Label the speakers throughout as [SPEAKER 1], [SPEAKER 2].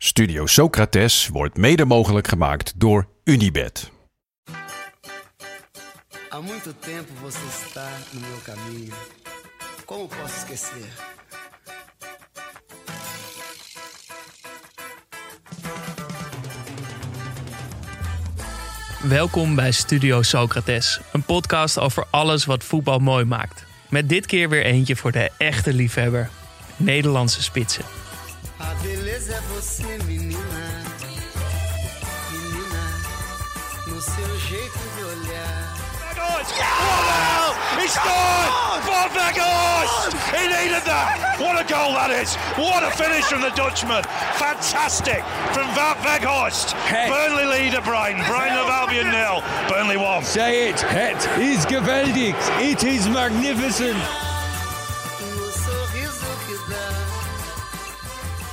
[SPEAKER 1] Studio Socrates wordt mede mogelijk gemaakt door Unibed.
[SPEAKER 2] Há muito tempo você está no meu caminho. Como posso esquecer?
[SPEAKER 3] Welkom bij Studio Socrates, een podcast over alles wat voetbal mooi maakt. Met dit keer weer eentje voor de echte liefhebber: Nederlandse spitsen.
[SPEAKER 2] A beleza é você, menina. Menina, no seu jeito de olhar.
[SPEAKER 4] Wow! He scored! Van Veghorst! He needed that! What a goal that is! What a finish from the Dutchman! Fantastic from Van Veghorst! Burnley leader, Brian. Brian of Albion nil. Burnley one.
[SPEAKER 5] Say it, het is geweldig. It is magnificent.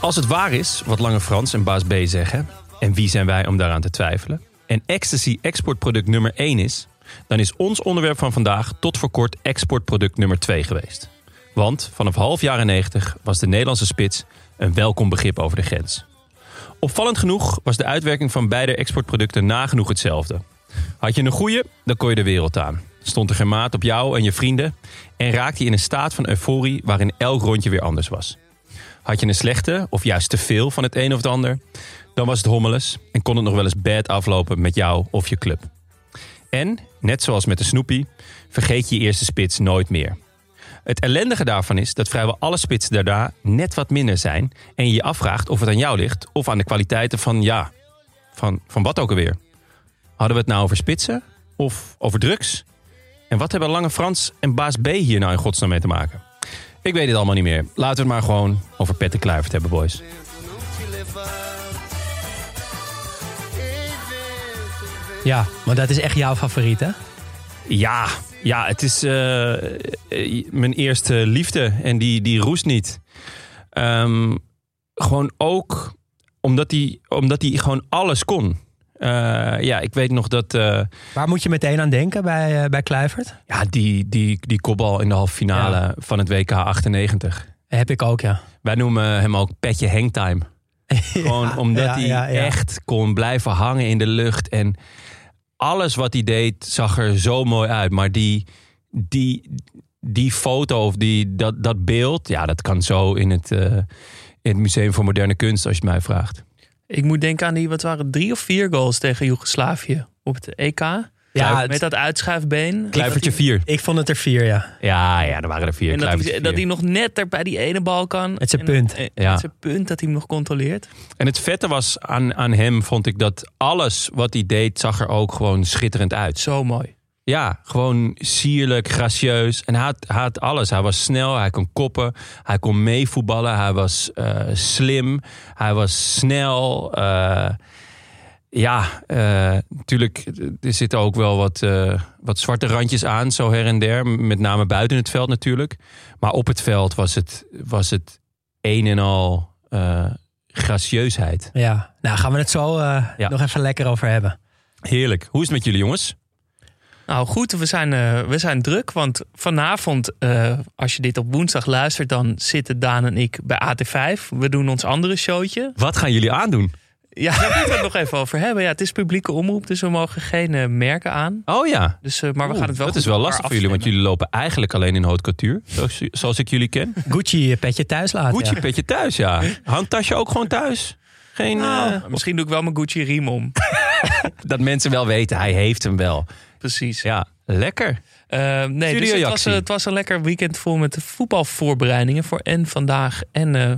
[SPEAKER 6] Als het waar is, wat Lange Frans en Baas B zeggen, en wie zijn wij om daaraan te twijfelen, en ecstasy exportproduct nummer 1 is, dan is ons onderwerp van vandaag tot voor kort exportproduct nummer 2 geweest. Want vanaf half jaren 90 was de Nederlandse spits een welkom begrip over de grens. Opvallend genoeg was de uitwerking van beide exportproducten nagenoeg hetzelfde. Had je een goede, dan kon je de wereld aan. Stond er geen maat op jou en je vrienden en raakte je in een staat van euforie waarin elk rondje weer anders was. Had je een slechte, of juist te veel van het een of het ander, dan was het hommeles en kon het nog wel eens bad aflopen met jou of je club. En, net zoals met de Snoepie, vergeet je eerste spits nooit meer. Het ellendige daarvan is dat vrijwel alle spitsen daarna net wat minder zijn en je je afvraagt of het aan jou ligt of aan de kwaliteiten van ja, van, van wat ook alweer. Hadden we het nou over spitsen of over drugs? En wat hebben Lange Frans en Baas B hier nou in godsnaam mee te maken? Ik weet het allemaal niet meer. Laten we het maar gewoon over Petter Kluivert hebben, boys.
[SPEAKER 7] Ja, maar dat is echt jouw favoriet, hè?
[SPEAKER 6] Ja, ja het is eh, eh, mijn eerste liefde en die, die roest niet. Ehm, gewoon ook omdat hij, omdat hij gewoon alles kon. Eh, ja, ik weet nog dat eh,
[SPEAKER 7] Waar moet je meteen aan denken bij, eh, bij Kluivert?
[SPEAKER 6] ja, die, die, die kopbal in de halve finale
[SPEAKER 7] Ja.
[SPEAKER 6] van het WK 98.
[SPEAKER 7] Heb ik ook, ja.
[SPEAKER 6] Wij noemen hem ook Petje Hangtime. Gewoon omdat
[SPEAKER 7] ja,
[SPEAKER 6] hij echt kon blijven hangen in de lucht. En alles wat hij deed zag er zo mooi uit. Maar die, die, die foto of die, dat, dat beeld, ja, dat kan zo in het, in het Museum voor Moderne Kunst, als je het mij vraagt.
[SPEAKER 3] Ik moet denken aan die, wat waren het, drie of vier goals tegen Joegoslavië op het EK.
[SPEAKER 7] Ja,
[SPEAKER 3] met
[SPEAKER 7] het-
[SPEAKER 3] dat uitschuifbeen.
[SPEAKER 6] Kluivertje 4.
[SPEAKER 7] ik vond het er vier, ja.
[SPEAKER 6] Ja, ja, er waren er vier.
[SPEAKER 3] En dat hij,
[SPEAKER 6] Kluivertje
[SPEAKER 3] dat hij
[SPEAKER 6] vier.
[SPEAKER 3] nog net er bij die ene bal kan.
[SPEAKER 7] Met zijn
[SPEAKER 3] En-
[SPEAKER 7] punt.
[SPEAKER 3] en-
[SPEAKER 6] Ja.
[SPEAKER 3] Met zijn punt dat hij hem nog controleert.
[SPEAKER 6] En het vette was aan, aan hem, vond ik dat alles wat hij deed, zag er ook gewoon schitterend uit.
[SPEAKER 3] Zo mooi.
[SPEAKER 6] Ja, gewoon sierlijk, gracieus. En hij had, hij had alles. Hij was snel, hij kon koppen, hij kon meevoetballen, hij was eh, slim, hij was snel. eh, ja, eh, natuurlijk, er zitten ook wel wat, eh, wat zwarte randjes aan, zo her en der. Met name buiten het veld natuurlijk. Maar op het veld was het, was het een en al eh, gracieusheid.
[SPEAKER 7] Ja, nou gaan we het zo eh,
[SPEAKER 6] Ja.
[SPEAKER 7] nog even lekker over hebben.
[SPEAKER 6] Heerlijk. Hoe is het met jullie jongens?
[SPEAKER 3] Nou goed, we zijn, eh, we zijn druk. Want vanavond, eh, als je dit op woensdag luistert, dan zitten Daan en ik bij AT5. We doen ons andere showtje.
[SPEAKER 6] Wat gaan jullie aandoen?
[SPEAKER 3] Ja, daar moeten we het nog even over hebben. Ja, het is publieke omroep, dus we mogen geen eh, merken aan.
[SPEAKER 6] Oh ja,
[SPEAKER 3] Dus, eh, maar we
[SPEAKER 6] Oeh,
[SPEAKER 3] gaan het wel
[SPEAKER 6] dat is wel lastig voor jullie, want jullie lopen eigenlijk alleen in haute couture, zoals, zoals ik jullie ken.
[SPEAKER 7] Gucci petje thuis laten.
[SPEAKER 6] Gucci
[SPEAKER 7] ja.
[SPEAKER 6] petje thuis, ja. Handtasje ook gewoon thuis. Geen,
[SPEAKER 3] Nou,
[SPEAKER 6] eh,
[SPEAKER 3] misschien doe ik wel mijn Gucci riem om.
[SPEAKER 6] dat mensen wel weten, hij heeft hem wel.
[SPEAKER 3] Precies.
[SPEAKER 6] Ja, lekker.
[SPEAKER 3] Eh, nee, dus het was, eh, het was een lekker weekend vol met voetbalvoorbereidingen voor en vandaag en eh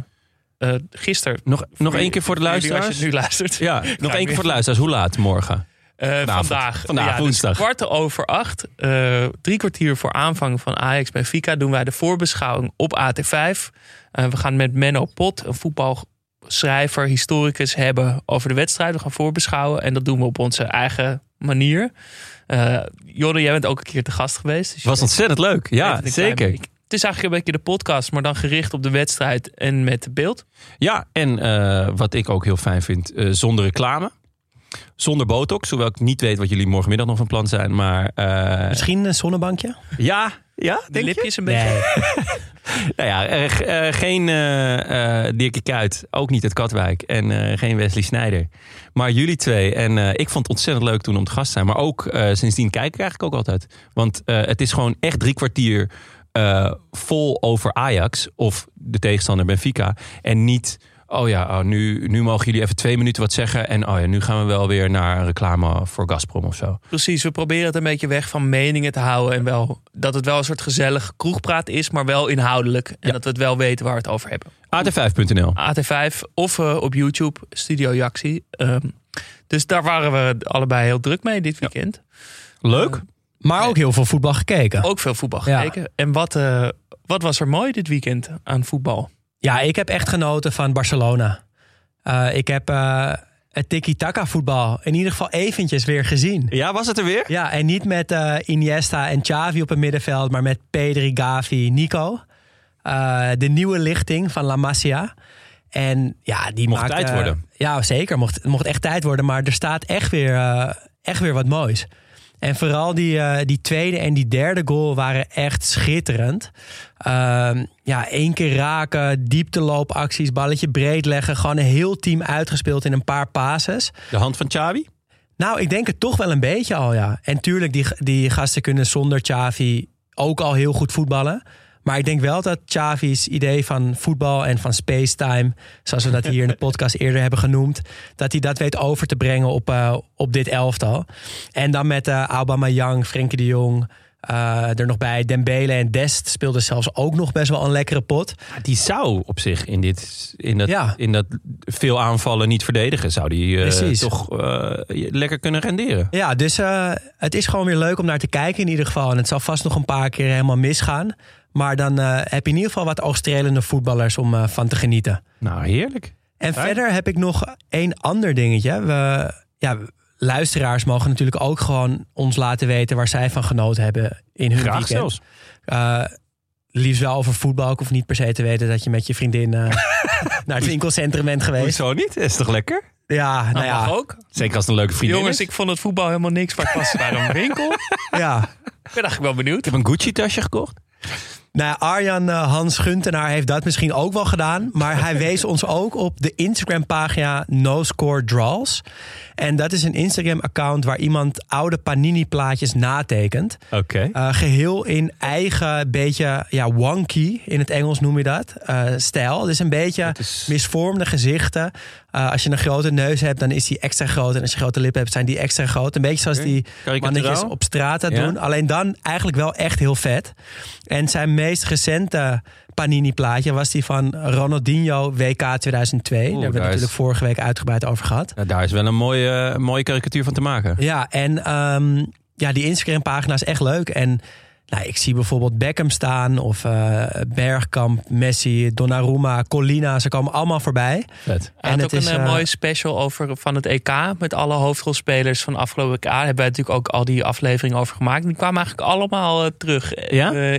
[SPEAKER 3] gisteren.
[SPEAKER 6] Nog, nog één keer voor de luisteraars.
[SPEAKER 3] Als je het nu luistert.
[SPEAKER 6] Ja, nog één keer voor de luisteraars. Hoe laat morgen?
[SPEAKER 3] Vandaag.
[SPEAKER 6] Vandaag,
[SPEAKER 3] ja, dus
[SPEAKER 6] woensdag.
[SPEAKER 3] kwart over acht. drie kwartier voor aanvang van Ajax Benfica doen wij de voorbeschouwing op AT5. Eh, we gaan met Menno Pot, een schrijver, historicus hebben over de wedstrijd. We gaan voorbeschouwen en dat doen we op onze eigen manier. Jorre, jij bent ook een keer te gast geweest. Dus
[SPEAKER 6] was ontzettend leuk. Ja,
[SPEAKER 3] klein
[SPEAKER 6] zeker.
[SPEAKER 3] Het is eigenlijk een beetje de podcast, maar dan gericht op de wedstrijd en met beeld.
[SPEAKER 6] Ja, en eh, wat ik ook heel fijn vind, eh, zonder reclame. Zonder botox, hoewel ik niet weet wat jullie morgenmiddag nog van plan zijn. Maar eh,
[SPEAKER 7] Misschien een zonnebankje?
[SPEAKER 6] ja, ja,
[SPEAKER 3] De
[SPEAKER 6] je?
[SPEAKER 3] lipjes een beetje.
[SPEAKER 7] Nee.
[SPEAKER 6] Nou ja, eh, eh, geen eh eh Dirkie Kuyt, ook niet het Katwijk en eh, geen Wesley Snijder. Maar jullie twee. En eh, ik vond het ontzettend leuk toen om te gast te zijn. Maar ook eh, sindsdien kijk ik eigenlijk ook altijd. Want eh, het is gewoon echt drie kwartier eh, vol over Ajax of de tegenstander Benfica. En niet, oh ja, oh, nu, nu mogen jullie even twee minuten wat zeggen. En oh ja, nu gaan we wel weer naar reclame voor Gazprom of zo.
[SPEAKER 3] Precies, we proberen het een beetje weg van meningen te houden. En wel dat het wel een soort gezellig kroegpraat is, maar wel inhoudelijk. En
[SPEAKER 6] Ja.
[SPEAKER 3] dat we het wel weten waar we het over hebben.
[SPEAKER 6] AT5.nl.
[SPEAKER 3] AT5 of eh, op YouTube, Studio Jaxi. Ehm, dus daar waren we allebei heel druk mee dit weekend.
[SPEAKER 6] Leuk.
[SPEAKER 7] Maar ook heel veel voetbal gekeken.
[SPEAKER 3] Ook veel voetbal
[SPEAKER 7] Ja.
[SPEAKER 3] gekeken. En wat, eh, wat was er mooi dit weekend aan voetbal?
[SPEAKER 7] Ja, ik heb echt genoten van Barcelona. Eh, ik heb eh, het tiki-taka voetbal in ieder geval eventjes weer gezien.
[SPEAKER 6] Ja, was het er weer?
[SPEAKER 7] Ja, en niet met eh, Iniesta en Xavi op het middenveld, maar met Pedri, Gavi, Nico. De nieuwe lichting van La Masia. En ja, die
[SPEAKER 6] Mocht
[SPEAKER 7] maakt,
[SPEAKER 6] tijd worden.
[SPEAKER 7] ja, zeker. Mocht, mocht echt tijd worden. Maar er staat echt weer, echt weer wat moois. En vooral die, eh, die tweede en die derde goal waren echt schitterend. Ehm, ja, één keer raken, diepteloopacties, balletje breed leggen. Gewoon een heel team uitgespeeld in een paar passes.
[SPEAKER 6] De hand van Xavi?
[SPEAKER 7] Nou, ik denk het toch wel een beetje al, ja. En tuurlijk, die, die gasten kunnen zonder Xavi ook al heel goed voetballen. Maar ik denk wel dat Xavi's idee van voetbal en van spacetime... zoals we dat hier in de podcast eerder hebben genoemd... dat hij dat weet over te brengen op, eh, op dit elftal. En dan met uh, Aubameyang, Frenkie de Jong... eh, er nog bij Dembele en Dest speelden zelfs ook nog best wel een lekkere pot.
[SPEAKER 6] Die zou op zich in, dit, in, dat,
[SPEAKER 7] Ja.
[SPEAKER 6] in dat veel aanvallen niet verdedigen. Zou die eh, toch eh, lekker kunnen renderen.
[SPEAKER 7] Ja, dus eh, het is gewoon weer leuk om naar te kijken in ieder geval. En het zal vast nog een paar keer helemaal misgaan. Maar dan eh, heb je in ieder geval wat oogstrelende voetballers om eh, van te genieten.
[SPEAKER 6] Nou, heerlijk.
[SPEAKER 7] En
[SPEAKER 6] Fijn.
[SPEAKER 7] verder heb ik nog één ander dingetje. We, ja, luisteraars mogen natuurlijk ook gewoon ons laten weten waar zij van genoten hebben in hun
[SPEAKER 6] Graag
[SPEAKER 7] weekend.
[SPEAKER 6] zelfs.
[SPEAKER 7] Eh, liefst wel over voetbal. Ik hoef niet per se te weten dat je met je vriendin eh, naar het winkelcentrum bent geweest.
[SPEAKER 6] Hoezo niet? Is toch lekker?
[SPEAKER 7] Ja, nou
[SPEAKER 3] Nou,
[SPEAKER 7] ja.
[SPEAKER 3] mag ook.
[SPEAKER 6] Zeker als het een leuke vriendin
[SPEAKER 3] Jongens,
[SPEAKER 6] is.
[SPEAKER 3] ik vond het voetbal helemaal niks. Maar ik was naar een winkel.
[SPEAKER 7] ja.
[SPEAKER 3] Ik ben eigenlijk wel benieuwd.
[SPEAKER 6] Ik heb een Gucci-tasje gekocht.
[SPEAKER 7] Nou, ja, Arjan eh, Hans Guntenaar heeft dat misschien ook wel gedaan. Maar hij wees ons ook op de Instagram-pagina No Score Draws. En dat is een Instagram-account waar iemand oude Panini-plaatjes natekent.
[SPEAKER 6] Oké.
[SPEAKER 7] Eh, geheel in eigen, beetje ja, wonky, in het Engels noem je dat, eh, stijl. Dus een beetje
[SPEAKER 6] is-
[SPEAKER 7] misvormde gezichten. Als je een grote neus hebt, dan is die extra groot. En als je grote lippen hebt, zijn die extra groot. Een beetje zoals die mannetjes op straat dat
[SPEAKER 6] Ja.
[SPEAKER 7] doen. Alleen dan eigenlijk wel echt heel vet. En zijn meest recente Panini-plaatje was die van Ronaldinho WK 2002. Daar hebben we
[SPEAKER 6] daar
[SPEAKER 7] het natuurlijk
[SPEAKER 6] is-
[SPEAKER 7] vorige week uitgebreid over gehad.
[SPEAKER 6] Nou, daar is wel een mooie, mooie karikatuur van te maken.
[SPEAKER 7] Ja, en ehm, ja, die Instagram-pagina is echt leuk. En nou, ik zie bijvoorbeeld Beckham staan of eh, Bergkamp, Messi, Donnarumma, Colina. Ze komen allemaal voorbij.
[SPEAKER 6] Vet.
[SPEAKER 7] En
[SPEAKER 3] ook
[SPEAKER 7] het
[SPEAKER 3] een
[SPEAKER 7] is,
[SPEAKER 3] eh,
[SPEAKER 7] eh,
[SPEAKER 3] mooie special over van het EK. Met alle hoofdrolspelers van afgelopen EK. Daar hebben wij natuurlijk ook al die afleveringen over gemaakt. Die kwamen eigenlijk allemaal terug.
[SPEAKER 6] Ja?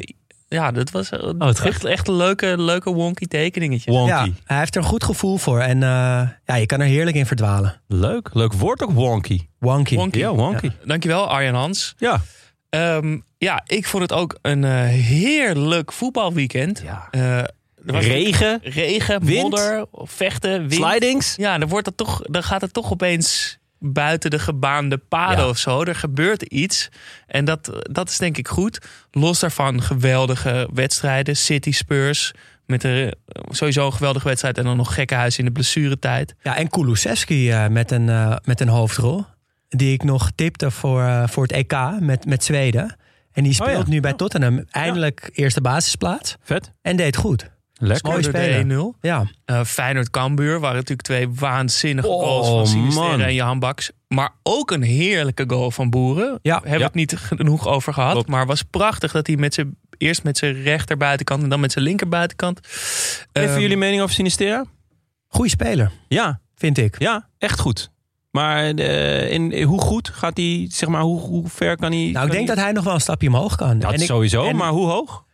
[SPEAKER 3] Ja, dat was eh,
[SPEAKER 6] goed.
[SPEAKER 3] echt, echt een leuke, leuke wonky tekeningetje.
[SPEAKER 6] Wonky.
[SPEAKER 7] Ja, hij heeft er een goed gevoel voor. En eh, ja, je kan er heerlijk in verdwalen.
[SPEAKER 6] Leuk. Leuk woord ook, wonky.
[SPEAKER 7] Wonky.
[SPEAKER 3] Wonky.
[SPEAKER 6] Ja, wonky.
[SPEAKER 3] Dankjewel Arjan Hans.
[SPEAKER 6] Ja.
[SPEAKER 3] Ehm, ja, ik vond het ook een eh, heerlijk voetbalweekend.
[SPEAKER 6] Ja. Regen,
[SPEAKER 3] regen,
[SPEAKER 6] wind,
[SPEAKER 3] modder, vechten, wind.
[SPEAKER 6] slidings.
[SPEAKER 3] Ja, dan, wordt het toch, dan gaat het toch opeens buiten de gebaande paden
[SPEAKER 6] Ja.
[SPEAKER 3] of zo. Er gebeurt iets. En dat, dat is denk ik goed. Los daarvan geweldige wedstrijden. City Spurs. Met een, sowieso een geweldige wedstrijd. En dan nog gekkenhuis in de blessuretijd.
[SPEAKER 7] Ja, en Kulusevski eh, met, een, eh, met een hoofdrol. Die ik nog tipte voor, eh, voor het EK met, met Zweden. En die speelt
[SPEAKER 6] Oh ja.
[SPEAKER 7] nu bij Tottenham. Eindelijk eerste basisplaats.
[SPEAKER 6] Vet.
[SPEAKER 7] En deed goed.
[SPEAKER 6] Lekker.
[SPEAKER 7] Mooi
[SPEAKER 3] Scoorde
[SPEAKER 7] spelen.
[SPEAKER 3] de 1-0.
[SPEAKER 7] Ja,
[SPEAKER 3] Eh Feyenoord Cambuur waren natuurlijk twee waanzinnige
[SPEAKER 6] Oh,
[SPEAKER 3] goals van Sinisterre
[SPEAKER 6] man.
[SPEAKER 3] en Johan Baks. Maar ook een heerlijke goal van Boeren.
[SPEAKER 7] Ja.
[SPEAKER 3] Hebben we
[SPEAKER 6] Ja.
[SPEAKER 3] het niet genoeg over gehad.
[SPEAKER 6] Klopt.
[SPEAKER 3] Maar was prachtig dat hij met zijn, eerst met zijn rechter buitenkant en dan met zijn linker buitenkant.
[SPEAKER 6] Even
[SPEAKER 3] Ehm,
[SPEAKER 6] jullie mening over Sinistera?
[SPEAKER 7] Goeie speler,
[SPEAKER 6] Ja,
[SPEAKER 7] vind ik.
[SPEAKER 6] ja, echt goed. Maar eh, in, hoe goed gaat hij, zeg maar, hoe, hoe ver kan hij...
[SPEAKER 7] Nou, ik denk dat hij nog wel een stapje omhoog kan.
[SPEAKER 6] Dat
[SPEAKER 7] En ik-
[SPEAKER 6] sowieso,
[SPEAKER 7] en-
[SPEAKER 6] maar hoe hoog?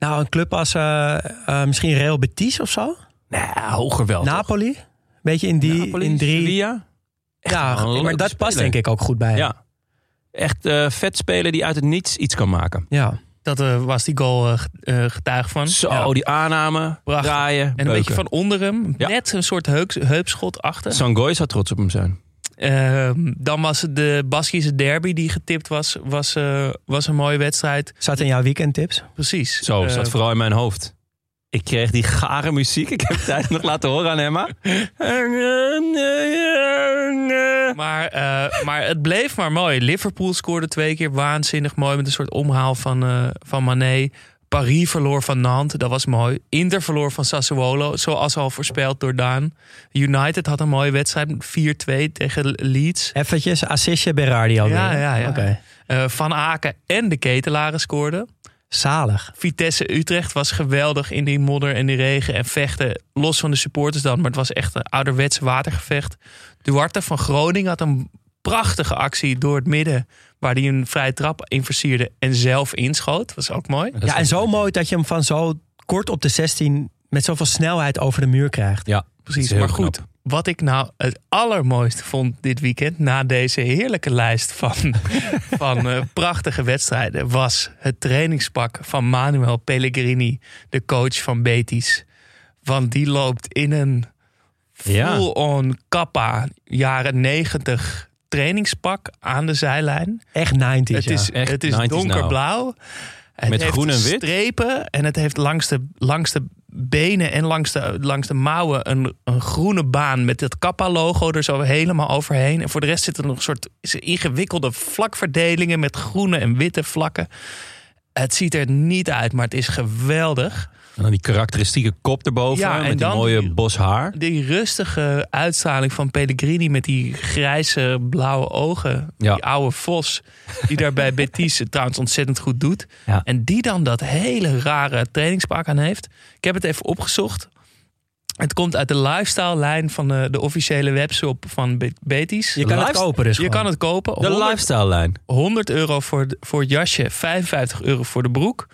[SPEAKER 7] Nou, een club als eh, eh, misschien Real Betis of zo.
[SPEAKER 6] Nee, hoger wel. toch?
[SPEAKER 7] Napoli. Beetje in die
[SPEAKER 6] Napoli,
[SPEAKER 7] in drie.
[SPEAKER 6] Sevilla?
[SPEAKER 7] ja, maar dat past denk ik ook goed bij. hem.
[SPEAKER 6] Ja. Echt eh, vet speler die uit het niets iets kan maken.
[SPEAKER 7] ja.
[SPEAKER 3] Dat eh, was die goal eh, ge- eh, getuige van.
[SPEAKER 6] Zo,
[SPEAKER 3] Ja.
[SPEAKER 6] die aanname,
[SPEAKER 3] Prachtig.
[SPEAKER 6] draaien,
[SPEAKER 3] En een beetje van onder hem.
[SPEAKER 6] Ja.
[SPEAKER 3] Net een soort heup, heupschot achter.
[SPEAKER 6] Sangoy zou trots op hem zijn.
[SPEAKER 3] Ehm, dan was de Baskische derby die getipt was. Was, eh, was een mooie wedstrijd.
[SPEAKER 7] Zat in jouw weekendtips?
[SPEAKER 3] Precies.
[SPEAKER 6] Zo, zat vooral in mijn hoofd. Ik kreeg die gare muziek. Ik heb het tijdens nog laten horen aan Emma.
[SPEAKER 3] Maar, eh, maar het bleef maar mooi. Liverpool scoorde twee keer waanzinnig mooi met een soort omhaal van, eh, van Mané. Paris verloor van Nantes, dat was mooi. Inter verloor van Sassuolo, zoals al voorspeld door Daan. United had een mooie wedstrijd, 4-2 tegen Leeds.
[SPEAKER 7] Eventjes, assistje Berardi alweer.
[SPEAKER 3] Ja, ja, ja. Eh, van Aken en de Ketelaren scoorden.
[SPEAKER 7] Zalig.
[SPEAKER 3] Vitesse Utrecht was geweldig in die modder en die regen en vechten. Los van de supporters dan, maar het was echt een ouderwets watergevecht. Duarte van Groningen had een prachtige actie door het midden. Waar hij een vrije trap in versierde en zelf inschoot. Dat was ook mooi.
[SPEAKER 7] Ja, en zo mooi dat je hem van zo kort op de 16 met zoveel snelheid over de muur krijgt.
[SPEAKER 6] Ja,
[SPEAKER 3] Precies,
[SPEAKER 6] heel
[SPEAKER 3] maar goed.
[SPEAKER 6] knap.
[SPEAKER 3] Wat ik nou het allermooiste vond dit weekend... na deze heerlijke lijst van, van eh, prachtige wedstrijden... was het trainingspak van Manuel Pellegrini, de coach van Betis. Want die loopt in een
[SPEAKER 6] Ja.
[SPEAKER 3] full-on kappa jaren 90 trainingspak aan de zijlijn.
[SPEAKER 7] Echt 90
[SPEAKER 3] Het
[SPEAKER 7] ja.
[SPEAKER 3] is,
[SPEAKER 6] echt
[SPEAKER 3] het is
[SPEAKER 6] 90s
[SPEAKER 3] donkerblauw. Het
[SPEAKER 6] Met
[SPEAKER 3] heeft
[SPEAKER 6] groen en wit?
[SPEAKER 3] strepen en het heeft langs de, langs de benen en langs de, langs de mouwen een, een groene baan met het Kappa-logo er zo helemaal overheen. En voor de rest zitten er nog een soort ingewikkelde vlakverdelingen met groene en witte vlakken. Het ziet er niet uit, maar het is geweldig.
[SPEAKER 6] En dan die karakteristieke kop erboven
[SPEAKER 3] Ja, en
[SPEAKER 6] met die mooie
[SPEAKER 3] die-
[SPEAKER 6] bos haar.
[SPEAKER 3] Die rustige uitstraling van Pellegrini met die grijze blauwe ogen.
[SPEAKER 6] Ja.
[SPEAKER 3] Die oude vos. Die daar bij Betis het trouwens ontzettend goed doet.
[SPEAKER 6] Ja.
[SPEAKER 3] En die dan dat hele rare trainingspak aan heeft. Ik heb het even opgezocht. Het komt uit de lifestyle lijn van de, de officiële webshop van Be- Betis.
[SPEAKER 7] Je kan het kopen dus
[SPEAKER 3] Je
[SPEAKER 7] gewoon.
[SPEAKER 3] kan het kopen.
[SPEAKER 6] De
[SPEAKER 3] 100
[SPEAKER 6] lifestyle lijn.
[SPEAKER 3] 100 euro voor, voor het jasje, 55 euro voor de broek.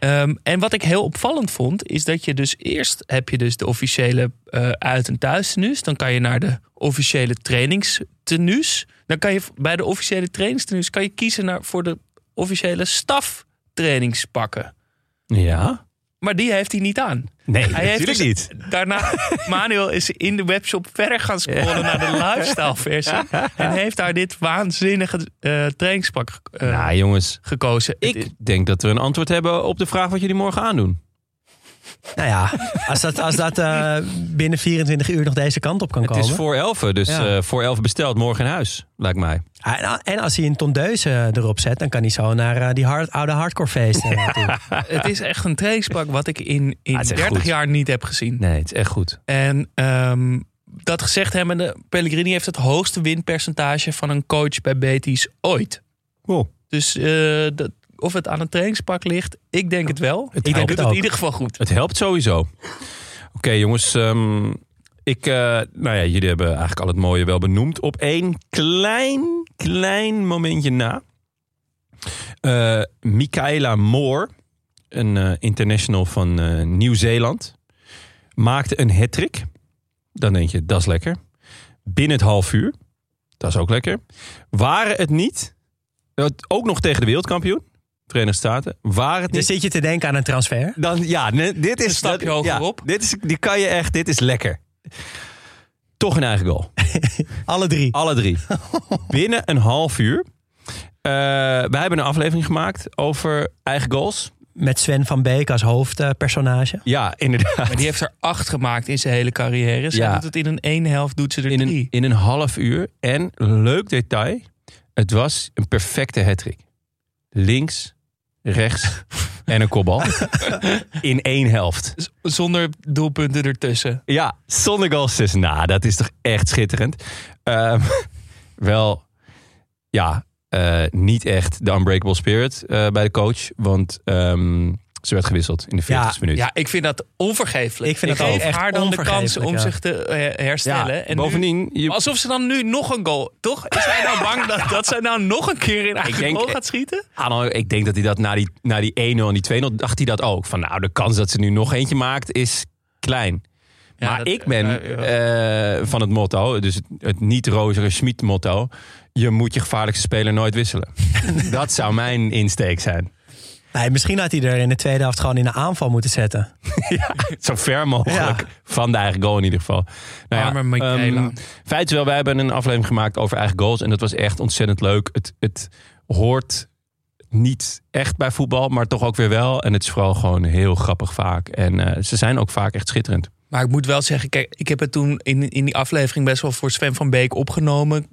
[SPEAKER 3] Ehm, en wat ik heel opvallend vond, is dat je dus eerst heb je dus de officiële eh, uit- en thuistenues. Dan kan je naar de officiële trainingstenues. Dan kan je bij de officiële trainingstenues kan je kiezen naar, voor de officiële staftrainingspakken.
[SPEAKER 6] Ja.
[SPEAKER 3] Maar die heeft hij niet aan.
[SPEAKER 6] Nee,
[SPEAKER 3] Hij heeft
[SPEAKER 6] natuurlijk
[SPEAKER 3] dus-
[SPEAKER 6] niet.
[SPEAKER 3] Daarna, Manuel is in de webshop verder gaan scrollen naar de lifestyle versie. En heeft daar dit waanzinnige eh, trainingspak eh,
[SPEAKER 6] nou jongens,
[SPEAKER 3] gekozen.
[SPEAKER 6] Ik denk dat we een antwoord hebben op de vraag wat jullie morgen aandoen.
[SPEAKER 7] Nou ja, als dat, als dat eh, binnen 24 uur nog deze kant op kan
[SPEAKER 6] Het
[SPEAKER 7] komen.
[SPEAKER 6] is voor elfen, dus
[SPEAKER 7] Ja.
[SPEAKER 6] eh, voor elfen besteld morgen in huis, lijkt mij.
[SPEAKER 7] Ah, En, en als hij een tondeuze erop zet, dan kan hij zo naar eh, die hard, oude hardcore feesten
[SPEAKER 3] het is echt een trainingspak wat ik in, in
[SPEAKER 6] Ah, het is echt
[SPEAKER 3] 30
[SPEAKER 6] goed.
[SPEAKER 3] jaar niet heb gezien.
[SPEAKER 6] Nee, het is echt goed.
[SPEAKER 3] En ehm, dat gezegd hebbende, Pellegrini heeft het hoogste winpercentage van een coach bij Betis ooit.
[SPEAKER 6] Wow.
[SPEAKER 3] Dus eh, dat, of het aan een trainingspak ligt, ik denk het wel.
[SPEAKER 6] Het
[SPEAKER 3] ik denk
[SPEAKER 6] helpt
[SPEAKER 3] het in ieder geval goed.
[SPEAKER 6] Het helpt sowieso. Oké jongens, ehm, ik, eh, nou ja, jullie hebben eigenlijk al het mooie wel benoemd. Op één klein, klein momentje na. Eh Michaela Moore, een eh, international van Nieuw-Zeeland, maakte een hat-trick. Dan denk je, dat is lekker. Binnen het half uur, dat is ook lekker. Waren het niet, ook nog tegen de wereldkampioen, Verenigde Staten, waren het
[SPEAKER 7] dus
[SPEAKER 6] niet
[SPEAKER 7] zit je te denken aan een transfer?
[SPEAKER 6] dan, ja, dit is
[SPEAKER 3] Een stapje
[SPEAKER 6] dat-
[SPEAKER 3] hogerop.
[SPEAKER 6] Ja, dit is, die kan je echt, dit is lekker. Toch een eigen goal.
[SPEAKER 7] Alle drie.
[SPEAKER 6] Alle drie. Binnen een half uur. Eh, wij hebben een aflevering gemaakt over eigen goals.
[SPEAKER 7] Met Sven van Beek als hoofdpersonage.
[SPEAKER 6] Ja, inderdaad.
[SPEAKER 3] Maar die heeft er acht gemaakt in zijn hele carrière. Zij
[SPEAKER 6] Ja.
[SPEAKER 3] doet het in een één helft, doet ze er
[SPEAKER 6] In
[SPEAKER 3] drie.
[SPEAKER 6] een, in een half uur. En leuk detail. Het was een perfecte hattrick. Links, rechts en een kopbal. In één helft.
[SPEAKER 3] Z- Zonder doelpunten ertussen.
[SPEAKER 6] Ja, zonder goals. Nou, dat is toch echt schitterend. Ehm, wel, ja, eh, niet echt de unbreakable spirit eh, bij de coach. Want ehm, Ze werd gewisseld in de 40
[SPEAKER 7] Ja,
[SPEAKER 6] minuut.
[SPEAKER 3] Ja, ik vind dat onvergeeflijk.
[SPEAKER 7] Ik vind dat
[SPEAKER 3] geef haar dan de kans
[SPEAKER 7] onvergeeflijk,
[SPEAKER 3] om
[SPEAKER 7] ja.
[SPEAKER 3] zich te eh, herstellen.
[SPEAKER 6] Ja,
[SPEAKER 3] en nu-
[SPEAKER 6] bovendien, je-
[SPEAKER 3] alsof ze dan nu nog een goal... Toch? Is hij nou bang dat, dat zij nou nog een keer in eigen
[SPEAKER 6] denk-
[SPEAKER 3] goal gaat schieten?
[SPEAKER 6] Arno, ik denk dat hij dat na die, na die 1-0 en die 2-0 dacht hij dat ook. Van nou, de kans dat ze nu nog eentje maakt is klein.
[SPEAKER 3] Ja,
[SPEAKER 6] maar
[SPEAKER 3] dat-
[SPEAKER 6] ik ben
[SPEAKER 3] ja, ja.
[SPEAKER 6] eh, van het motto, dus het, het niet-rozige Schmid motto. Je moet je gevaarlijkste speler nooit wisselen. dat zou mijn insteek zijn.
[SPEAKER 7] Nee, misschien had hij er in de tweede helft gewoon in de aanval moeten zetten.
[SPEAKER 6] Zo ver mogelijk
[SPEAKER 7] Ja.
[SPEAKER 6] van de eigen goal in ieder geval. Nou
[SPEAKER 3] Arme Michaela.
[SPEAKER 6] ehm, feit is wel, wij hebben een aflevering gemaakt over eigen goals. En dat was echt ontzettend leuk. Het, het hoort niet echt bij voetbal, maar toch ook weer wel. En het is vooral gewoon heel grappig vaak. En eh, ze zijn ook vaak echt schitterend.
[SPEAKER 3] Maar ik moet wel zeggen, kijk, ik heb het toen in, in die aflevering best wel voor Sven van Beek opgenomen.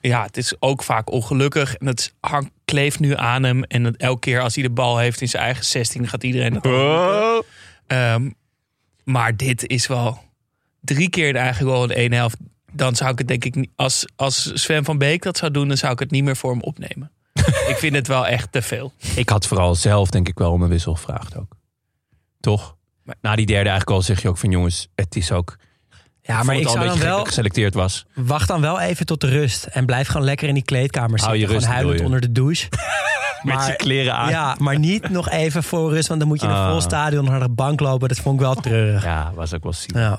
[SPEAKER 3] Ja, het is ook vaak ongelukkig. En het hangt, kleeft nu aan hem. En dat elke keer als hij de bal heeft in zijn eigen 16, gaat iedereen dat roepen. Ehm, maar dit is wel drie keer de eigen goal in de ene helft. Dan zou ik het denk ik niet. Als, als Sven van Beek dat zou doen, dan zou ik het niet meer voor hem opnemen. ik vind het wel echt te veel.
[SPEAKER 6] Ik had vooral zelf denk ik wel om een wissel gevraagd ook. Toch? Na die derde eigen goal zeg je ook van jongens, het is ook...
[SPEAKER 7] Ja, maar ik zou dan wel...
[SPEAKER 6] geselecteerd was.
[SPEAKER 7] Wacht dan wel even tot de rust. En blijf gewoon lekker in die kleedkamer
[SPEAKER 6] Hou
[SPEAKER 7] zitten.
[SPEAKER 6] je rust,
[SPEAKER 7] gewoon huilend
[SPEAKER 6] je?
[SPEAKER 7] onder de douche.
[SPEAKER 6] Met je kleren aan.
[SPEAKER 7] Ja, maar niet nog even voor rust. Want dan moet je in een
[SPEAKER 6] Ah.
[SPEAKER 7] vol stadion naar de bank lopen. Dat vond ik wel treurig.
[SPEAKER 6] Ja, was ook wel ziek.
[SPEAKER 7] Ja.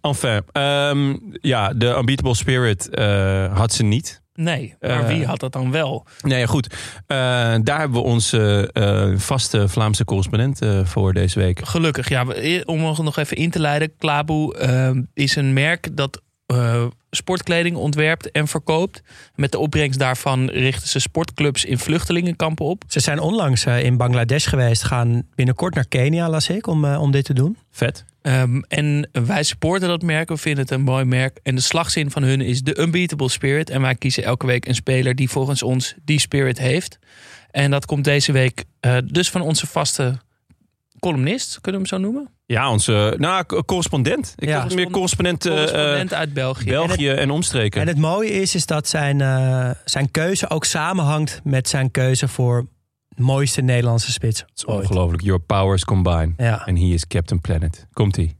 [SPEAKER 6] Enfin, ehm, ja, de Unbeatable Spirit eh, had ze niet.
[SPEAKER 3] Nee, maar
[SPEAKER 6] Eh,
[SPEAKER 3] wie had dat dan wel?
[SPEAKER 6] Nee, ja, goed. Eh, daar hebben we onze eh, vaste Vlaamse correspondent voor deze week.
[SPEAKER 3] Gelukkig, ja. Om nog- nog even in te leiden. Klaboe is een merk dat eh, sportkleding ontwerpt en verkoopt. Met de opbrengst daarvan richten ze sportclubs in vluchtelingenkampen op.
[SPEAKER 7] Ze zijn onlangs eh, in Bangladesh geweest. Gaan binnenkort naar Kenia, las ik, om, eh, om dit te doen.
[SPEAKER 6] Vet.
[SPEAKER 3] Ehm, en wij supporten dat merk. We vinden het een mooi merk. En de slagzin van hun is de Unbeatable Spirit. En wij kiezen elke week een speler die volgens ons die spirit heeft. En dat komt deze week dus van onze vaste columnist. Kunnen we hem zo noemen?
[SPEAKER 6] Ja, onze nou, co- correspondent. Ik
[SPEAKER 7] Ja.
[SPEAKER 6] meer correspondent, eh,
[SPEAKER 3] Correspondent uit België.
[SPEAKER 6] België en, omstreken.
[SPEAKER 7] En het mooie is, is dat zijn, eh, zijn keuze ook samenhangt met zijn keuze voor mooiste Nederlandse spits.
[SPEAKER 6] Het is ongelooflijk. Your powers combine.
[SPEAKER 7] Ja.
[SPEAKER 6] En he is Captain Planet. Komt-ie.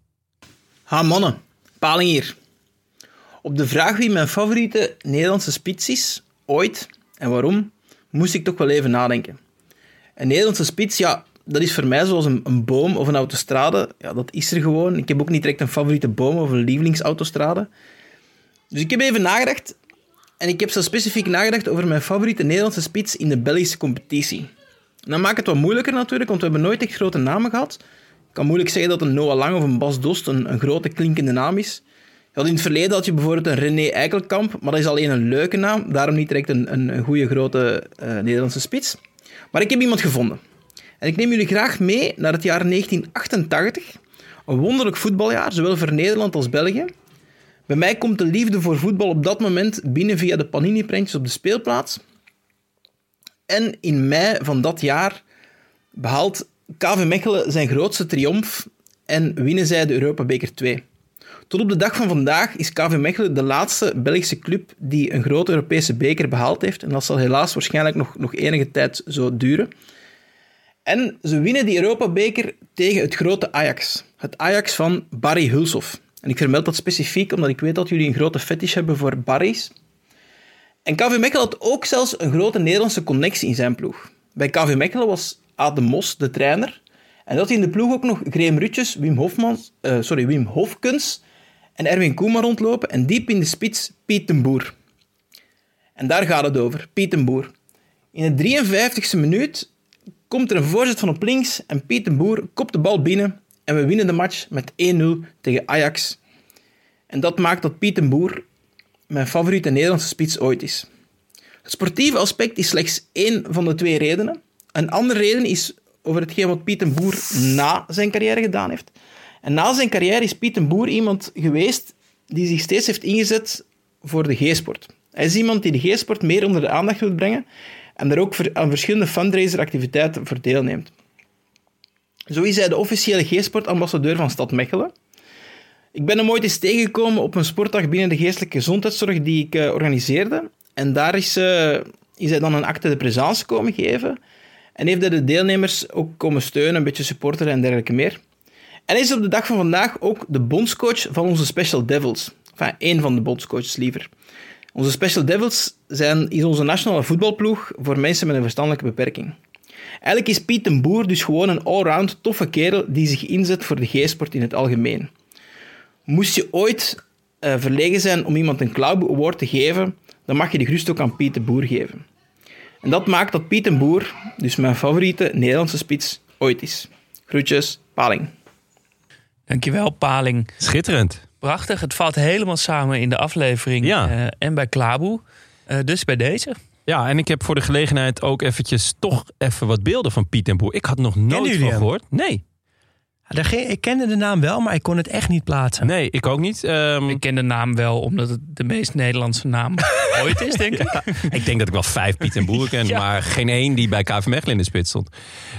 [SPEAKER 8] Ha mannen, Paling hier. Op de vraag wie mijn favoriete Nederlandse spits is, ooit en waarom, moest ik toch wel even nadenken. Een Nederlandse spits, ja, dat is voor mij zoals een, een boom of een autostrade. Ja, dat is er gewoon. Ik heb ook niet direct een favoriete boom of een lievelingsautostrade. Dus ik heb even nagedacht. En ik heb zo specifiek nagedacht over mijn favoriete Nederlandse spits in de Belgische competitie. En dat maakt het wat moeilijker natuurlijk, want we hebben nooit echt grote namen gehad. Ik kan moeilijk zeggen dat een Noah Lang of een Bas Dost een, een grote klinkende naam is. Ja, in het verleden had je bijvoorbeeld een René Eikelkamp, maar dat is alleen een leuke naam. Daarom niet direct een, een, goede grote eh, Nederlandse spits. Maar ik heb iemand gevonden. En ik neem jullie graag mee naar het jaar 1988. Een wonderlijk voetbaljaar, zowel voor Nederland als België. Bij mij komt de liefde voor voetbal op dat moment binnen via de Panini-prentjes op de speelplaats. En in mei van dat jaar behaalt KV Mechelen zijn grootste triomf en winnen zij de Europa Beker 2. Tot op de dag van vandaag is KV Mechelen de laatste Belgische club die een grote Europese beker behaald heeft. En dat zal helaas waarschijnlijk nog, nog enige tijd zo duren. En ze winnen die Europa Beker tegen het grote Ajax. Het Ajax van Barry Hulshoff. En ik vermeld dat specifiek omdat ik weet dat jullie een grote fetish hebben voor Barry's. En KV Mechelen had ook zelfs een grote Nederlandse connectie in zijn ploeg. Bij KV Mechelen was de Mos de trainer. En dat in de ploeg ook nog Graham Rutjes, Wim, Hofmans, eh, sorry, Wim Hofkens en Erwin Koeman rondlopen. En diep in de spits Piet den Boer. En daar gaat het over, Piet den Boer. In de 53e minuut komt er een voorzet van op links en Piet den Boer kopt de bal binnen. En we winnen de match met 1-0 tegen Ajax. En dat maakt dat Piet Boer mijn favoriete Nederlandse spits ooit is. Het sportieve aspect is slechts één van de twee redenen. Een andere reden is over hetgeen wat Piet Boer na zijn carrière gedaan heeft. En na zijn carrière is Piet den Boer iemand geweest die zich steeds heeft ingezet voor de G-sport. Hij is iemand die de G-sport meer onder de aandacht wil brengen en er ook aan verschillende fundraiser-activiteiten voor deelneemt. Zo is hij de officiële G-sportambassadeur van Stad Mechelen. Ik ben hem ooit eens tegengekomen op een sportdag binnen de geestelijke gezondheidszorg die ik eh, organiseerde. En daar is, eh, is hij dan een acte de présence komen geven. En heeft hij de deelnemers ook komen steunen, een beetje supporteren en dergelijke meer. En is op de dag van vandaag ook de bondscoach van onze Special Devils. Enfin, één van de bondscoaches liever. Onze Special Devils zijn, is onze nationale voetbalploeg voor mensen met een verstandelijke beperking. Eigenlijk is Piet den Boer dus gewoon een allround toffe kerel die zich inzet voor de G-sport in het algemeen. Moest je ooit eh, verlegen zijn om iemand een Cloud Award te geven, dan mag je die gerust ook aan Piet de Boer geven. En dat maakt dat Piet den Boer dus mijn favoriete Nederlandse spits ooit is. Groetjes, Paling.
[SPEAKER 3] Dankjewel, Paling.
[SPEAKER 6] Schitterend.
[SPEAKER 3] Prachtig. Het valt helemaal samen in de aflevering
[SPEAKER 6] Ja.
[SPEAKER 3] eh, en bij Klaboe. Eh, dus bij deze.
[SPEAKER 6] Ja, en ik heb voor de gelegenheid ook eventjes toch even wat beelden van Piet en Boer. Ik had nog nooit van gehoord. Nee,
[SPEAKER 7] ik kende de naam wel, maar ik kon het echt niet plaatsen.
[SPEAKER 6] nee, ik ook niet. Ehm,
[SPEAKER 3] Ik ken de naam wel, omdat het de meest Nederlandse naam ooit is, denk ik.
[SPEAKER 6] Ik denk dat ik wel vijf Piet en Boer ken,
[SPEAKER 3] Ja.
[SPEAKER 6] maar geen één die bij KV Mechelen in de spits stond.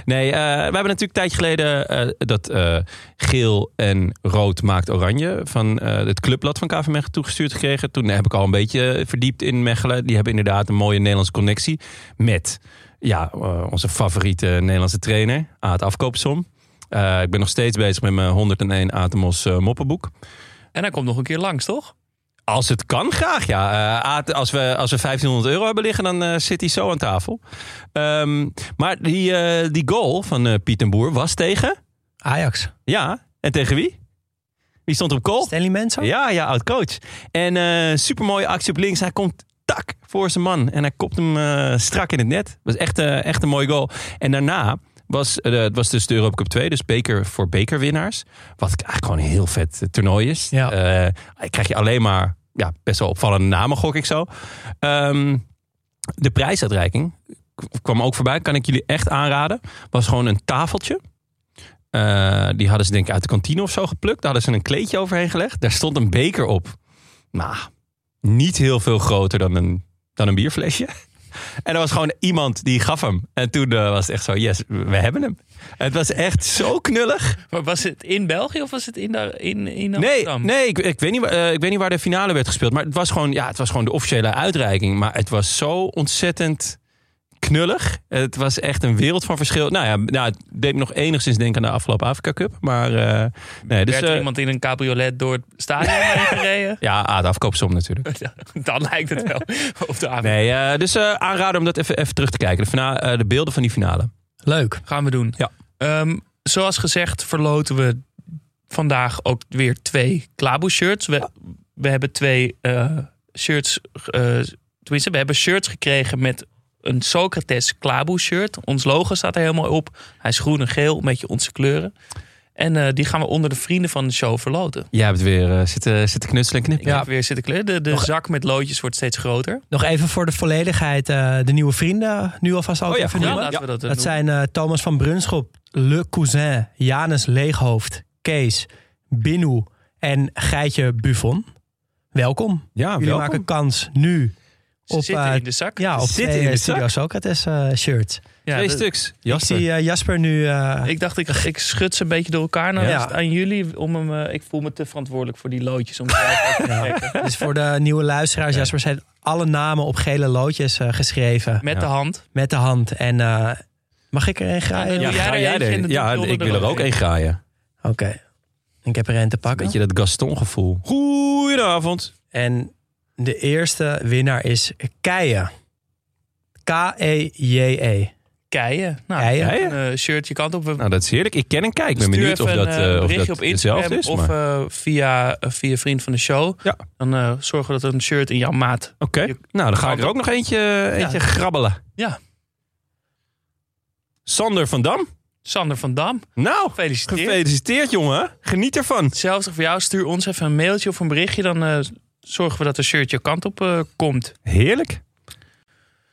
[SPEAKER 6] Nee, eh, we hebben natuurlijk een tijdje geleden eh, dat eh, geel en rood maakt oranje van eh, het clubblad van KV Mechelen toegestuurd gekregen. Toen heb ik al een beetje verdiept in Mechelen. Die hebben inderdaad een mooie Nederlandse connectie met ja, onze favoriete Nederlandse trainer, Aad Afkoopsom. Eh, ik ben nog steeds bezig met mijn 101 Atemos eh, moppenboek.
[SPEAKER 3] En hij komt nog een keer langs, toch?
[SPEAKER 6] Als het kan, graag ja. Eh, als, we, als we 1500 euro hebben liggen, dan zit hij zo aan tafel. Ehm, maar die, eh, die goal van eh, Piet en Boer was tegen?
[SPEAKER 7] Ajax.
[SPEAKER 6] Ja. En tegen wie? Wie stond op goal?
[SPEAKER 7] Stanley Menzo?
[SPEAKER 6] Ja, ja, oud coach. En eh supermooie actie op links. Hij komt tak voor zijn man. En hij kopt hem eh, strak in het net. was echt, eh, echt een mooie goal. En daarna was eh, het was dus de Europa Cup 2. Dus beker voor bekerwinnaars. Wat eigenlijk gewoon een heel vet eh, toernooi is.
[SPEAKER 7] Ja.
[SPEAKER 6] Eh, krijg je alleen maar ja, best wel opvallende namen, gok ik zo. Ehm, de prijsuitreiking kwam ook voorbij. Kan ik jullie echt aanraden. Was gewoon een tafeltje. Die hadden ze denk ik uit de kantine of zo geplukt. Daar hadden ze een kleedje overheen gelegd. Daar stond een beker op. Nou, niet heel veel groter dan een, dan een bierflesje. En er was gewoon iemand die gaf hem. En toen eh, was het echt zo, yes, we hebben hem. Het was echt zo knullig.
[SPEAKER 3] Maar was het in België of was het in, in, in
[SPEAKER 6] Nee,
[SPEAKER 3] Amsterdam?
[SPEAKER 6] nee ik, ik, weet niet, eh, ik weet niet waar de finale werd gespeeld. Maar het was, gewoon, ja, het was gewoon de officiële uitreiking. Maar het was zo ontzettend knullig. Het was echt een wereld van verschil. Nou ja, nou, het deed me nog enigszins denken aan de afgelopen Afrika Cup. Maar eh, nee, dus...
[SPEAKER 3] Werd er
[SPEAKER 6] eh,
[SPEAKER 3] iemand in een cabriolet door het stadion heen gereden?
[SPEAKER 6] ja, ah, de afkoopsom natuurlijk.
[SPEAKER 3] Dan lijkt het wel op de avond.
[SPEAKER 6] Nee, eh, dus eh, aanraden om dat even, even terug te kijken. De, eh, de beelden van die finale.
[SPEAKER 7] Leuk.
[SPEAKER 3] Gaan we doen.
[SPEAKER 6] Ja.
[SPEAKER 3] Ehm, zoals gezegd verloten we vandaag ook weer twee Klaboe shirts. We, we hebben twee eh, shirts, eh, tenminste we hebben shirts gekregen met een Socrates Klaboe shirt. Ons logo staat er helemaal op. Hij is groen en geel, een beetje onze kleuren. En eh, die gaan we onder de vrienden van de show verloten.
[SPEAKER 6] Jij hebt weer eh, zitten, zitten knutselen en
[SPEAKER 3] Ik
[SPEAKER 6] knippen.
[SPEAKER 3] heb weer zitten kleuren. De, de
[SPEAKER 7] Nog-
[SPEAKER 3] zak met loodjes wordt steeds groter.
[SPEAKER 7] Nog even voor de volledigheid. eh, de nieuwe vrienden nu alvast ook
[SPEAKER 6] Oh ja,
[SPEAKER 7] even.
[SPEAKER 3] Ja,
[SPEAKER 7] noemen.
[SPEAKER 3] laten we dat,
[SPEAKER 7] Dat zijn eh, Thomas van Brunschop, Le Cousin, Janus Leeghoofd, Kees, Binu en Geitje Buffon. Welkom.
[SPEAKER 6] Ja,
[SPEAKER 7] Jullie
[SPEAKER 6] welkom.
[SPEAKER 7] maken kans nu
[SPEAKER 3] Ze
[SPEAKER 7] op,
[SPEAKER 3] zitten
[SPEAKER 7] eh,
[SPEAKER 3] in de zak.
[SPEAKER 7] ja, op
[SPEAKER 6] Zitten
[SPEAKER 7] twee
[SPEAKER 6] in de
[SPEAKER 7] eh, Studio
[SPEAKER 6] zak?
[SPEAKER 7] Socrates eh, shirts.
[SPEAKER 3] Ja,
[SPEAKER 6] Twee
[SPEAKER 3] de-
[SPEAKER 6] stuks.
[SPEAKER 7] Ik
[SPEAKER 6] Jasper.
[SPEAKER 7] zie eh, Jasper nu... eh,
[SPEAKER 3] Ik dacht, ik, ik schud ze een beetje door elkaar. Nou,
[SPEAKER 7] Ja.
[SPEAKER 3] aan jullie om hem. ik voel me te verantwoordelijk voor die loodjes. Om te trekken.
[SPEAKER 7] dus voor de nieuwe luisteraars, Jasper zijn alle namen op gele loodjes eh, geschreven.
[SPEAKER 3] Met
[SPEAKER 6] Ja.
[SPEAKER 3] de hand.
[SPEAKER 7] Met de hand. En eh, mag ik er een graaien?
[SPEAKER 3] Ja,
[SPEAKER 6] ga jij er?
[SPEAKER 3] ik
[SPEAKER 6] ik wil er
[SPEAKER 3] ook een.
[SPEAKER 6] één graaien.
[SPEAKER 7] Oké. Ik heb er een te pakken.
[SPEAKER 6] Beetje dat Gaston-gevoel. Goedenavond.
[SPEAKER 7] En de eerste winnaar is Keijen. K-E-J-E.
[SPEAKER 3] Keien. Nou,
[SPEAKER 7] Keien?
[SPEAKER 3] Een eh, shirt je kant op.
[SPEAKER 6] Nou, dat is heerlijk. Ik ken en kijk. Ik ben
[SPEAKER 3] stuur
[SPEAKER 6] benieuwd of dat,
[SPEAKER 3] een eh,
[SPEAKER 6] of dat
[SPEAKER 3] op
[SPEAKER 6] hetzelfde is.
[SPEAKER 3] of
[SPEAKER 6] maar-
[SPEAKER 3] eh, via, via vriend van de show.
[SPEAKER 6] Ja.
[SPEAKER 3] Dan eh, zorgen we dat er een shirt in jouw maat.
[SPEAKER 6] Oké. Nou, dan ga ik er ook nog eentje, eentje grabbelen.
[SPEAKER 3] Ja.
[SPEAKER 6] Sander van Dam.
[SPEAKER 3] Sander van Dam.
[SPEAKER 6] Nou,
[SPEAKER 3] Gefeliciteerd.
[SPEAKER 6] gefeliciteerd jongen. Geniet ervan.
[SPEAKER 3] Hetzelfde voor jou. Stuur ons even een mailtje of een berichtje. Dan eh, zorgen we dat een shirt je kant op eh, komt.
[SPEAKER 6] Heerlijk.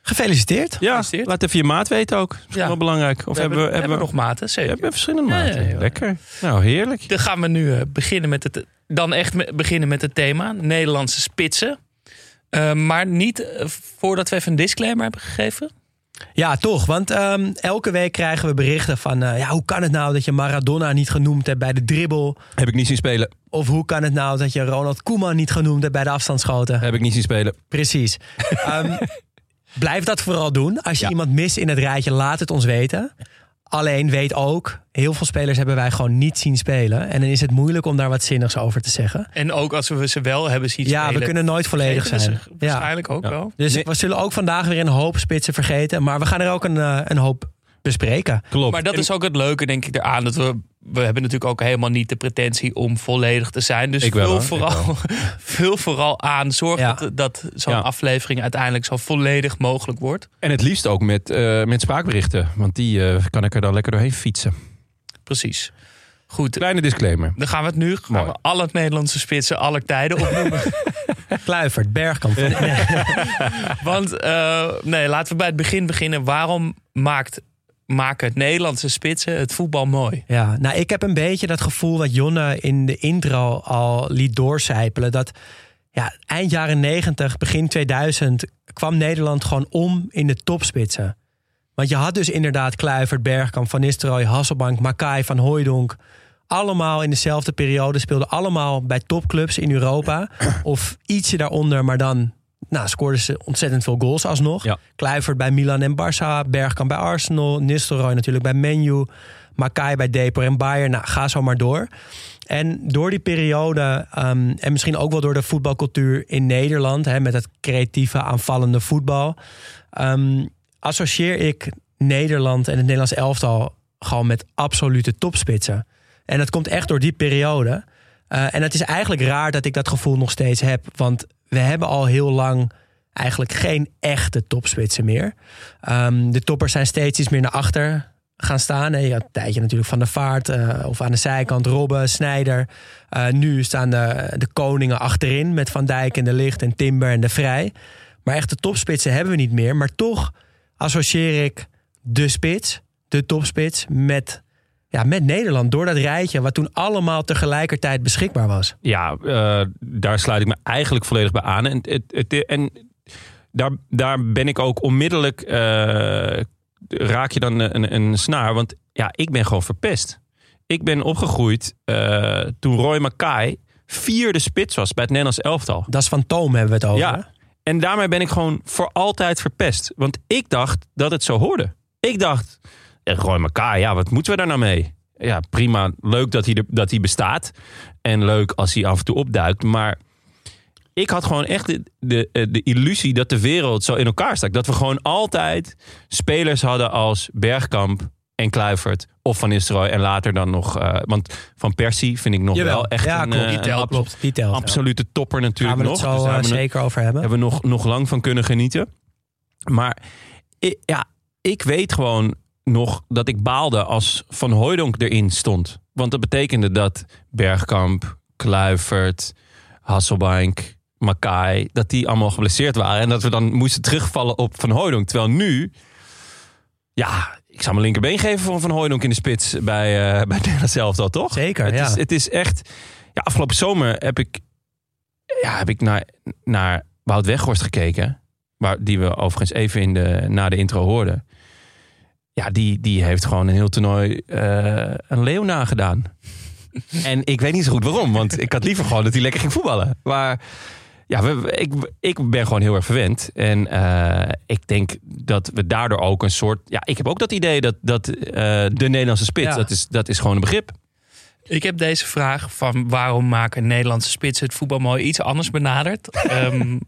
[SPEAKER 7] Gefeliciteerd.
[SPEAKER 6] Ja,
[SPEAKER 3] Gefeliciteerd.
[SPEAKER 6] laat even je maat weten ook. Dat is
[SPEAKER 3] Ja.
[SPEAKER 6] wel belangrijk. Of
[SPEAKER 3] we
[SPEAKER 6] hebben, we, hebben, we
[SPEAKER 3] nog maten,
[SPEAKER 6] we
[SPEAKER 3] zeker.
[SPEAKER 6] hebben verschillende
[SPEAKER 3] Ja, ja,
[SPEAKER 6] maten.
[SPEAKER 3] ja.
[SPEAKER 6] Lekker. Nou, heerlijk.
[SPEAKER 3] Dan gaan we nu eh, beginnen met het. Dan echt me- beginnen met het thema: Nederlandse spitsen. Eh, maar niet voordat we even een disclaimer hebben gegeven.
[SPEAKER 7] Ja, toch. Want ehm, elke week krijgen we berichten van... eh, ja, hoe kan het nou dat je Maradona niet genoemd hebt bij de dribbel?
[SPEAKER 6] Heb ik niet zien spelen.
[SPEAKER 7] Of hoe kan het nou dat je Ronald Koeman niet genoemd hebt bij de afstandsschoten?
[SPEAKER 6] Heb ik niet zien spelen.
[SPEAKER 7] Precies. Ehm, Blijf dat vooral doen. Als je
[SPEAKER 6] Ja.
[SPEAKER 7] iemand mist in het rijtje, laat het ons weten. Alleen weet ook, heel veel spelers hebben wij gewoon niet zien spelen. En dan is het moeilijk om daar wat zinnigs over te zeggen.
[SPEAKER 3] En ook als we ze wel hebben zien
[SPEAKER 7] Ja,
[SPEAKER 3] spelen.
[SPEAKER 7] we kunnen nooit volledig zijn.
[SPEAKER 3] ze
[SPEAKER 7] Ja.
[SPEAKER 3] Waarschijnlijk ook
[SPEAKER 6] Ja.
[SPEAKER 3] wel.
[SPEAKER 7] Dus
[SPEAKER 6] Nee.
[SPEAKER 7] we zullen ook vandaag weer een hoop spitsen vergeten. Maar we gaan er ook een, eh, een hoop bespreken.
[SPEAKER 6] Klopt.
[SPEAKER 3] Maar dat
[SPEAKER 6] En-
[SPEAKER 3] is ook het leuke, denk ik, eraan. Dat we, we hebben natuurlijk ook helemaal niet de pretentie om volledig te zijn. Dus
[SPEAKER 6] Ik wel,
[SPEAKER 3] vul, vooral, vul vooral aan. Zorg
[SPEAKER 7] Ja.
[SPEAKER 3] dat, dat zo'n
[SPEAKER 6] Ja.
[SPEAKER 3] aflevering uiteindelijk zo volledig mogelijk wordt.
[SPEAKER 6] En het liefst ook met, eh, met spraakberichten. Want die eh, kan ik er dan lekker doorheen fietsen.
[SPEAKER 3] Precies. Goed,
[SPEAKER 6] Kleine disclaimer.
[SPEAKER 3] dan gaan we het nu. Gaan
[SPEAKER 6] Mooi.
[SPEAKER 3] we alle Nederlandse spitsen aller tijden opnoemen.
[SPEAKER 7] Kluivert, Bergkamp.
[SPEAKER 3] Want eh, nee, laten we bij het begin beginnen. Waarom maakt, maken Nederlandse spitsen het voetbal mooi?
[SPEAKER 7] Ja, nou, ik heb een beetje dat gevoel wat Jonne in de intro al liet doorcijpelen. Dat ja, eind jaren 90, begin 2000 kwam Nederland gewoon om in de topspitsen. Want je had dus inderdaad Kluivert, Bergkamp, Van Nistelrooy, Hasselbank, Makai, Van Hooijdonk. Allemaal in dezelfde periode, speelden allemaal bij topclubs in Europa. Of ietsje daaronder, maar dan nou, scoorden ze ontzettend veel goals alsnog.
[SPEAKER 6] Ja.
[SPEAKER 7] Kluivert bij Milan en Barça, Bergkamp bij Arsenal, Nistelrooy natuurlijk bij Menu, Makai bij Depor en Bayern. Nou, ga zo maar door. En door die periode, ehm, en misschien ook wel door de voetbalcultuur in Nederland, hè, met het creatieve, aanvallende voetbal, ehm, associeer ik Nederland en het Nederlands elftal gewoon met absolute topspitsen. En dat komt echt door die periode. Eh, en het is eigenlijk raar dat ik dat gevoel nog steeds heb, want we hebben al heel lang eigenlijk geen echte topspitsen meer. Ehm, de toppers zijn steeds iets meer naar achter gaan staan. Je had een tijdje natuurlijk Van de Vaart eh, of aan de zijkant Robben, Snijder. Eh, nu staan de, de koningen achterin met Van Dijk en De Licht en Timber en De Vrij. Maar echte topspitsen hebben we niet meer. Maar toch associeer ik de spits, de topspits, met, ja, met Nederland. Door dat rijtje wat toen allemaal tegelijkertijd beschikbaar was.
[SPEAKER 6] Ja, eh, daar sluit ik me eigenlijk volledig bij aan. En, het, het, en daar, daar ben ik ook onmiddellijk. eh, raak je dan een, een snaar? Want ja, ik ben gewoon verpest. Ik ben opgegroeid eh, toen Roy Mackay vierde spits was bij het Nederlands elftal.
[SPEAKER 7] Dat is van Toom hebben we het over.
[SPEAKER 6] Ja. En daarmee ben ik gewoon voor altijd verpest. Want ik dacht dat het zo hoorde. Ik dacht, ja, Roy Mackay, ja, wat moeten we daar nou mee? Ja, prima. Leuk dat hij, er, dat hij bestaat. En leuk als hij af en toe opduikt. Maar ik had gewoon echt de, de, de illusie dat de wereld zo in elkaar stak. Dat we gewoon altijd spelers hadden als Bergkamp en Kluivert. Of Van Nistelrooy. En later dan nog... eh, want Van Persie vind ik nog
[SPEAKER 7] Jawel.
[SPEAKER 6] wel echt
[SPEAKER 7] ja,
[SPEAKER 6] een,
[SPEAKER 7] klopt.
[SPEAKER 6] eh,
[SPEAKER 7] Die telt,
[SPEAKER 6] abs-
[SPEAKER 7] klopt. Die telt. ja.
[SPEAKER 6] absolute topper
[SPEAKER 7] Gaan
[SPEAKER 6] natuurlijk nog.
[SPEAKER 7] het
[SPEAKER 6] Dus daar
[SPEAKER 7] eh,
[SPEAKER 6] hebben we
[SPEAKER 7] zeker over hebben.
[SPEAKER 6] hebben we nog, nog lang van kunnen genieten. Maar ik, ja, ik weet gewoon nog dat ik baalde als Van Hooijdonk erin stond. Want dat betekende dat Bergkamp, Kluivert, Hasselbank, Makai... dat die allemaal geblesseerd waren. En dat we dan moesten terugvallen op Van Hooijdonk. Terwijl nu... Ja, ik zou mijn linkerbeen geven voor Van Hooijdonk in de spits bij, eh bij Nederland zelf al, toch?
[SPEAKER 7] Zeker,
[SPEAKER 6] het
[SPEAKER 7] ja.
[SPEAKER 6] Is, het is echt... Ja, afgelopen zomer heb ik, ja, heb ik naar, naar Wout Weghorst gekeken. Waar, die we overigens even in de, na de intro hoorden. Ja, die, die heeft gewoon een heel toernooi eh, een leeuw nagedaan. en ik weet niet zo goed waarom. Want ik had liever gewoon dat hij lekker ging voetballen. Maar ja, we, ik, ik ben gewoon heel erg verwend. En eh, ik denk dat we daardoor ook een soort... Ja, ik heb ook dat idee dat, dat eh, de Nederlandse spits...
[SPEAKER 7] Ja.
[SPEAKER 6] Dat, is, dat is gewoon een begrip.
[SPEAKER 3] Ik heb deze vraag van waarom maken Nederlandse spitsen het voetbal mooi iets anders benaderd. Ehm,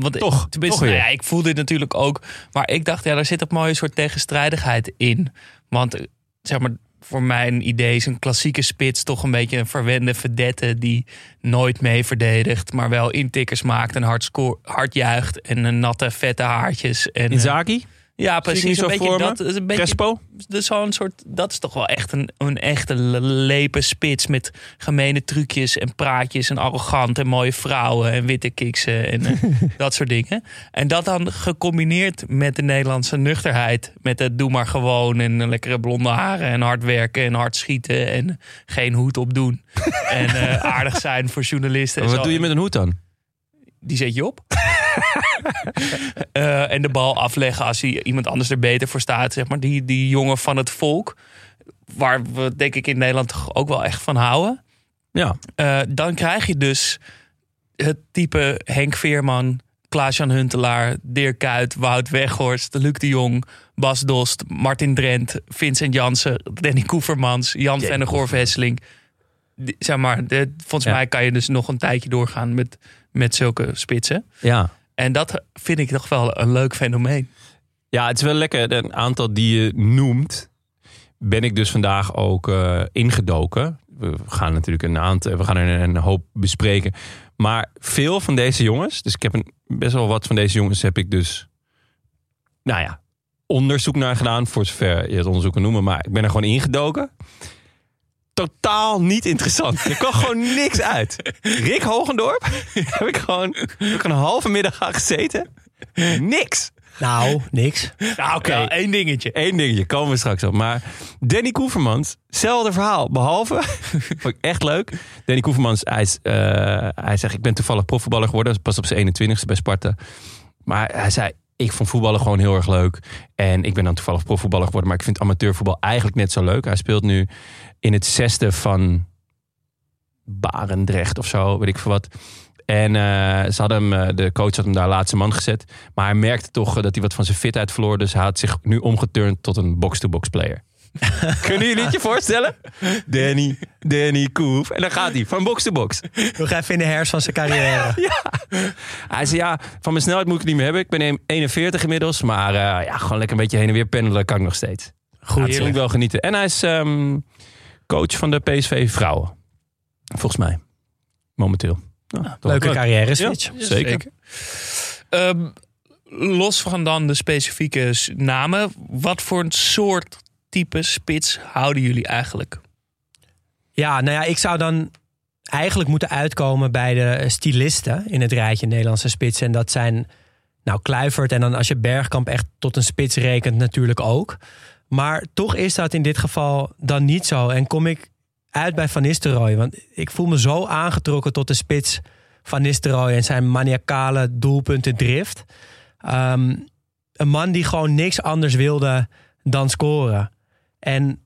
[SPEAKER 3] want
[SPEAKER 6] Toch,
[SPEAKER 3] tenminste,
[SPEAKER 6] toch weer.
[SPEAKER 3] nou ja, ik voelde dit natuurlijk ook. Maar ik dacht, ja, daar zit een mooie soort tegenstrijdigheid in. Want zeg maar, voor mijn idee is een klassieke spits toch een beetje een verwende verdette die nooit mee verdedigt, maar wel intikkers maakt en hard, scoort, hard juicht en een natte vette haartjes. En,
[SPEAKER 6] Inzaghi?
[SPEAKER 3] Ja, precies.
[SPEAKER 6] zo
[SPEAKER 3] Een beetje dat, een beetje
[SPEAKER 6] Crespo?
[SPEAKER 3] dus zo'n soort, dat is toch wel echt een, een echte lepe spits met gemene trucjes en praatjes en arrogant en mooie vrouwen en witte kiksen en eh, dat soort dingen. En dat dan gecombineerd met de Nederlandse nuchterheid, met het doe maar gewoon en een lekkere blonde haren en hard werken en hard schieten en geen hoed op doen en eh, aardig zijn voor journalisten. en
[SPEAKER 6] Wat
[SPEAKER 3] zo.
[SPEAKER 6] doe je met een hoed dan?
[SPEAKER 3] Die zet je op. Eh, en de bal afleggen als hij iemand anders er beter voor staat. Zeg maar. die, die jongen van het volk. Waar we denk ik in Nederland toch ook wel echt van houden.
[SPEAKER 6] Ja.
[SPEAKER 3] Eh, dan krijg je dus het type Henk Veerman. Klaas-Jan Huntelaar, Dirk Kuyt, Wout Weghorst, Luc de Jong, Bas Dost, Martin Drent, Vincent Jansen, Danny Koevermans, Jan Vennegoor Hesseling. Die- Zeg maar, de, volgens
[SPEAKER 6] Ja.
[SPEAKER 3] mij kan je dus nog een tijdje doorgaan met, met zulke spitsen.
[SPEAKER 6] Ja.
[SPEAKER 3] En dat vind ik toch wel een leuk fenomeen.
[SPEAKER 6] Ja, het is wel lekker. Een aantal die je noemt, ben ik dus vandaag ook eh, ingedoken. We gaan natuurlijk een aantal, we gaan er een hoop bespreken. Maar veel van deze jongens, dus ik heb een, best wel wat van deze jongens heb ik dus, nou ja, onderzoek naar gedaan. Voor zover je het onderzoek kan noemen. Maar ik ben er gewoon ingedoken. Totaal niet interessant. Er kwam gewoon niks uit. Rick Hogendorp heb ik gewoon heb ik een halve middag aan gezeten. Niks.
[SPEAKER 7] Nou, niks.
[SPEAKER 3] Nou, oké, één dingetje.
[SPEAKER 6] Eén dingetje, komen we straks op. Maar Danny Koevermans, hetzelfde verhaal. Behalve, vond ik echt leuk. Danny Koevermans, hij, is, eh, hij zegt... ik ben toevallig profvoetballer geworden. Pas op zijn 21ste bij Sparta. Maar hij zei, ik vond voetballen gewoon heel erg leuk. En ik ben dan toevallig profvoetballer geworden. Maar ik vind amateurvoetbal eigenlijk net zo leuk. Hij speelt nu in het zesde van Barendrecht of zo, weet ik veel wat. En eh, ze hem, eh, de coach had hem daar laatste man gezet. Maar hij merkte toch eh, dat hij wat van zijn fitheid verloor. Dus hij had zich nu omgeturnd tot een box-to-box player. Kunnen jullie het je voorstellen? Danny, Danny Koef. En dan gaat hij van box to box.
[SPEAKER 7] Nog even in de hers van zijn carrière.
[SPEAKER 6] Hij zei ja, van mijn snelheid moet ik het niet meer hebben. Ik ben 41 inmiddels. Maar eh, ja, gewoon lekker een beetje heen en weer pendelen kan ik nog steeds.
[SPEAKER 7] Goed.
[SPEAKER 6] Dat wil ik wel genieten. En hij is ehm, coach van de PSV Vrouwen. Volgens mij. Momenteel. Nou, toch
[SPEAKER 7] Leuke
[SPEAKER 6] leuk.
[SPEAKER 7] carrière switch.
[SPEAKER 6] Ja, zeker.
[SPEAKER 3] Ehm, los van dan de specifieke namen, wat voor een soort type spits houden jullie eigenlijk?
[SPEAKER 7] Ja, nou ja, ik zou dan eigenlijk moeten uitkomen bij de stylisten in het rijtje Nederlandse spitsen. En dat zijn nou Kluivert en dan als je Bergkamp echt tot een spits rekent natuurlijk ook. Maar toch is dat in dit geval dan niet zo. En kom ik uit bij Van Nistelrooy. Want ik voel me zo aangetrokken tot de spits van Nistelrooy en zijn maniacale doelpuntendrift. Ehm, een man die gewoon niks anders wilde dan scoren. En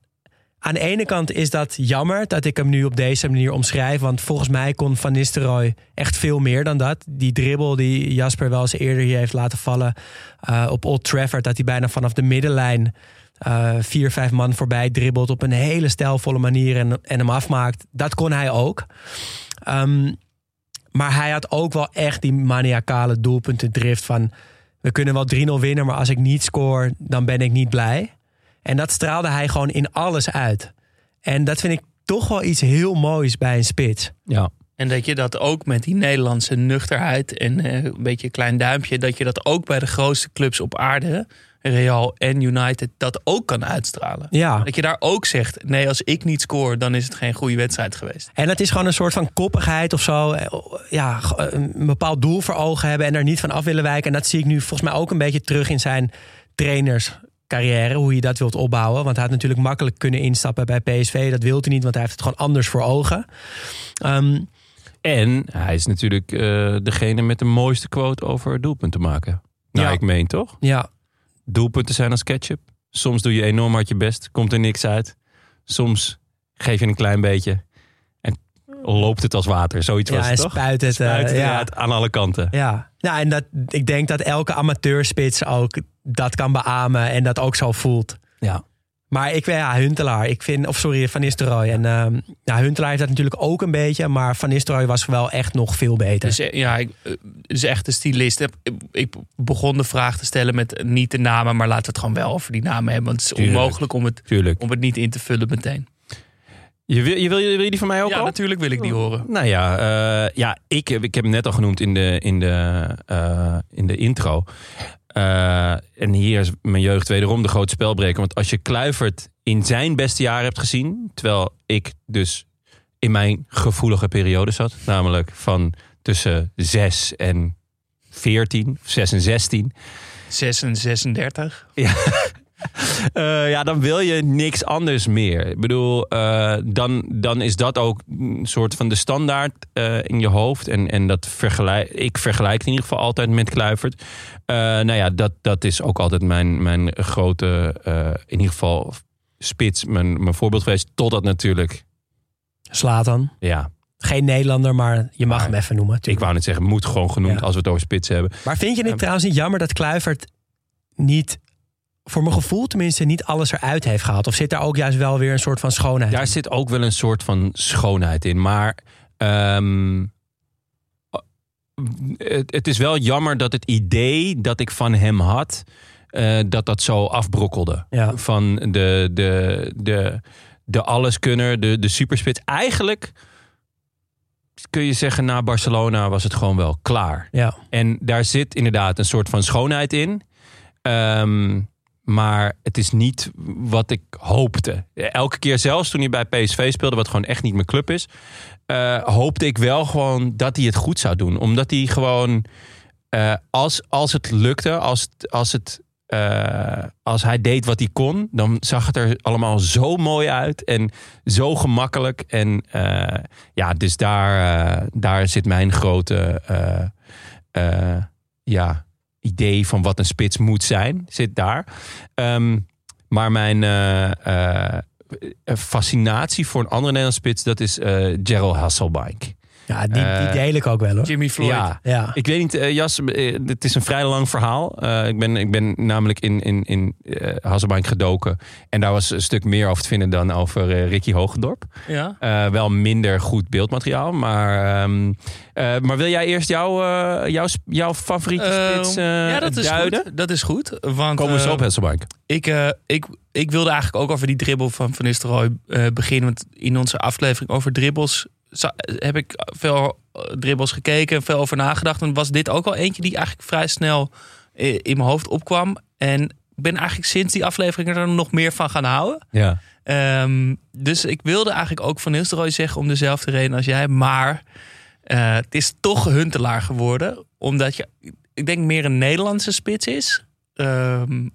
[SPEAKER 7] aan de ene kant is dat jammer dat ik hem nu op deze manier omschrijf. Want volgens mij kon Van Nistelrooy echt veel meer dan dat. Die dribbel die Jasper wel eens eerder hier heeft laten vallen eh, op Old Trafford. Dat hij bijna vanaf de middenlijn eh, vier, vijf man voorbij dribbelt op een hele stijlvolle manier en, en hem afmaakt. Dat kon hij ook. Ehm, maar hij had ook wel echt die maniacale doelpuntendrift van... we kunnen wel 3-0 winnen, maar als ik niet scoor, dan ben ik niet blij. En dat straalde hij gewoon in alles uit. En dat vind ik toch wel iets heel moois bij een spits.
[SPEAKER 6] Ja.
[SPEAKER 3] En dat je dat ook met die Nederlandse nuchterheid en eh, een beetje een klein duimpje, dat je dat ook bij de grootste clubs op aarde, Real en United, dat ook kan uitstralen.
[SPEAKER 7] Ja.
[SPEAKER 3] Dat je daar ook zegt, nee, als ik niet scoor, dan is het geen goede wedstrijd geweest.
[SPEAKER 7] En het is gewoon een soort van koppigheid of zo. Ja, een bepaald doel voor ogen hebben en er niet van af willen wijken. En dat zie ik nu volgens mij ook een beetje terug in zijn trainerscarrière. Hoe je dat wilt opbouwen. Want hij had natuurlijk makkelijk kunnen instappen bij PSV. Dat wil hij niet, want hij heeft het gewoon anders voor ogen. Ehm,
[SPEAKER 6] En hij is natuurlijk eh, degene met de mooiste quote over doelpunten maken. Nou,
[SPEAKER 7] Ja.
[SPEAKER 6] ik meen toch?
[SPEAKER 7] ja,
[SPEAKER 6] Doelpunten zijn als ketchup. Soms doe je enorm hard je best, komt er niks uit. Soms geef je een klein beetje loopt het als water. Zoiets was
[SPEAKER 7] ja,
[SPEAKER 6] het
[SPEAKER 7] en
[SPEAKER 6] toch?
[SPEAKER 7] spuit het. eh,
[SPEAKER 6] Spuit het
[SPEAKER 7] ja.
[SPEAKER 6] aan alle kanten.
[SPEAKER 7] Ja, nou, en dat, ik denk dat elke amateurspits ook dat kan beamen en dat ook zo voelt.
[SPEAKER 6] Ja.
[SPEAKER 7] Maar ik weet, ja, Huntelaar, ik vind, of sorry, Van Nistelrooy. En ehm ja, Huntelaar heeft dat natuurlijk ook een beetje, maar Van Nistelrooy was wel echt nog veel beter.
[SPEAKER 3] Dus eh, ja, ik, eh, is echt een stylist. Ik- begon de vraag te stellen met niet de namen, maar laten we het gewoon wel over die namen hebben. Want het is
[SPEAKER 6] Tuurlijk.
[SPEAKER 3] onmogelijk om het,
[SPEAKER 6] Tuurlijk.
[SPEAKER 3] om het niet in te vullen meteen.
[SPEAKER 6] Je wil, je wil, wil je die van mij ook
[SPEAKER 3] Ja,
[SPEAKER 6] al?
[SPEAKER 3] natuurlijk wil ik die horen.
[SPEAKER 6] Nou ja, eh, ja ik, heb- ik heb hem net al genoemd in de, in de, eh, in de intro. Eh, en hier is mijn jeugd wederom de grote spelbreker. Want als je Kluivert in zijn beste jaar hebt gezien... terwijl ik dus in mijn gevoelige periode zat... namelijk van tussen 6 en 14, of 6 en 16...
[SPEAKER 3] 6 en 36.
[SPEAKER 6] Eh, ja, dan wil je niks anders meer. Ik bedoel, eh, dan, dan is dat ook een soort van de standaard eh, in je hoofd. En, en dat vergelijk, ik vergelijk in ieder geval altijd met Kluivert. Nou ja, dat, dat is ook altijd mijn, mijn grote, in ieder geval spits, mijn, mijn voorbeeld geweest. Totdat natuurlijk,
[SPEAKER 7] Slaat dan.
[SPEAKER 6] ja,
[SPEAKER 7] Geen Nederlander, maar je mag
[SPEAKER 6] Maar
[SPEAKER 7] hem even noemen.
[SPEAKER 6] Ik wou net zeggen, moet gewoon genoemd
[SPEAKER 7] Ja.
[SPEAKER 6] als we het over spitsen hebben.
[SPEAKER 7] Maar vind je het trouwens niet jammer dat Kluivert niet, voor mijn gevoel tenminste, niet alles eruit heeft gehaald? Of zit daar ook juist wel weer een soort van schoonheid
[SPEAKER 6] Daar
[SPEAKER 7] in?
[SPEAKER 6] zit ook wel een soort van schoonheid in. Maar ehm, het, het is wel jammer dat het idee dat ik van hem had, eh, dat dat zo afbrokkelde.
[SPEAKER 7] Ja.
[SPEAKER 6] Van de, de, de, de alleskunner, de, de superspits. Eigenlijk kun je zeggen, na Barcelona was het gewoon wel klaar.
[SPEAKER 7] Ja.
[SPEAKER 6] En daar zit inderdaad een soort van schoonheid in. Ehm, maar het is niet wat ik hoopte. Elke keer, zelfs toen hij bij PSV speelde, wat gewoon echt niet mijn club is, eh, hoopte ik wel gewoon dat hij het goed zou doen. Omdat hij gewoon, eh, als, als het lukte, als, als, het, eh, als hij deed wat hij kon, dan zag het er allemaal zo mooi uit en zo gemakkelijk. En ja, dus daar, daar zit mijn grote ja, idee van wat een spits moet zijn, zit daar. Ehm, maar mijn eh, eh, fascinatie voor een andere Nederlandse spits, dat is eh Gerald Hasselbank.
[SPEAKER 7] Ja, die, die
[SPEAKER 6] Eh,
[SPEAKER 7] deel ik ook wel hoor.
[SPEAKER 3] Jimmy Floyd.
[SPEAKER 6] Ja,
[SPEAKER 7] Ja.
[SPEAKER 6] ik weet niet, eh, Jas, eh, het is een vrij lang verhaal. Eh, ik, ben, ik ben namelijk in, in, in eh, Hasselbank gedoken. En daar was een stuk meer over te vinden dan over eh, Ricky Hogendorp.
[SPEAKER 3] Ja.
[SPEAKER 6] Eh, wel minder goed beeldmateriaal. Maar, ehm, eh, maar wil jij eerst jouw, jouw, jouw favoriete
[SPEAKER 3] Ehm,
[SPEAKER 6] spits eh,
[SPEAKER 3] ja, dat is
[SPEAKER 6] duiden?
[SPEAKER 3] goed. Dat is goed. Want,
[SPEAKER 6] Komen we zo op Hasselbank.
[SPEAKER 3] Ik, eh, ik, ik wilde eigenlijk ook over die dribbel van Van Nistelrooy eh, beginnen. Want in onze aflevering over dribbels heb ik veel eh, dribbels gekeken, veel over nagedacht. En was dit ook wel eentje die eigenlijk vrij snel eh, in mijn hoofd opkwam. En ik ben eigenlijk sinds die aflevering er nog meer van gaan houden.
[SPEAKER 6] Ja.
[SPEAKER 3] Ehm, dus ik wilde eigenlijk ook Van Nistelrooy zeggen om dezelfde reden als jij. Maar eh, het is toch Huntelaar geworden. Omdat je, ik denk, meer een Nederlandse spits is. Ehm,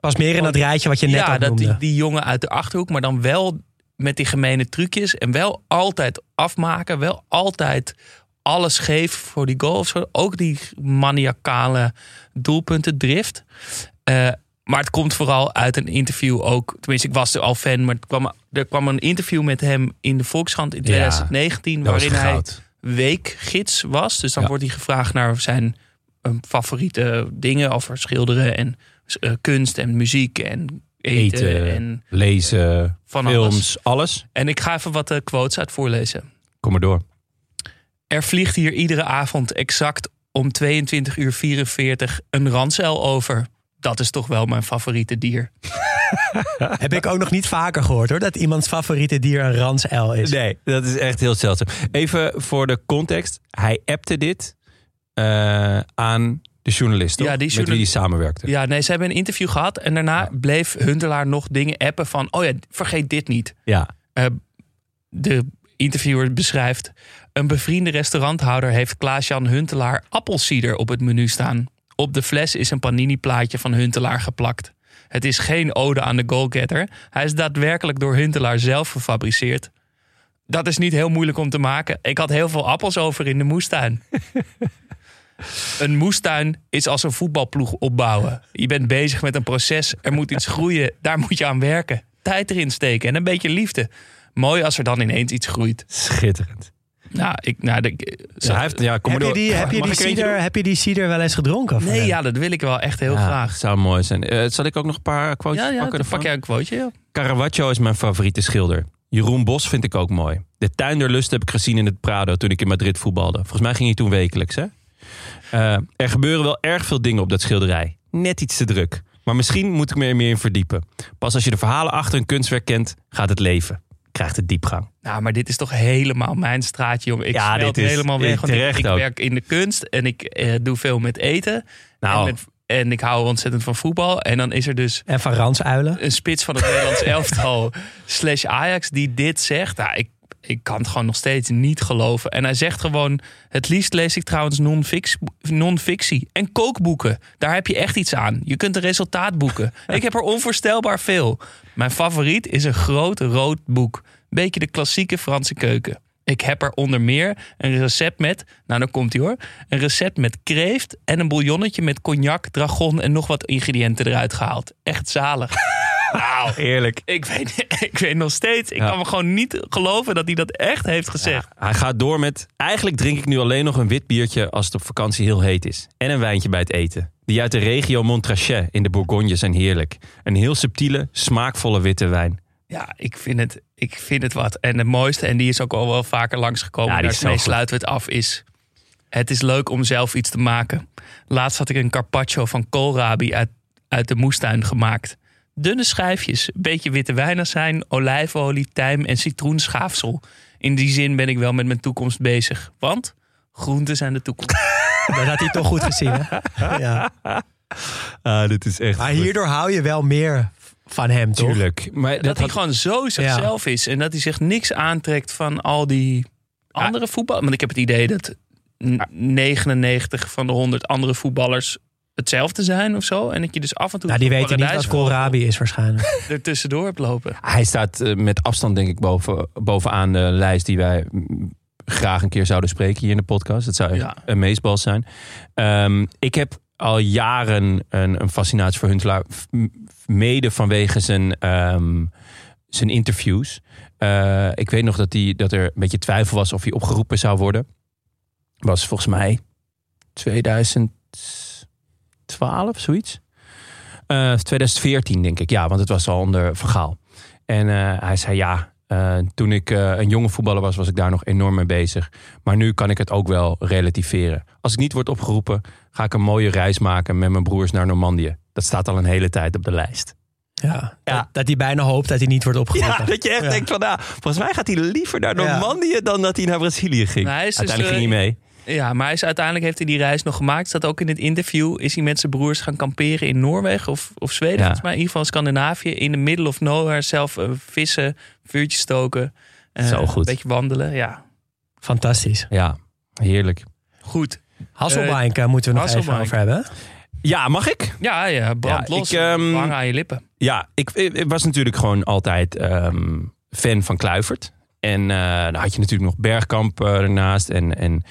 [SPEAKER 7] Pas meer in dat rijtje wat je net
[SPEAKER 3] ja,
[SPEAKER 7] al
[SPEAKER 3] dat die jongen uit de achterhoek, maar dan wel met die gemene trucjes en wel altijd afmaken, wel altijd alles geven voor die goal zo. Ook die maniacale doelpunten drift. Eh, maar het komt vooral uit een interview ook. Tenminste, ik was er al fan, maar kwam, er kwam een interview met hem in de Volkskrant in 2019,
[SPEAKER 6] Dat was
[SPEAKER 3] waarin hij weekgids was. Dus dan
[SPEAKER 6] Ja.
[SPEAKER 3] wordt hij gevraagd naar zijn eh, favoriete dingen over schilderen en eh, kunst en muziek en eten.
[SPEAKER 6] Eten,
[SPEAKER 3] En,
[SPEAKER 6] lezen,
[SPEAKER 3] Van
[SPEAKER 6] films, alles.
[SPEAKER 3] en ik ga even wat eh, quotes uit voorlezen.
[SPEAKER 6] Kom maar door.
[SPEAKER 3] Er vliegt hier iedere avond exact om 22 uur 44 een ransel over. Dat is toch wel mijn favoriete dier.
[SPEAKER 7] Heb ik ook nog niet vaker gehoord hoor. Dat iemands favoriete dier een ransuil is.
[SPEAKER 6] Nee, dat is echt heel zeldzaam. Even voor de context. Hij appte dit eh, aan de journalist, toch?
[SPEAKER 3] Ja, die
[SPEAKER 6] met wie hij samenwerkte.
[SPEAKER 3] Ja, nee, ze hebben een interview gehad en daarna bleef Huntelaar nog dingen appen van... oh ja, vergeet dit niet.
[SPEAKER 6] Ja.
[SPEAKER 3] Eh, de interviewer beschrijft... een bevriende restauranthouder heeft Klaas-Jan Huntelaar appelsieder op het menu staan. Op de fles is een panini-plaatje van Huntelaar geplakt. Het is geen ode aan de goalgetter. Hij is daadwerkelijk door Huntelaar zelf gefabriceerd. Dat is niet heel moeilijk om te maken. Ik had heel veel appels over in de moestuin. Een moestuin is als een voetbalploeg opbouwen. Je bent bezig met een proces, er moet iets groeien, daar moet je aan werken. Tijd erin steken en een beetje liefde. Mooi als er dan ineens iets groeit.
[SPEAKER 6] Schitterend.
[SPEAKER 3] Nou, ik, nou, de,
[SPEAKER 6] Ja, hij heeft, ja, kom
[SPEAKER 7] Heb
[SPEAKER 6] maar
[SPEAKER 7] je,
[SPEAKER 6] door.
[SPEAKER 7] die, heb, je die
[SPEAKER 6] er
[SPEAKER 7] cider, heb je die cider wel eens gedronken?
[SPEAKER 3] Nee, ja, dat wil ik wel echt heel
[SPEAKER 6] Ja,
[SPEAKER 3] graag.
[SPEAKER 6] Zou mooi zijn. Eh, zal ik ook nog een paar quotes
[SPEAKER 3] Ja, ja,
[SPEAKER 6] pakken
[SPEAKER 3] dan pak jij een quoteje. Ja.
[SPEAKER 6] Caravaggio is mijn favoriete schilder. Jeroen Bos vind ik ook mooi. De tuin der lust heb ik gezien in het Prado toen ik in Madrid voetbalde. Volgens mij ging hij toen wekelijks. Hè? Eh, er gebeuren wel erg veel dingen op dat schilderij. Net iets te druk. Maar misschien moet ik me er meer in verdiepen. Pas als je de verhalen achter een kunstwerk kent, gaat het leven. Krijgt het diepgang.
[SPEAKER 3] Nou, maar dit is toch helemaal mijn straatje, jongen. Ik
[SPEAKER 6] Ja,
[SPEAKER 3] ja,
[SPEAKER 6] dit is-
[SPEAKER 3] helemaal weg. Want ik, ik werk in de kunst en ik eh, doe veel met eten.
[SPEAKER 6] Nou.
[SPEAKER 3] En, met, en ik hou ontzettend van voetbal. En dan is er dus
[SPEAKER 7] En van ransuilen?
[SPEAKER 3] een spits van het Nederlands elftal slash Ajax die dit zegt. Nou, ik, ik kan het gewoon nog steeds niet geloven. En hij zegt gewoon, het liefst lees ik trouwens non-fic- non-fictie en kookboeken. Daar heb je echt iets aan. Je kunt een resultaat boeken. Ik heb er onvoorstelbaar veel. Mijn favoriet is een groot rood boek. Beetje de klassieke Franse keuken. Ik heb er onder meer een recept met, nou dan komt hij hoor, een recept met kreeft en een bouillonnetje met cognac, dragon en nog wat ingrediënten eruit gehaald. Echt zalig. Nou,
[SPEAKER 6] Eerlijk.
[SPEAKER 3] ik weet, ik weet nog steeds. Ik
[SPEAKER 6] Ja.
[SPEAKER 3] kan me gewoon niet geloven dat hij dat echt heeft gezegd.
[SPEAKER 6] Hij gaat door met... Eigenlijk drink ik nu alleen nog een wit biertje als het op vakantie heel heet is. En een wijntje bij het eten. Die uit de regio Montrachet in de Bourgogne zijn heerlijk. Een heel subtiele, smaakvolle witte wijn.
[SPEAKER 3] Ja, ik vind, het, ik vind het wat. En het mooiste, en die is ook al wel vaker langsgekomen.
[SPEAKER 6] Ja, die is
[SPEAKER 3] daarmee
[SPEAKER 6] goed.
[SPEAKER 3] sluiten we het af, is... Het is leuk om zelf iets te maken. Laatst had ik een carpaccio van koolrabi uit, uit de moestuin gemaakt. Dunne schijfjes, een beetje witte wijnazijn, olijfolie, tijm en citroenschaafsel. In die zin ben ik wel met mijn toekomst bezig. Want groenten zijn de toekomst.
[SPEAKER 7] Dat had hij toch goed gezien. Hè? Ja.
[SPEAKER 6] Ah, dit is echt...
[SPEAKER 7] Maar hierdoor hou je wel meer van hem, toch?
[SPEAKER 6] Tuurlijk. Maar
[SPEAKER 3] dat,
[SPEAKER 6] dat
[SPEAKER 3] hij
[SPEAKER 6] had-
[SPEAKER 3] gewoon zo zichzelf is. En dat hij zich niks aantrekt van al die andere voetbal. Want ik heb het idee dat n- 99 van de 100 andere voetballers hetzelfde zijn of zo. En dat je dus af en toe
[SPEAKER 7] Nou, die weten niet wat koolrabi is waarschijnlijk.
[SPEAKER 3] er tussendoor hebt lopen.
[SPEAKER 6] Hij staat eh, met afstand denk ik boven, bovenaan de lijst die wij mm, graag een keer zouden spreken hier in de podcast. Het zou
[SPEAKER 3] Ja.
[SPEAKER 6] een meesbal zijn. Ehm, ik heb al jaren een, een fascinatie voor Huntelaar. Mede vanwege zijn, ehm, zijn interviews. Eh, ik weet nog dat, die, dat er een beetje twijfel was of hij opgeroepen zou worden. Was volgens mij 2012, zoiets. Eh, 2014 denk ik, ja, want het was al onder Vergaal. En eh, hij zei ja, eh, toen ik eh, een jonge voetballer was, was ik daar nog enorm mee bezig. Maar nu kan ik het ook wel relativeren. Als ik niet word opgeroepen, ga ik een mooie reis maken met mijn broers naar Normandië. Dat staat al een hele tijd op de lijst.
[SPEAKER 7] Ja,
[SPEAKER 6] Ja.
[SPEAKER 7] Dat, dat hij bijna hoopt dat hij niet wordt opgeroepen.
[SPEAKER 6] Ja, dat je echt
[SPEAKER 7] Ja.
[SPEAKER 6] denkt van, nou, volgens mij gaat hij liever naar
[SPEAKER 7] Ja.
[SPEAKER 6] Normandië dan dat hij naar Brazilië ging.
[SPEAKER 3] Nou, hij is dus,
[SPEAKER 6] Uiteindelijk ging hij mee.
[SPEAKER 3] Ja, maar hij is, uiteindelijk heeft hij die reis nog gemaakt. Staat ook in het interview. Is hij met zijn broers gaan kamperen in Noorwegen of, of Zweden?
[SPEAKER 6] Ja.
[SPEAKER 3] Volgens mij in ieder geval Scandinavië. In de middle of nowhere. Zelf eh, vissen, vuurtjes stoken. eh,
[SPEAKER 6] Zo goed.
[SPEAKER 3] Een beetje wandelen. Ja,
[SPEAKER 7] Fantastisch.
[SPEAKER 6] Ja, heerlijk.
[SPEAKER 3] goed.
[SPEAKER 7] Hasselbank eh, moeten we nog even over hebben.
[SPEAKER 6] Ja, mag ik?
[SPEAKER 3] Ja, ja brand
[SPEAKER 6] Ja,
[SPEAKER 3] los.
[SPEAKER 6] ik, ehm,
[SPEAKER 3] Hang aan je lippen.
[SPEAKER 6] Ja, ik, ik was natuurlijk gewoon altijd ehm, fan van Kluivert. En eh, dan had je natuurlijk nog Bergkamp ernaast. En, en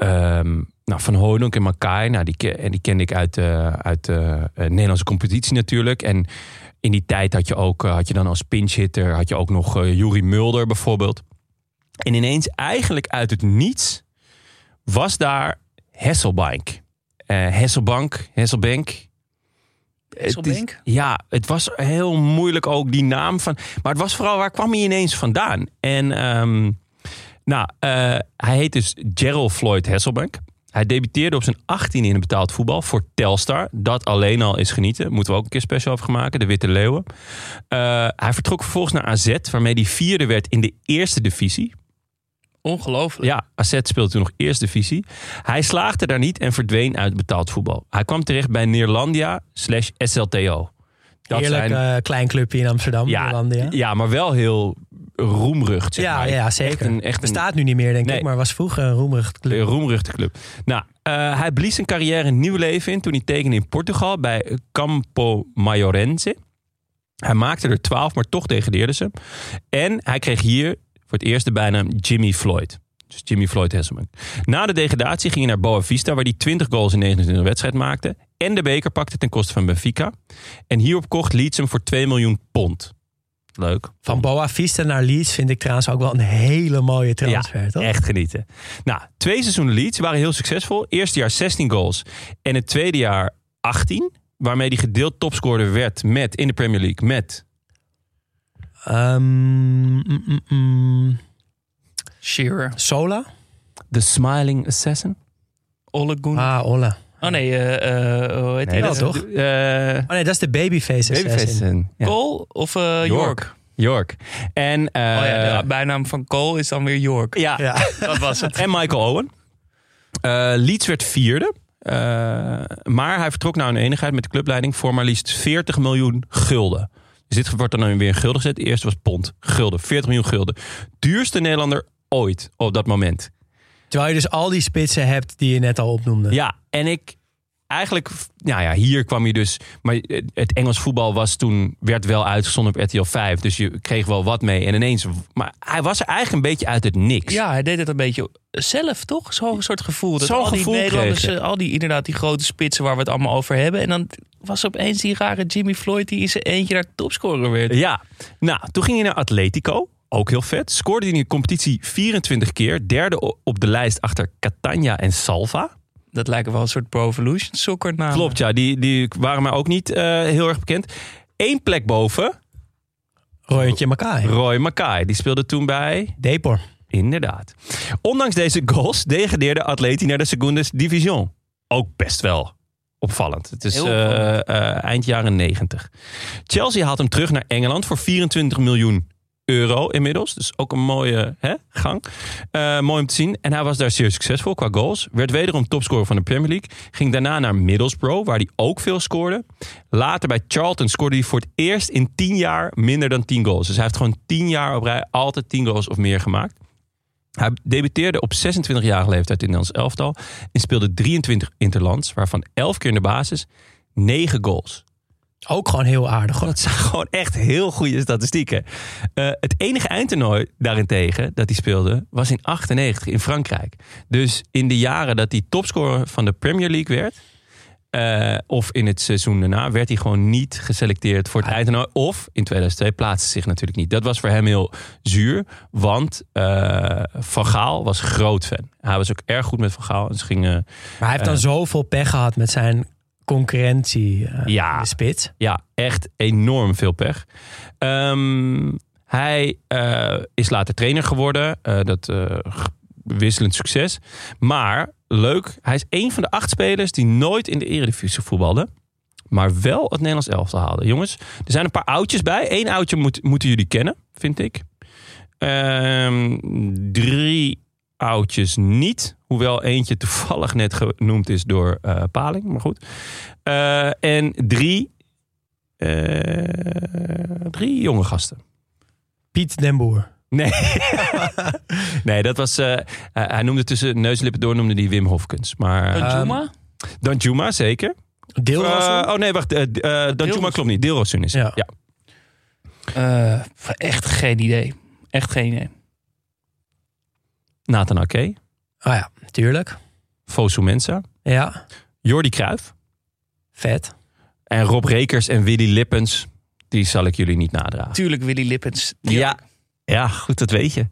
[SPEAKER 6] ehm, nou, Van Hooydonk en Makai. Nou, die, en die kende ik uit, de uit de eh, Nederlandse competitie natuurlijk. En in die tijd had je ook, eh, had je dan als pinchhitter... had je ook nog eh Juri Mulder bijvoorbeeld. En ineens eigenlijk uit het niets was daar Hesselbank. Eh Hesselbank, Hesselbank. Het is-
[SPEAKER 3] Hesselbank?
[SPEAKER 6] ja, het was heel moeilijk ook die naam van. Maar het was vooral waar kwam hij ineens vandaan? En ehm, nou, eh, hij heet dus Gerald Floyd Hasselbank. Hij debuteerde op zijn 18 in het betaald voetbal voor Telstar. Dat alleen al is genieten. Moeten we ook een keer special over gaan maken. De Witte Leeuwen. Eh, hij vertrok vervolgens naar AZ, waarmee hij vierde werd in de eerste divisie.
[SPEAKER 3] Ongelooflijk.
[SPEAKER 6] Ja, AZ speelde toen nog eerste divisie. Hij slaagde daar niet en verdween uit betaald voetbal. Hij kwam terecht bij Neerlandia slash SLTO. Dat
[SPEAKER 7] Heerlijk
[SPEAKER 6] zijn-
[SPEAKER 7] eh, klein clubje in Amsterdam.
[SPEAKER 6] ja, ja, maar wel heel roemrucht. Zeg
[SPEAKER 7] Ja,
[SPEAKER 6] maar.
[SPEAKER 7] ja, zeker.
[SPEAKER 6] Echt een, echt een
[SPEAKER 7] Bestaat nu niet meer, denk
[SPEAKER 6] Nee.
[SPEAKER 7] ik. Maar was vroeger een roemrucht
[SPEAKER 6] een
[SPEAKER 7] club.
[SPEAKER 6] roemruchte club. Nou, eh, hij blies zijn carrière een nieuw leven in toen hij tekende in Portugal bij Campo Maiorense. Hij maakte er 12, maar toch degradeerde ze. En hij kreeg hier voor het eerst de bijnaam Jimmy Floyd. Dus Jimmy Floyd Hesselman. Na de degradatie ging hij naar Boa Vista, waar hij 20 goals in 29 wedstrijd maakte. En de beker pakte ten koste van Benfica. En hierop kocht Leeds hem voor 2 miljoen pond. Leuk.
[SPEAKER 7] Van Boa Vista naar Leeds vind ik trouwens ook wel een hele mooie transfer, toch?
[SPEAKER 6] Echt genieten. Nou, twee seizoenen Leeds waren heel succesvol. Eerste jaar 16 goals en het tweede jaar 18. Waarmee hij gedeeld topscorer werd met, in de Premier League met...
[SPEAKER 7] Ehm, mm, mm, mm.
[SPEAKER 3] Shearer.
[SPEAKER 7] Sola?
[SPEAKER 6] The Smiling Assassin.
[SPEAKER 3] Ole Gunnar.
[SPEAKER 7] Ah, Ola.
[SPEAKER 3] Oh nee, eh, eh, hoe heet
[SPEAKER 6] Nee,
[SPEAKER 3] die?
[SPEAKER 7] dat
[SPEAKER 6] dat
[SPEAKER 7] toch?
[SPEAKER 6] is... eh
[SPEAKER 7] Oh nee, dat is de Babyface
[SPEAKER 6] Babyface
[SPEAKER 7] Assassin.
[SPEAKER 6] Assassin. Ja.
[SPEAKER 3] Cole of eh, York?
[SPEAKER 6] York. En, eh,
[SPEAKER 3] oh ja, de bijnaam van Cole is dan weer York.
[SPEAKER 6] ja,
[SPEAKER 7] Ja.
[SPEAKER 3] Dat was het.
[SPEAKER 6] en Michael Owen. Eh, Leeds werd vierde. Eh, maar hij vertrok naar een enigheid met de clubleiding voor maar liefst 40 miljoen gulden. Dus dit wordt dan weer in gulden gezet. De eerste was pond. Gulden. 40 miljoen gulden. Duurste Nederlander ooit op dat moment.
[SPEAKER 7] Terwijl je dus al die spitsen hebt die je net al opnoemde.
[SPEAKER 6] Ja, en ik eigenlijk, nou ja, hier kwam je dus. Maar het Engels voetbal was toen, werd wel uitgezonden op RTL 5. Dus je kreeg wel wat mee. En ineens, maar hij was er eigenlijk een beetje uit het niks.
[SPEAKER 3] Ja, hij deed het een beetje zelf, toch? Zo'n soort gevoel. Dat
[SPEAKER 6] Zo'n
[SPEAKER 3] al die
[SPEAKER 6] gevoel
[SPEAKER 3] Nederlanders, al die inderdaad die grote spitsen waar we het allemaal over hebben. En dan was opeens die rare Jimmy Floyd die in zijn eentje daar topscorer werd.
[SPEAKER 6] Ja, nou, toen ging hij naar Atletico. Ook heel vet. Scoorde hij in de competitie 24 keer. Derde op de lijst achter Catania en Salva.
[SPEAKER 3] Dat lijken wel een soort Pro Evolution soccer namen.
[SPEAKER 6] Klopt, ja. Die, die waren mij ook niet eh, heel erg bekend. Eén plek boven,
[SPEAKER 7] Royentje Makai.
[SPEAKER 6] Roy Mackay. Die speelde toen bij...
[SPEAKER 7] Depor.
[SPEAKER 6] Inderdaad. Ondanks deze goals degradeerde Atleti naar de Segundas Division. Ook best wel opvallend. Het is eh, eh, eind jaren 90. Chelsea haalt hem terug naar Engeland voor 24 miljoen euro inmiddels. Dus ook een mooie hè, gang. Eh, mooi om te zien. En hij was daar zeer succesvol qua goals. Werd wederom topscorer van de Premier League. Ging daarna naar Middlesbrough, waar hij ook veel scoorde. Later bij Charlton scoorde hij voor het eerst in 10 jaar minder dan 10 goals. Dus hij heeft gewoon 10 jaar op rij altijd 10 goals of meer gemaakt. Hij debuteerde op 26-jarige leeftijd in Nederlands elftal. En speelde 23 interlands, waarvan 11 keer in de basis. 9 goals.
[SPEAKER 7] Ook gewoon heel aardig. hoor.
[SPEAKER 6] Dat zijn gewoon echt heel goede statistieken. Eh, het enige eindtoernooi daarentegen dat hij speelde was in 98 in Frankrijk. Dus in de jaren dat hij topscorer van de Premier League werd... eh, of in het seizoen daarna werd hij gewoon niet geselecteerd voor het eindtoernooi. Of in 2002 plaatste zich natuurlijk niet. Dat was voor hem heel zuur. Want eh, Van Gaal was groot fan. Hij was ook erg goed met Van Gaal. En ze gingen
[SPEAKER 7] Maar hij heeft dan zoveel pech gehad met zijn concurrentie eh,
[SPEAKER 6] Ja.
[SPEAKER 7] in de spits.
[SPEAKER 6] Ja, echt enorm veel pech. Ehm, hij eh, is later trainer geworden. Eh, dat wisselend succes. Maar leuk, hij is een van de acht spelers die nooit in de Eredivisie voetbalde. Maar wel het Nederlands elftal haalde. Jongens, er zijn een paar oudjes bij. Eén oudje moet, moeten jullie kennen, vind ik. Ehm, drie oudjes niet. Hoewel eentje toevallig net genoemd is door eh, Paling. Maar goed. Eh, en drie eh, drie jonge gasten.
[SPEAKER 7] Piet den Boer.
[SPEAKER 6] Nee, nee dat was. eh, hij- hij noemde tussen neus en lippen door noemde die Wim Hofkens. Maar
[SPEAKER 3] Een
[SPEAKER 6] uh,
[SPEAKER 3] Juma?
[SPEAKER 6] Danjuma zeker.
[SPEAKER 7] Deelrassen?
[SPEAKER 6] Eh, oh nee, wacht. Danjuma
[SPEAKER 3] Deelrosun.
[SPEAKER 6] klopt niet. Deelrosun is.
[SPEAKER 7] Ja.
[SPEAKER 6] Ja.
[SPEAKER 3] Eh, echt geen idee. Echt geen idee.
[SPEAKER 6] Nathan Ake,
[SPEAKER 7] Ah ja, tuurlijk.
[SPEAKER 6] Fosu Mensa,
[SPEAKER 7] Ja,
[SPEAKER 6] Jordi Cruijff
[SPEAKER 7] vet.
[SPEAKER 6] en Rob Rekers en Willy Lippens. Die zal ik jullie niet nadragen.
[SPEAKER 3] Tuurlijk Willy Lippens.
[SPEAKER 6] Ja, ja, goed, dat weet je.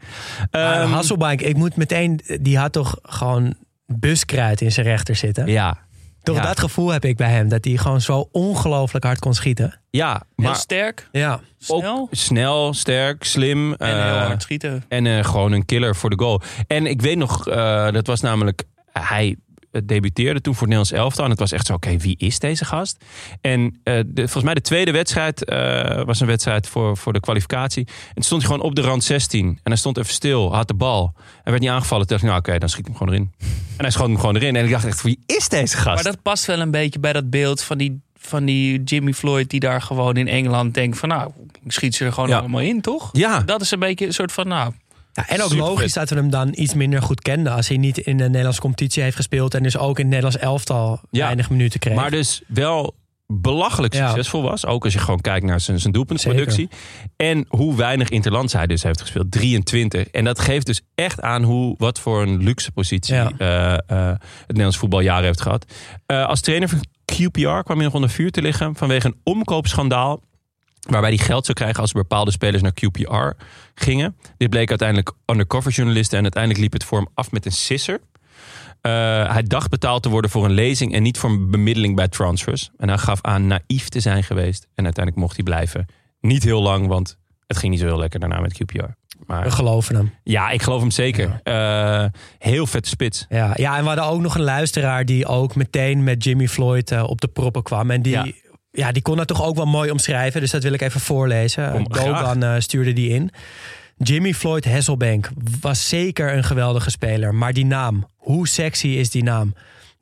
[SPEAKER 6] Ehm,
[SPEAKER 7] Hasselbank, ik moet meteen... Die had toch gewoon buskruid in zijn rechter zitten.
[SPEAKER 6] ja,
[SPEAKER 7] Toch
[SPEAKER 6] ja.
[SPEAKER 7] dat gevoel heb ik bij hem. Dat hij gewoon zo ongelooflijk hard kon schieten.
[SPEAKER 6] ja,
[SPEAKER 3] Heel
[SPEAKER 6] maar
[SPEAKER 3] sterk,
[SPEAKER 7] Ja,
[SPEAKER 3] snel
[SPEAKER 6] ook snel, sterk, slim.
[SPEAKER 3] en heel
[SPEAKER 6] eh,
[SPEAKER 3] hard schieten.
[SPEAKER 6] En eh, gewoon een killer voor de goal. En ik weet nog, eh, dat was namelijk... Hij debuteerde toen voor Nederlands elftal. En het was echt zo, oké, wie is deze gast? En eh, de, volgens mij de tweede wedstrijd eh, was een wedstrijd voor, voor de kwalificatie. En stond hij gewoon op de rand 16. En hij stond even stil, had de bal. En werd niet aangevallen. Toen dacht ik, nou oké, dan schiet ik hem gewoon erin. En hij schoot hem gewoon erin. En ik dacht echt, wie is deze gast?
[SPEAKER 3] Maar dat past wel een beetje bij dat beeld van die, van die Jimmy Floyd... die daar gewoon in Engeland denkt van... nou, ik schiet ze er gewoon
[SPEAKER 6] Ja.
[SPEAKER 3] allemaal in, toch?
[SPEAKER 6] Ja,
[SPEAKER 3] Dat is een beetje een soort van... nou,
[SPEAKER 7] Ja, en ook logisch dat we hem dan iets minder goed kenden. Als hij niet in de Nederlandse competitie heeft gespeeld. En dus ook in het Nederlands elftal
[SPEAKER 6] Ja,
[SPEAKER 7] weinig minuten kreeg.
[SPEAKER 6] Maar dus wel belachelijk
[SPEAKER 7] Ja.
[SPEAKER 6] succesvol was. Ook als je gewoon kijkt naar zijn, zijn doelpuntproductie. En hoe weinig interlands hij dus heeft gespeeld. 23. En dat geeft dus echt aan hoe, wat voor een luxe positie
[SPEAKER 7] Ja.
[SPEAKER 6] eh, eh, het Nederlands voetbal jaren heeft gehad. Eh, als trainer van QPR kwam hij nog onder vuur te liggen vanwege een omkoopschandaal. Waarbij hij geld zou krijgen als bepaalde spelers naar QPR gingen. Dit bleek uiteindelijk undercover journalisten. En uiteindelijk liep het voor hem af met een sisser. Eh, hij dacht betaald te worden voor een lezing en niet voor een bemiddeling bij transfers. En hij gaf aan naïef te zijn geweest. En uiteindelijk mocht hij blijven. Niet heel lang, want het ging niet zo heel lekker daarna met QPR.
[SPEAKER 7] we
[SPEAKER 6] Maar
[SPEAKER 7] geloven hem.
[SPEAKER 6] ja, ik geloof hem zeker. Eh, heel vette spits.
[SPEAKER 7] Ja, ja, en we hadden ook nog een luisteraar die ook meteen met Jimmy Floyd eh, op de proppen kwam. En die,
[SPEAKER 6] Ja.
[SPEAKER 7] Ja. die kon dat toch ook wel mooi omschrijven. Dus dat wil ik even voorlezen.
[SPEAKER 6] Kom,
[SPEAKER 7] Dogan eh, stuurde die in. Jimmy Floyd Hasselbank was zeker een geweldige speler. Maar die naam, hoe sexy is die naam?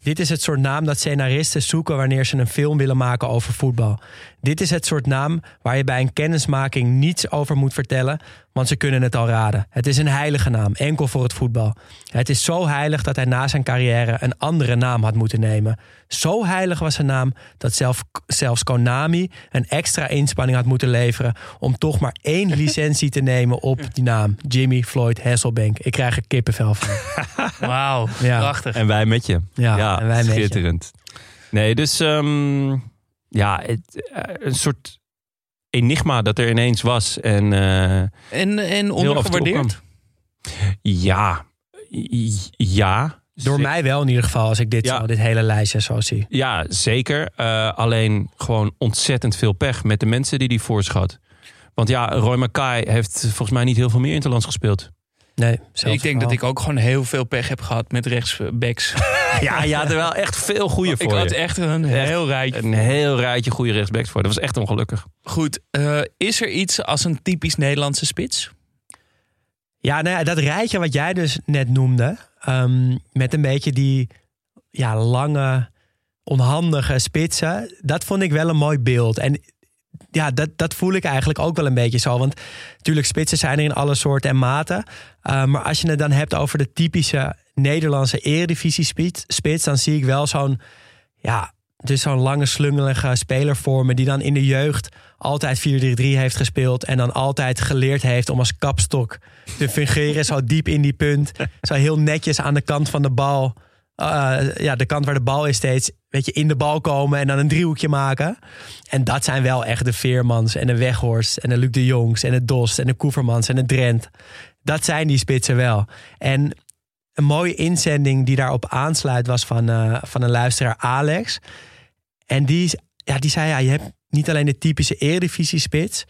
[SPEAKER 7] Dit is het soort naam dat scenaristen zoeken wanneer ze een film willen maken over voetbal. Dit is het soort naam waar je bij een kennismaking niets over moet vertellen, want ze kunnen het al raden. Het is een heilige naam, enkel voor het voetbal. Het is zo heilig dat hij na zijn carrière een andere naam had moeten nemen. Zo heilig was zijn naam dat zelf, zelfs Konami een extra inspanning had moeten leveren om toch maar één licentie te nemen op die naam. Jimmy Floyd Hasselbank. Ik krijg er kippenvel van.
[SPEAKER 3] wauw,
[SPEAKER 7] Ja.
[SPEAKER 3] prachtig.
[SPEAKER 6] En wij met je.
[SPEAKER 7] Ja, en wij met je.
[SPEAKER 6] schitterend. Nee, dus ehm, ja, het, eh, een soort enigma dat er ineens was. En eh,
[SPEAKER 3] En, en ondergewaardeerd.
[SPEAKER 6] Ja, ja.
[SPEAKER 7] Door mij wel in ieder geval, als ik dit,
[SPEAKER 6] Ja.
[SPEAKER 7] zo, dit hele lijstje zo zie.
[SPEAKER 6] Ja, zeker. Eh, alleen gewoon ontzettend veel pech met de mensen die die voor zich had. Want ja, Roy Mackay heeft volgens mij niet heel veel meer Interlands gespeeld.
[SPEAKER 7] Nee,
[SPEAKER 3] Ik denk dat ik ook gewoon heel veel pech heb gehad met rechtsbacks.
[SPEAKER 6] Ja, je had er wel echt veel goede
[SPEAKER 3] ik
[SPEAKER 6] voor
[SPEAKER 3] had
[SPEAKER 6] je.
[SPEAKER 3] echt een heel rijtje.
[SPEAKER 6] Een heel rijtje goede rechtsbacks voor. Dat was echt ongelukkig.
[SPEAKER 3] Goed, eh, is er iets als een typisch Nederlandse spits?
[SPEAKER 7] Ja, nou ja, dat rijtje wat jij dus net noemde, ehm, met een beetje die ja, lange, onhandige spitsen, dat vond ik wel een mooi beeld. En ja, dat, dat voel ik eigenlijk ook wel een beetje zo. Want natuurlijk, spitsen zijn er in alle soorten en maten. Uh, maar als je het dan hebt over de typische Nederlandse eredivisie spits, spits dan zie ik wel zo'n ja, dus zo'n lange slungelige speler voor me die dan in de jeugd altijd 4-3-3 heeft gespeeld en dan altijd geleerd heeft om als kapstok te fungeren zo diep in die punt, zo heel netjes aan de kant van de bal, uh, ja, de kant waar de bal is steeds, weet je, in de bal komen en dan een driehoekje maken. En dat zijn wel echt de Veermans en de Weghorst en de Luc de Jongs en de Dost en de Koevermans en de Drent. Dat zijn die spitsen wel. En een mooie inzending die daarop aansluit was van, uh, van een luisteraar Alex. En die, ja, die zei, ja, je hebt niet alleen de typische eredivisie-spits...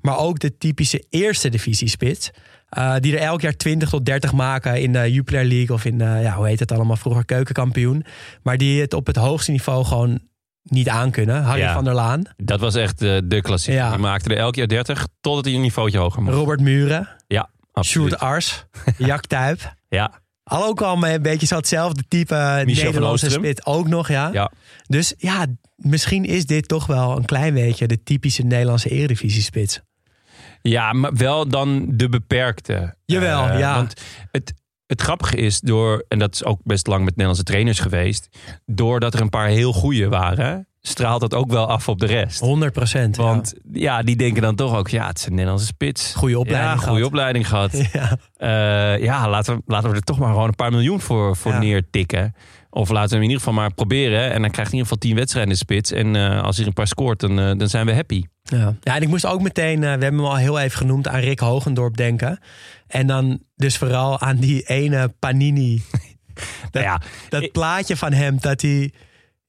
[SPEAKER 7] maar ook de typische eerste divisie-spits... Uh, die er elk jaar 20 tot 30 maken in de Jupiler League... of in, uh, ja, hoe heet het allemaal, vroeger keukenkampioen. Maar die het op het hoogste niveau gewoon niet aankunnen. Harry
[SPEAKER 6] Ja.
[SPEAKER 7] van der Laan.
[SPEAKER 6] Dat was echt uh, de klassieker.
[SPEAKER 7] Ja.
[SPEAKER 6] Die maakte er elk jaar 30 totdat hij een niveautje hoger mocht.
[SPEAKER 7] Robert Muren.
[SPEAKER 6] Ja, absoluut.
[SPEAKER 7] Sjoerd Ars. Jack Tuip.
[SPEAKER 6] Ja,
[SPEAKER 7] Al ook al een beetje zo hetzelfde type
[SPEAKER 6] van
[SPEAKER 7] Nederlandse spit ook nog, ja.
[SPEAKER 6] ja.
[SPEAKER 7] Dus ja, misschien is dit toch wel een klein beetje de typische Nederlandse eredivisie-spits.
[SPEAKER 6] Ja, maar wel dan de beperkte.
[SPEAKER 7] Jawel,
[SPEAKER 6] Eh,
[SPEAKER 7] ja.
[SPEAKER 6] Want het, het grappige is, door, en dat is ook best lang met Nederlandse trainers geweest... doordat er een paar heel goede waren... straalt dat ook wel af op de rest.
[SPEAKER 7] 100 procent.
[SPEAKER 6] Want ja. die denken dan toch ook, ja, het is een Nederlandse spits.
[SPEAKER 7] Goede opleiding
[SPEAKER 6] ja, goede
[SPEAKER 7] gehad.
[SPEAKER 6] opleiding gehad.
[SPEAKER 7] Ja.
[SPEAKER 6] Eh, ja, laten we, laten we er toch maar gewoon een paar miljoen voor, voor neertikken. Of laten we hem in ieder geval maar proberen. En dan krijgt hij in ieder geval tien wedstrijden in de spits. En eh, als hij een paar scoort, dan, dan zijn we happy.
[SPEAKER 7] Ja. ja, en ik moest ook meteen, eh, we hebben hem al heel even genoemd, aan Rick Hogendorp denken. En dan dus vooral aan die ene Panini.
[SPEAKER 6] Nou ja,
[SPEAKER 7] Dat
[SPEAKER 6] Ik-
[SPEAKER 7] plaatje van hem dat hij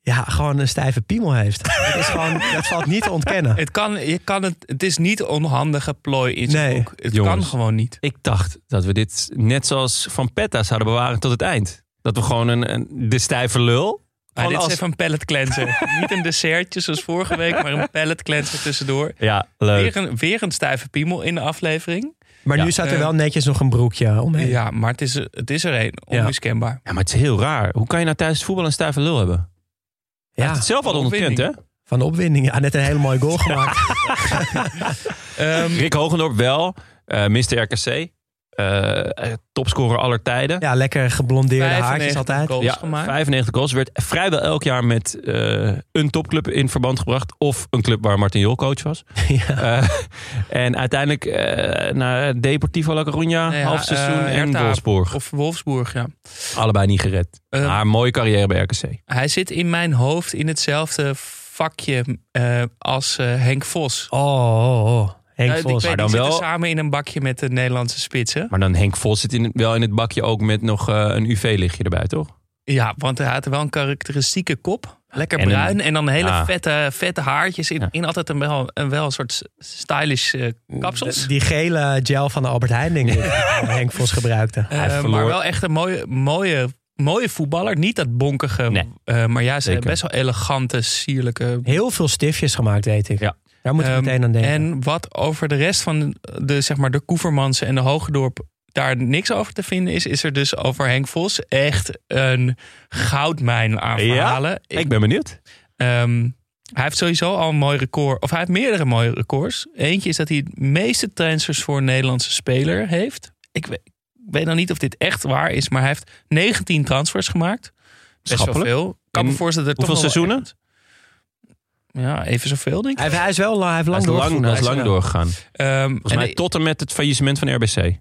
[SPEAKER 7] ja, gewoon een stijve piemel heeft. dat, is gewoon, dat valt niet te ontkennen.
[SPEAKER 3] Het, kan, je kan het, het is niet onhandige plooi in zijn
[SPEAKER 7] Nee.
[SPEAKER 3] boek. Het
[SPEAKER 6] Jongens.
[SPEAKER 3] kan gewoon niet.
[SPEAKER 6] ik dacht dat we dit net zoals Van Petta zouden bewaren tot het eind. Dat we gewoon een, een, de stijve lul...
[SPEAKER 3] Maar dit is even een pallet cleanser. niet een dessertje zoals vorige week, maar een pallet cleanser tussendoor.
[SPEAKER 6] Ja, leuk.
[SPEAKER 3] Weer een, weer een stijve piemel in de aflevering.
[SPEAKER 7] Maar
[SPEAKER 6] Ja.
[SPEAKER 7] nu staat er
[SPEAKER 3] Eh.
[SPEAKER 7] wel netjes nog een broekje omheen.
[SPEAKER 3] Ja, maar het is, er- het is er een. Onmiskenbaar.
[SPEAKER 6] Ja, maar het is heel raar. Hoe kan je nou tijdens het voetbal een stijve lul hebben?
[SPEAKER 7] Ja,
[SPEAKER 6] heeft het zelf al ontkend, hè?
[SPEAKER 7] van de opwinding. Ja, net een hele mooie goal gemaakt.
[SPEAKER 3] Ehm,
[SPEAKER 6] Rick Hogendorp wel. eh Mr. RKC. Eh, topscorer aller tijden.
[SPEAKER 7] ja, lekker geblondeerde
[SPEAKER 3] 95
[SPEAKER 7] haartjes altijd.
[SPEAKER 3] goals
[SPEAKER 6] Ja,
[SPEAKER 3] gemaakt.
[SPEAKER 6] 95 goals. Werd vrijwel elk jaar met eh, een topclub in verband gebracht. Of een club waar Martin Jol coach was.
[SPEAKER 7] Ja.
[SPEAKER 6] Eh, en uiteindelijk eh, naar Deportivo La Coruña,
[SPEAKER 3] Ja,
[SPEAKER 6] half seizoen en
[SPEAKER 3] Hertha
[SPEAKER 6] Wolfsburg.
[SPEAKER 3] Of Wolfsburg, ja.
[SPEAKER 6] Allebei niet gered. Maar mooie carrière bij RKC.
[SPEAKER 3] Hij zit in mijn hoofd in hetzelfde vakje eh, als eh, Henk Vos.
[SPEAKER 7] Oh, oh, oh. Henk
[SPEAKER 3] Eh,
[SPEAKER 7] Vos.
[SPEAKER 3] ik weet,
[SPEAKER 6] dan
[SPEAKER 3] die zitten
[SPEAKER 6] wel-
[SPEAKER 3] samen in een bakje met de Nederlandse spitsen.
[SPEAKER 6] Maar dan Henk Vos zit in, wel in het bakje ook met nog eh, een UV-lichtje erbij, toch?
[SPEAKER 3] Ja, want hij had wel een karakteristieke kop. Lekker
[SPEAKER 6] En een-
[SPEAKER 3] bruin. en dan hele
[SPEAKER 6] ja.
[SPEAKER 3] vette, vette haartjes. In,
[SPEAKER 6] Ja.
[SPEAKER 3] in altijd een wel, een wel een soort stylish eh, kapsels.
[SPEAKER 7] Die gele gel van de Albert Heijn, denk ik. die Henk Vos gebruikte.
[SPEAKER 3] Eh, maar wel echt een mooie, mooie, mooie voetballer. Niet dat bonkige,
[SPEAKER 6] Nee.
[SPEAKER 3] eh, maar juist
[SPEAKER 6] Zeker.
[SPEAKER 3] best wel elegante, sierlijke.
[SPEAKER 7] Heel veel stiftjes gemaakt, weet ik.
[SPEAKER 6] Ja.
[SPEAKER 7] Daar moet ik
[SPEAKER 3] Ehm,
[SPEAKER 7] meteen aan denken.
[SPEAKER 3] En wat over de rest van de, zeg maar, de Koevermansen en de Hogedorp daar niks over te vinden is, is er dus over Henk Vos echt een goudmijn aan
[SPEAKER 6] Ja?
[SPEAKER 3] verhalen.
[SPEAKER 6] Ik ben benieuwd.
[SPEAKER 3] Ehm, hij heeft sowieso al een mooi record. Of hij heeft meerdere mooie records. Eentje is dat hij het meeste transfers voor een Nederlandse speler heeft. Ik weet, ik weet nog niet of dit echt waar is, maar hij heeft 19 transfers gemaakt. Best wel veel. Kan me
[SPEAKER 6] En
[SPEAKER 3] voorstellen dat er
[SPEAKER 6] hoeveel
[SPEAKER 3] toch
[SPEAKER 6] seizoenen?
[SPEAKER 3] Ja, even zoveel denk ik.
[SPEAKER 7] hij, heeft- hij is wel hij heeft
[SPEAKER 6] Hij
[SPEAKER 7] lang
[SPEAKER 6] is lang, hij is lang doorgegaan.
[SPEAKER 3] Ehm,
[SPEAKER 6] Volgens
[SPEAKER 3] en
[SPEAKER 6] mij tot en met het faillissement van RBC.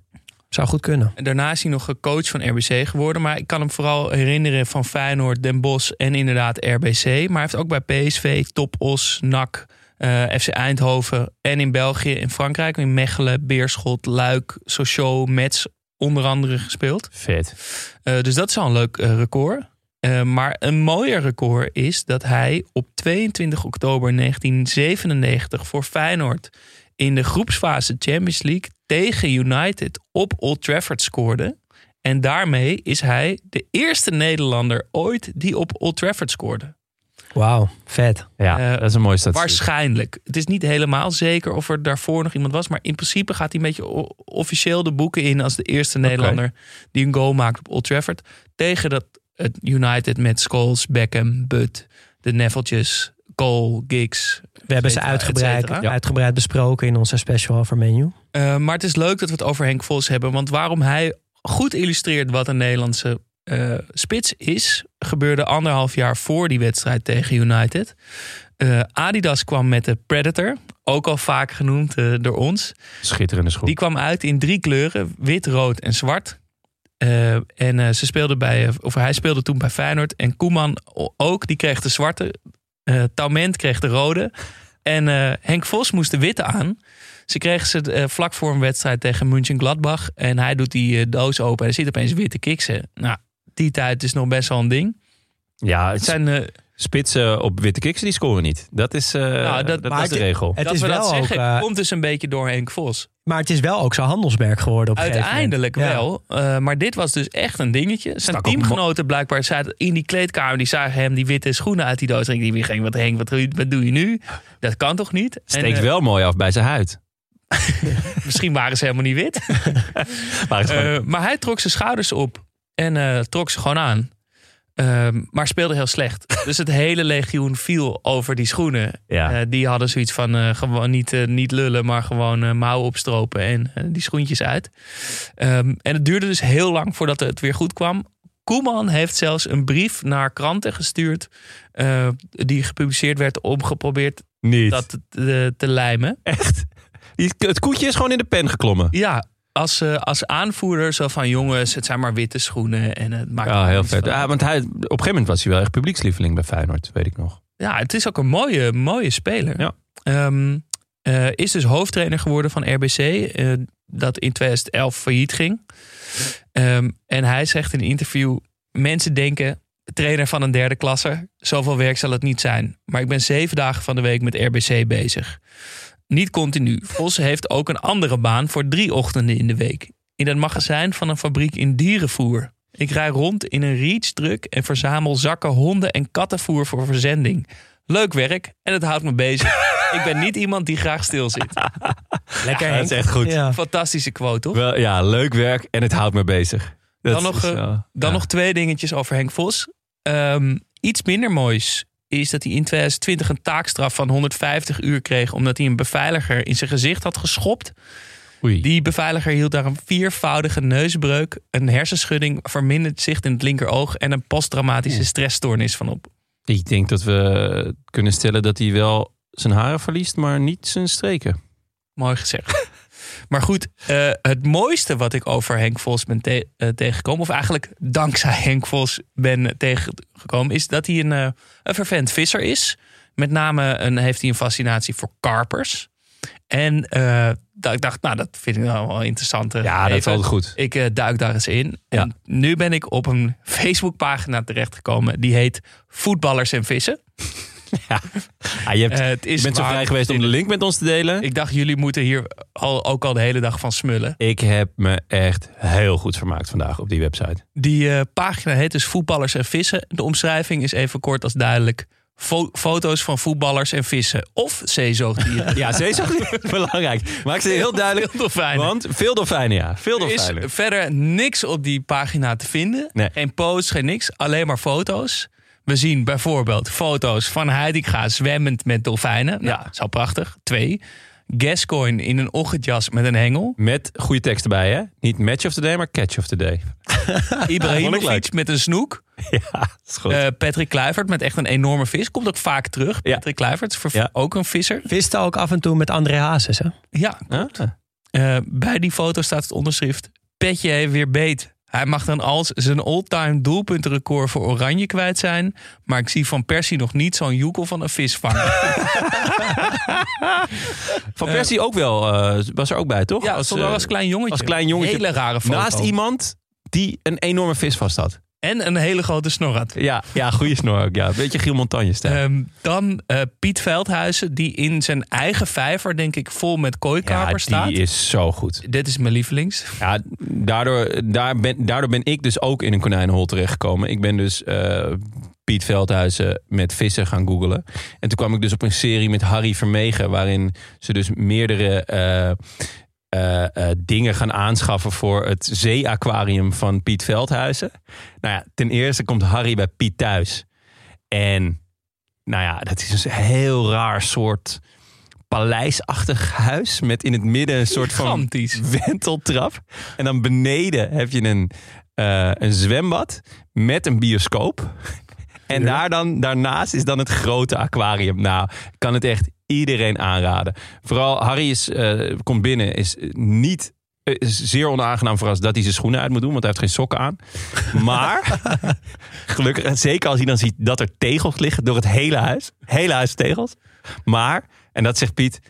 [SPEAKER 7] Zou goed kunnen.
[SPEAKER 3] En daarna is hij nog coach van RBC geworden. Maar ik kan hem vooral herinneren van Feyenoord, Den Bosch en inderdaad RBC. Maar hij heeft ook bij PSV, Top Os, NAC, eh, FC Eindhoven en in België, in Frankrijk, in Mechelen, Beerschot, Luik, Sochaux, Metz onder andere gespeeld.
[SPEAKER 6] Vet.
[SPEAKER 3] Eh, dus dat is al een leuk eh, record. Eh, maar een mooier record is dat hij op 22 oktober 1997 voor Feyenoord in de groepsfase Champions League tegen United op Old Trafford scoorde. En daarmee is hij de eerste Nederlander ooit die op Old Trafford scoorde.
[SPEAKER 7] Wauw, vet.
[SPEAKER 6] Ja,
[SPEAKER 3] Eh,
[SPEAKER 6] dat is een mooie statistiek.
[SPEAKER 3] Waarschijnlijk. Het is niet helemaal zeker of er daarvoor nog iemand was. Maar in principe gaat hij een beetje officieel de boeken in als de eerste Nederlander die een goal maakt op Old Trafford. Tegen dat het United met Scholes, Beckham, Butt, de Neveltjes, Cole, Giggs.
[SPEAKER 7] We hebben ze uitgebreid, uitgebreid besproken in onze special over menu.
[SPEAKER 3] Eh, maar het is leuk dat we het over Henk Vos hebben. Want waarom hij goed illustreert wat een Nederlandse eh, spits is, gebeurde anderhalf jaar voor die wedstrijd tegen United. Eh, Adidas kwam met de Predator, ook al vaak genoemd door ons.
[SPEAKER 6] Schitterende schoen.
[SPEAKER 3] Die kwam uit in drie kleuren: wit, rood en zwart. Eh, en eh, ze speelde bij, of hij speelde toen bij Feyenoord. En Koeman ook, die kreeg de zwarte. Eh Taument kreeg de rode. En eh, Henk Vos moest de witte aan. Ze kregen ze eh, vlak voor een wedstrijd tegen München Gladbach. En hij doet die eh, doos open en er zit opeens witte kiksen. Nou, die tijd is nog best wel een ding.
[SPEAKER 6] ja,
[SPEAKER 3] Het
[SPEAKER 6] het
[SPEAKER 3] zijn, eh,
[SPEAKER 6] spitsen op witte kiksen die scoren niet. Dat is, eh,
[SPEAKER 3] Nou, dat-
[SPEAKER 6] dat
[SPEAKER 7] maar
[SPEAKER 6] is de
[SPEAKER 7] het-
[SPEAKER 6] regel.
[SPEAKER 7] het
[SPEAKER 3] dat
[SPEAKER 7] is
[SPEAKER 3] we dat
[SPEAKER 7] wel ook,
[SPEAKER 3] zeggen,
[SPEAKER 7] eh,
[SPEAKER 3] komt dus een beetje door Henk Vos.
[SPEAKER 7] Maar het is wel ook zo'n handelsmerk geworden op een gegeven moment.
[SPEAKER 3] Uiteindelijk
[SPEAKER 7] Ja.
[SPEAKER 3] wel. Eh, maar dit was dus echt een dingetje. Zijn teamgenoten blijkbaar zaten in die kleedkamer. Die zagen hem die witte schoenen uit die doos. En die ging, wat Henk, wat, doe je- wat doe je nu? Dat kan toch niet? En,
[SPEAKER 6] Steekt wel mooi af bij zijn huid.
[SPEAKER 3] Misschien waren ze helemaal niet wit.
[SPEAKER 6] Maar
[SPEAKER 3] Eh, maar hij trok zijn schouders op. En eh, trok ze gewoon aan. Ehm, maar speelde heel slecht. Dus het hele legioen viel over die schoenen.
[SPEAKER 6] ja.
[SPEAKER 3] Eh, die hadden zoiets van eh, gewoon niet, eh, niet lullen, maar gewoon mouwen opstropen en die schoentjes uit. Ehm, en het duurde dus heel lang voordat het weer goed kwam. Koeman heeft zelfs een brief naar kranten gestuurd. die gepubliceerd werd om geprobeerd
[SPEAKER 6] niet.
[SPEAKER 3] dat te, te lijmen.
[SPEAKER 6] Echt. Het koetje is gewoon in de pen geklommen.
[SPEAKER 3] Ja, als, eh, als aanvoerder zo van jongens, het zijn maar witte schoenen. En het maakt
[SPEAKER 6] Ja, heel vet.
[SPEAKER 3] van.
[SPEAKER 6] Ja, want hij, op een gegeven moment was hij wel echt publiekslieveling bij Feyenoord, weet ik nog.
[SPEAKER 3] Ja, het is ook een mooie, mooie speler.
[SPEAKER 6] Ja.
[SPEAKER 3] Ehm, eh, is dus hoofdtrainer geworden van RBC, eh, dat in 2011 failliet ging. Ehm, en hij zegt in een interview: Mensen denken, trainer van een derde klasse, zoveel werk zal het niet zijn. Maar ik ben zeven dagen van de week met RBC bezig. Niet continu. Vos heeft ook een andere baan voor drie ochtenden in de week. In het magazijn van een fabriek in dierenvoer. Ik rij rond in een reach-truck en verzamel zakken honden- en kattenvoer voor verzending. Leuk werk en het houdt me bezig. ik ben niet iemand die graag stilzit.
[SPEAKER 7] Lekker
[SPEAKER 6] Ja, dat is echt goed.
[SPEAKER 7] Ja.
[SPEAKER 3] Fantastische quote, toch?
[SPEAKER 6] Wel, ja, leuk werk en het houdt me bezig. Dat
[SPEAKER 3] Dan, nog,
[SPEAKER 6] is
[SPEAKER 3] eh, dan
[SPEAKER 6] ja.
[SPEAKER 3] nog twee dingetjes over Henk Vos. Ehm, iets minder moois is dat hij in 2020 een taakstraf van 150 uur kreeg... omdat hij een beveiliger in zijn gezicht had geschopt.
[SPEAKER 6] Oei.
[SPEAKER 3] Die beveiliger hield daar een viervoudige neusbreuk... een hersenschudding, verminderd zicht in het linkeroog... en een posttraumatische stressstoornis van op.
[SPEAKER 6] Ik denk dat we kunnen stellen dat hij wel zijn haren verliest, maar niet zijn streken.
[SPEAKER 3] Mooi gezegd. Maar goed, eh, het mooiste wat ik over Henk Vos ben te- eh, tegengekomen, of eigenlijk dankzij Henk Vos ben tegengekomen, is dat hij een, eh, een vervent visser is. Met name een, heeft hij een fascinatie voor karpers. En dat ik dacht, nou, dat vind ik nou wel interessant.
[SPEAKER 6] Ja, dat is altijd goed.
[SPEAKER 3] Ik duik daar eens in.
[SPEAKER 6] Ja.
[SPEAKER 3] En nu ben ik op een Facebookpagina terechtgekomen. Die heet Voetballers en Vissen.
[SPEAKER 6] Ah, je, hebt,
[SPEAKER 3] Eh, het is
[SPEAKER 6] je bent zo vrij geweest om de link met ons te delen. Ik,
[SPEAKER 3] Ik dacht, jullie moeten hier al, ook al de hele dag van smullen.
[SPEAKER 6] heb me echt heel goed vermaakt vandaag op die website.
[SPEAKER 3] Die eh, pagina heet dus Voetballers en Vissen. De omschrijving is even kort als duidelijk. Fo- foto's van voetballers en vissen. Of zeezoogdieren.
[SPEAKER 6] Ja, zeezoogdieren, belangrijk. Maak ze heel duidelijk.
[SPEAKER 3] Veel dolfijnen.
[SPEAKER 6] Want veel dolfijnen, ja. Veel
[SPEAKER 3] Er is
[SPEAKER 6] dolfijnen.
[SPEAKER 3] verder niks op die pagina te vinden.
[SPEAKER 6] Nee.
[SPEAKER 3] Geen posts, geen niks. Alleen maar foto's. We zien bijvoorbeeld foto's van Heidinga zwemmend met dolfijnen. Ja,
[SPEAKER 6] Ja.
[SPEAKER 3] zo prachtig. Twee. Gascoigne in een ochtendjas met een hengel.
[SPEAKER 6] Met goede tekst erbij, hè? Niet match of the day, maar catch of the day.
[SPEAKER 3] Ibrahimovic met een snoek.
[SPEAKER 6] Ja, dat is goed.
[SPEAKER 3] Eh, Patrick Kluivert met echt een enorme vis. Komt ook vaak terug.
[SPEAKER 6] Ja.
[SPEAKER 3] Patrick Kluivert is ver-
[SPEAKER 6] Ja.
[SPEAKER 3] ook een visser.
[SPEAKER 7] Viste ook af en toe met André Hazes, hè?
[SPEAKER 3] Ja,
[SPEAKER 6] Ah.
[SPEAKER 3] Eh, bij die foto staat het onderschrift petje heeft weer beet. Hij mag dan als zijn all-time doelpuntenrecord voor Oranje kwijt zijn. Maar ik zie Van Persie nog niet zo'n joekel van een vis vangen.
[SPEAKER 6] Van Persie ook wel, eh, was er ook bij, toch?
[SPEAKER 3] Ja,
[SPEAKER 6] als, eh,
[SPEAKER 3] als klein jongetje.
[SPEAKER 6] als klein jongetje.
[SPEAKER 3] Hele rare foto.
[SPEAKER 6] Naast iemand die een enorme vis vast had.
[SPEAKER 3] En een hele grote snor had.
[SPEAKER 6] Ja, ja goede snor ook. Ja. Beetje Giel Montagne stijl.
[SPEAKER 3] Ehm, dan eh, Piet Veldhuizen, die in zijn eigen vijver, denk ik, vol met
[SPEAKER 6] ja,
[SPEAKER 3] kooikarpers
[SPEAKER 6] die
[SPEAKER 3] staat.
[SPEAKER 6] is zo goed.
[SPEAKER 3] Dit is mijn lievelings.
[SPEAKER 6] Ja, daardoor, daar ben, daardoor ben ik dus ook in een konijnenhol terechtgekomen. Ik ben dus eh, Piet Veldhuizen met vissen gaan googlen. En toen kwam ik dus op een serie met Harry Vermegen... waarin ze dus meerdere eh, eh, dingen gaan aanschaffen... voor het zeeaquarium van Piet Veldhuizen. Nou ja, ten eerste komt Harry bij Piet thuis. En nou ja, dat is een heel raar soort paleisachtig huis... met in het midden een soort van wenteltrap. En dan beneden heb je een, eh, een zwembad met een bioscoop. En daar dan, daarnaast is dan het grote aquarium. Nou, ik kan het echt iedereen aanraden. Vooral Harry is, eh, komt binnen, is niet eh, is zeer onaangenaam verrast dat hij zijn schoenen uit moet doen, want hij heeft geen sokken aan. Maar gelukkig, zeker als hij dan ziet dat er tegels liggen door het hele huis. Hele huis tegels. Maar, en dat zegt Piet,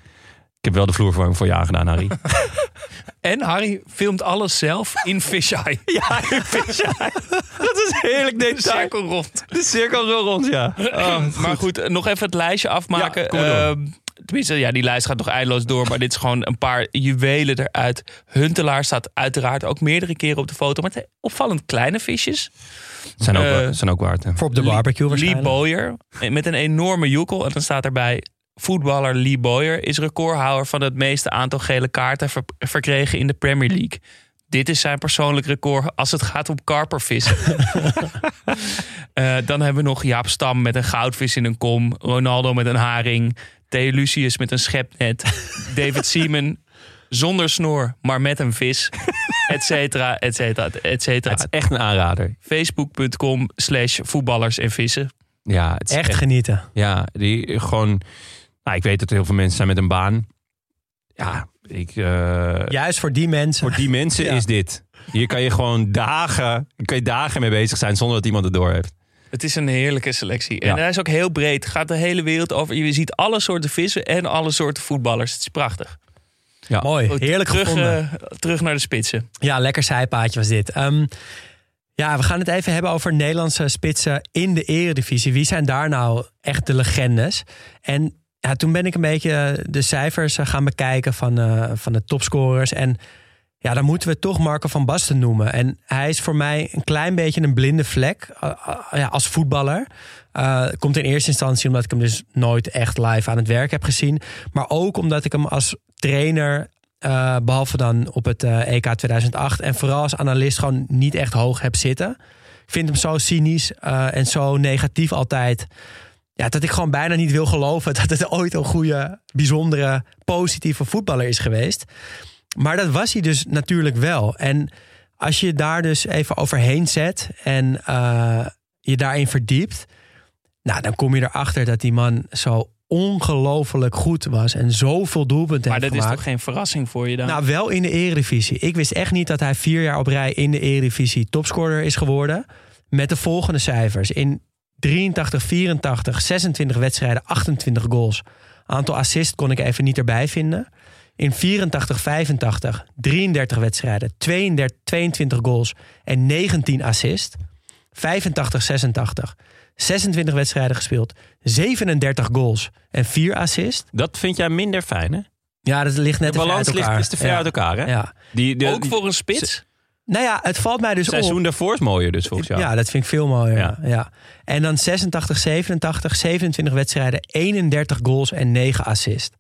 [SPEAKER 6] heb wel de vloerverwarming voor je aangedaan, Harry.
[SPEAKER 3] En Harry filmt alles zelf in fisheye.
[SPEAKER 6] Ja, in fisheye. Dat is heerlijk
[SPEAKER 3] De
[SPEAKER 6] detail.
[SPEAKER 3] cirkel rond.
[SPEAKER 6] De cirkel zo rond, ja. Oh,
[SPEAKER 3] maar goed, eh, nog even het lijstje afmaken.
[SPEAKER 6] Ja, kom maar door.
[SPEAKER 3] Ehm, tenminste, ja, die lijst gaat nog eindeloos door. Maar dit is gewoon een paar juwelen eruit. Huntelaar staat uiteraard ook meerdere keren op de foto. Met opvallend kleine visjes.
[SPEAKER 6] zijn, ook,
[SPEAKER 3] Eh,
[SPEAKER 6] zijn ook waard. hè.
[SPEAKER 7] Voor op de barbecue
[SPEAKER 3] Lee
[SPEAKER 7] waarschijnlijk.
[SPEAKER 3] Boyer. Met een enorme joekel. En dan staat erbij... Voetballer Lee Boyer is recordhouder van het meeste aantal gele kaarten ver- verkregen in de Premier League. Dit is zijn persoonlijk record als het gaat om karpervissen. Eh, dan hebben we nog Jaap Stam met een goudvis in een kom. Ronaldo met een haring. Theo Lucius met een schepnet. David Seaman zonder snor, maar met een vis. Et cetera, et cetera, et cetera.
[SPEAKER 6] Het is echt een aanrader.
[SPEAKER 3] Facebook.com slash voetballers en vissen.
[SPEAKER 6] Ja, het is
[SPEAKER 7] Echt genieten.
[SPEAKER 6] Ja, die gewoon. Nou, ik weet dat er heel veel mensen zijn met een baan. Ja, ik. eh,
[SPEAKER 7] Juist voor die mensen.
[SPEAKER 6] Voor die mensen
[SPEAKER 7] Ja.
[SPEAKER 6] is dit. Hier kan je gewoon dagen, kan je dagen mee bezig zijn zonder dat iemand het door heeft.
[SPEAKER 3] Het is een heerlijke selectie. En
[SPEAKER 6] Ja.
[SPEAKER 3] hij is ook heel breed. Gaat de hele wereld over. Je ziet alle soorten vissen en alle soorten voetballers. Het is prachtig.
[SPEAKER 6] Ja.
[SPEAKER 7] Mooi, heerlijk
[SPEAKER 3] terug,
[SPEAKER 7] gevonden.
[SPEAKER 3] eh, terug naar de spitsen.
[SPEAKER 7] Ja, lekker zijpaadje was dit. Ehm, ja, we gaan het even hebben over Nederlandse spitsen in de eredivisie. Wie zijn daar nou echt de legendes? En ja, toen ben ik een beetje eh, de cijfers eh, gaan bekijken van, eh, van de topscorers. En ja, dan moeten we toch Marco van Basten noemen. En hij is voor mij een klein beetje een blinde vlek ja, als voetballer. Eh, komt in eerste instantie omdat ik hem dus nooit echt live aan het werk heb gezien. Maar ook omdat ik hem als trainer, eh, behalve dan op het EK 2008... en vooral als analist gewoon niet echt hoog heb zitten. Ik vind hem zo cynisch en zo negatief altijd... Ja, dat ik gewoon bijna niet wil geloven dat het ooit een goede, bijzondere, positieve voetballer is geweest. Maar dat was hij dus natuurlijk wel. En als je daar dus even overheen zet en eh, je daarin verdiept, nou, dan kom je erachter dat die man zo ongelooflijk goed was en zoveel doelpunten
[SPEAKER 3] Maar
[SPEAKER 7] heeft
[SPEAKER 3] dat is toch geen verrassing voor je dan?
[SPEAKER 7] Nou, wel in de eredivisie. Ik wist echt niet dat hij vier jaar op rij in de eredivisie topscorer is geworden. Met de volgende cijfers. In 83, 84, 26 wedstrijden, 28 goals. Aantal assists kon ik even niet erbij vinden. In 84, 85, 33 wedstrijden, 32, 22 goals en 19 assists. 85, 86, 26 wedstrijden gespeeld, 37 goals en 4 assists.
[SPEAKER 6] Dat vind jij minder fijn, hè?
[SPEAKER 7] Ja, dat ligt net
[SPEAKER 6] De
[SPEAKER 7] te ver
[SPEAKER 6] balans ligt is te ver
[SPEAKER 7] Ja.
[SPEAKER 6] uit elkaar, hè?
[SPEAKER 7] Ja.
[SPEAKER 6] Die, de,
[SPEAKER 3] ook voor een spits?
[SPEAKER 7] Nou ja, het valt mij dus
[SPEAKER 6] het seizoen
[SPEAKER 7] op.
[SPEAKER 6] daarvoor is mooier dus volgens jou.
[SPEAKER 7] Ja, dat vind ik veel mooier. Ja. En dan 86, 87, 27 wedstrijden, 31 goals en 9 assists.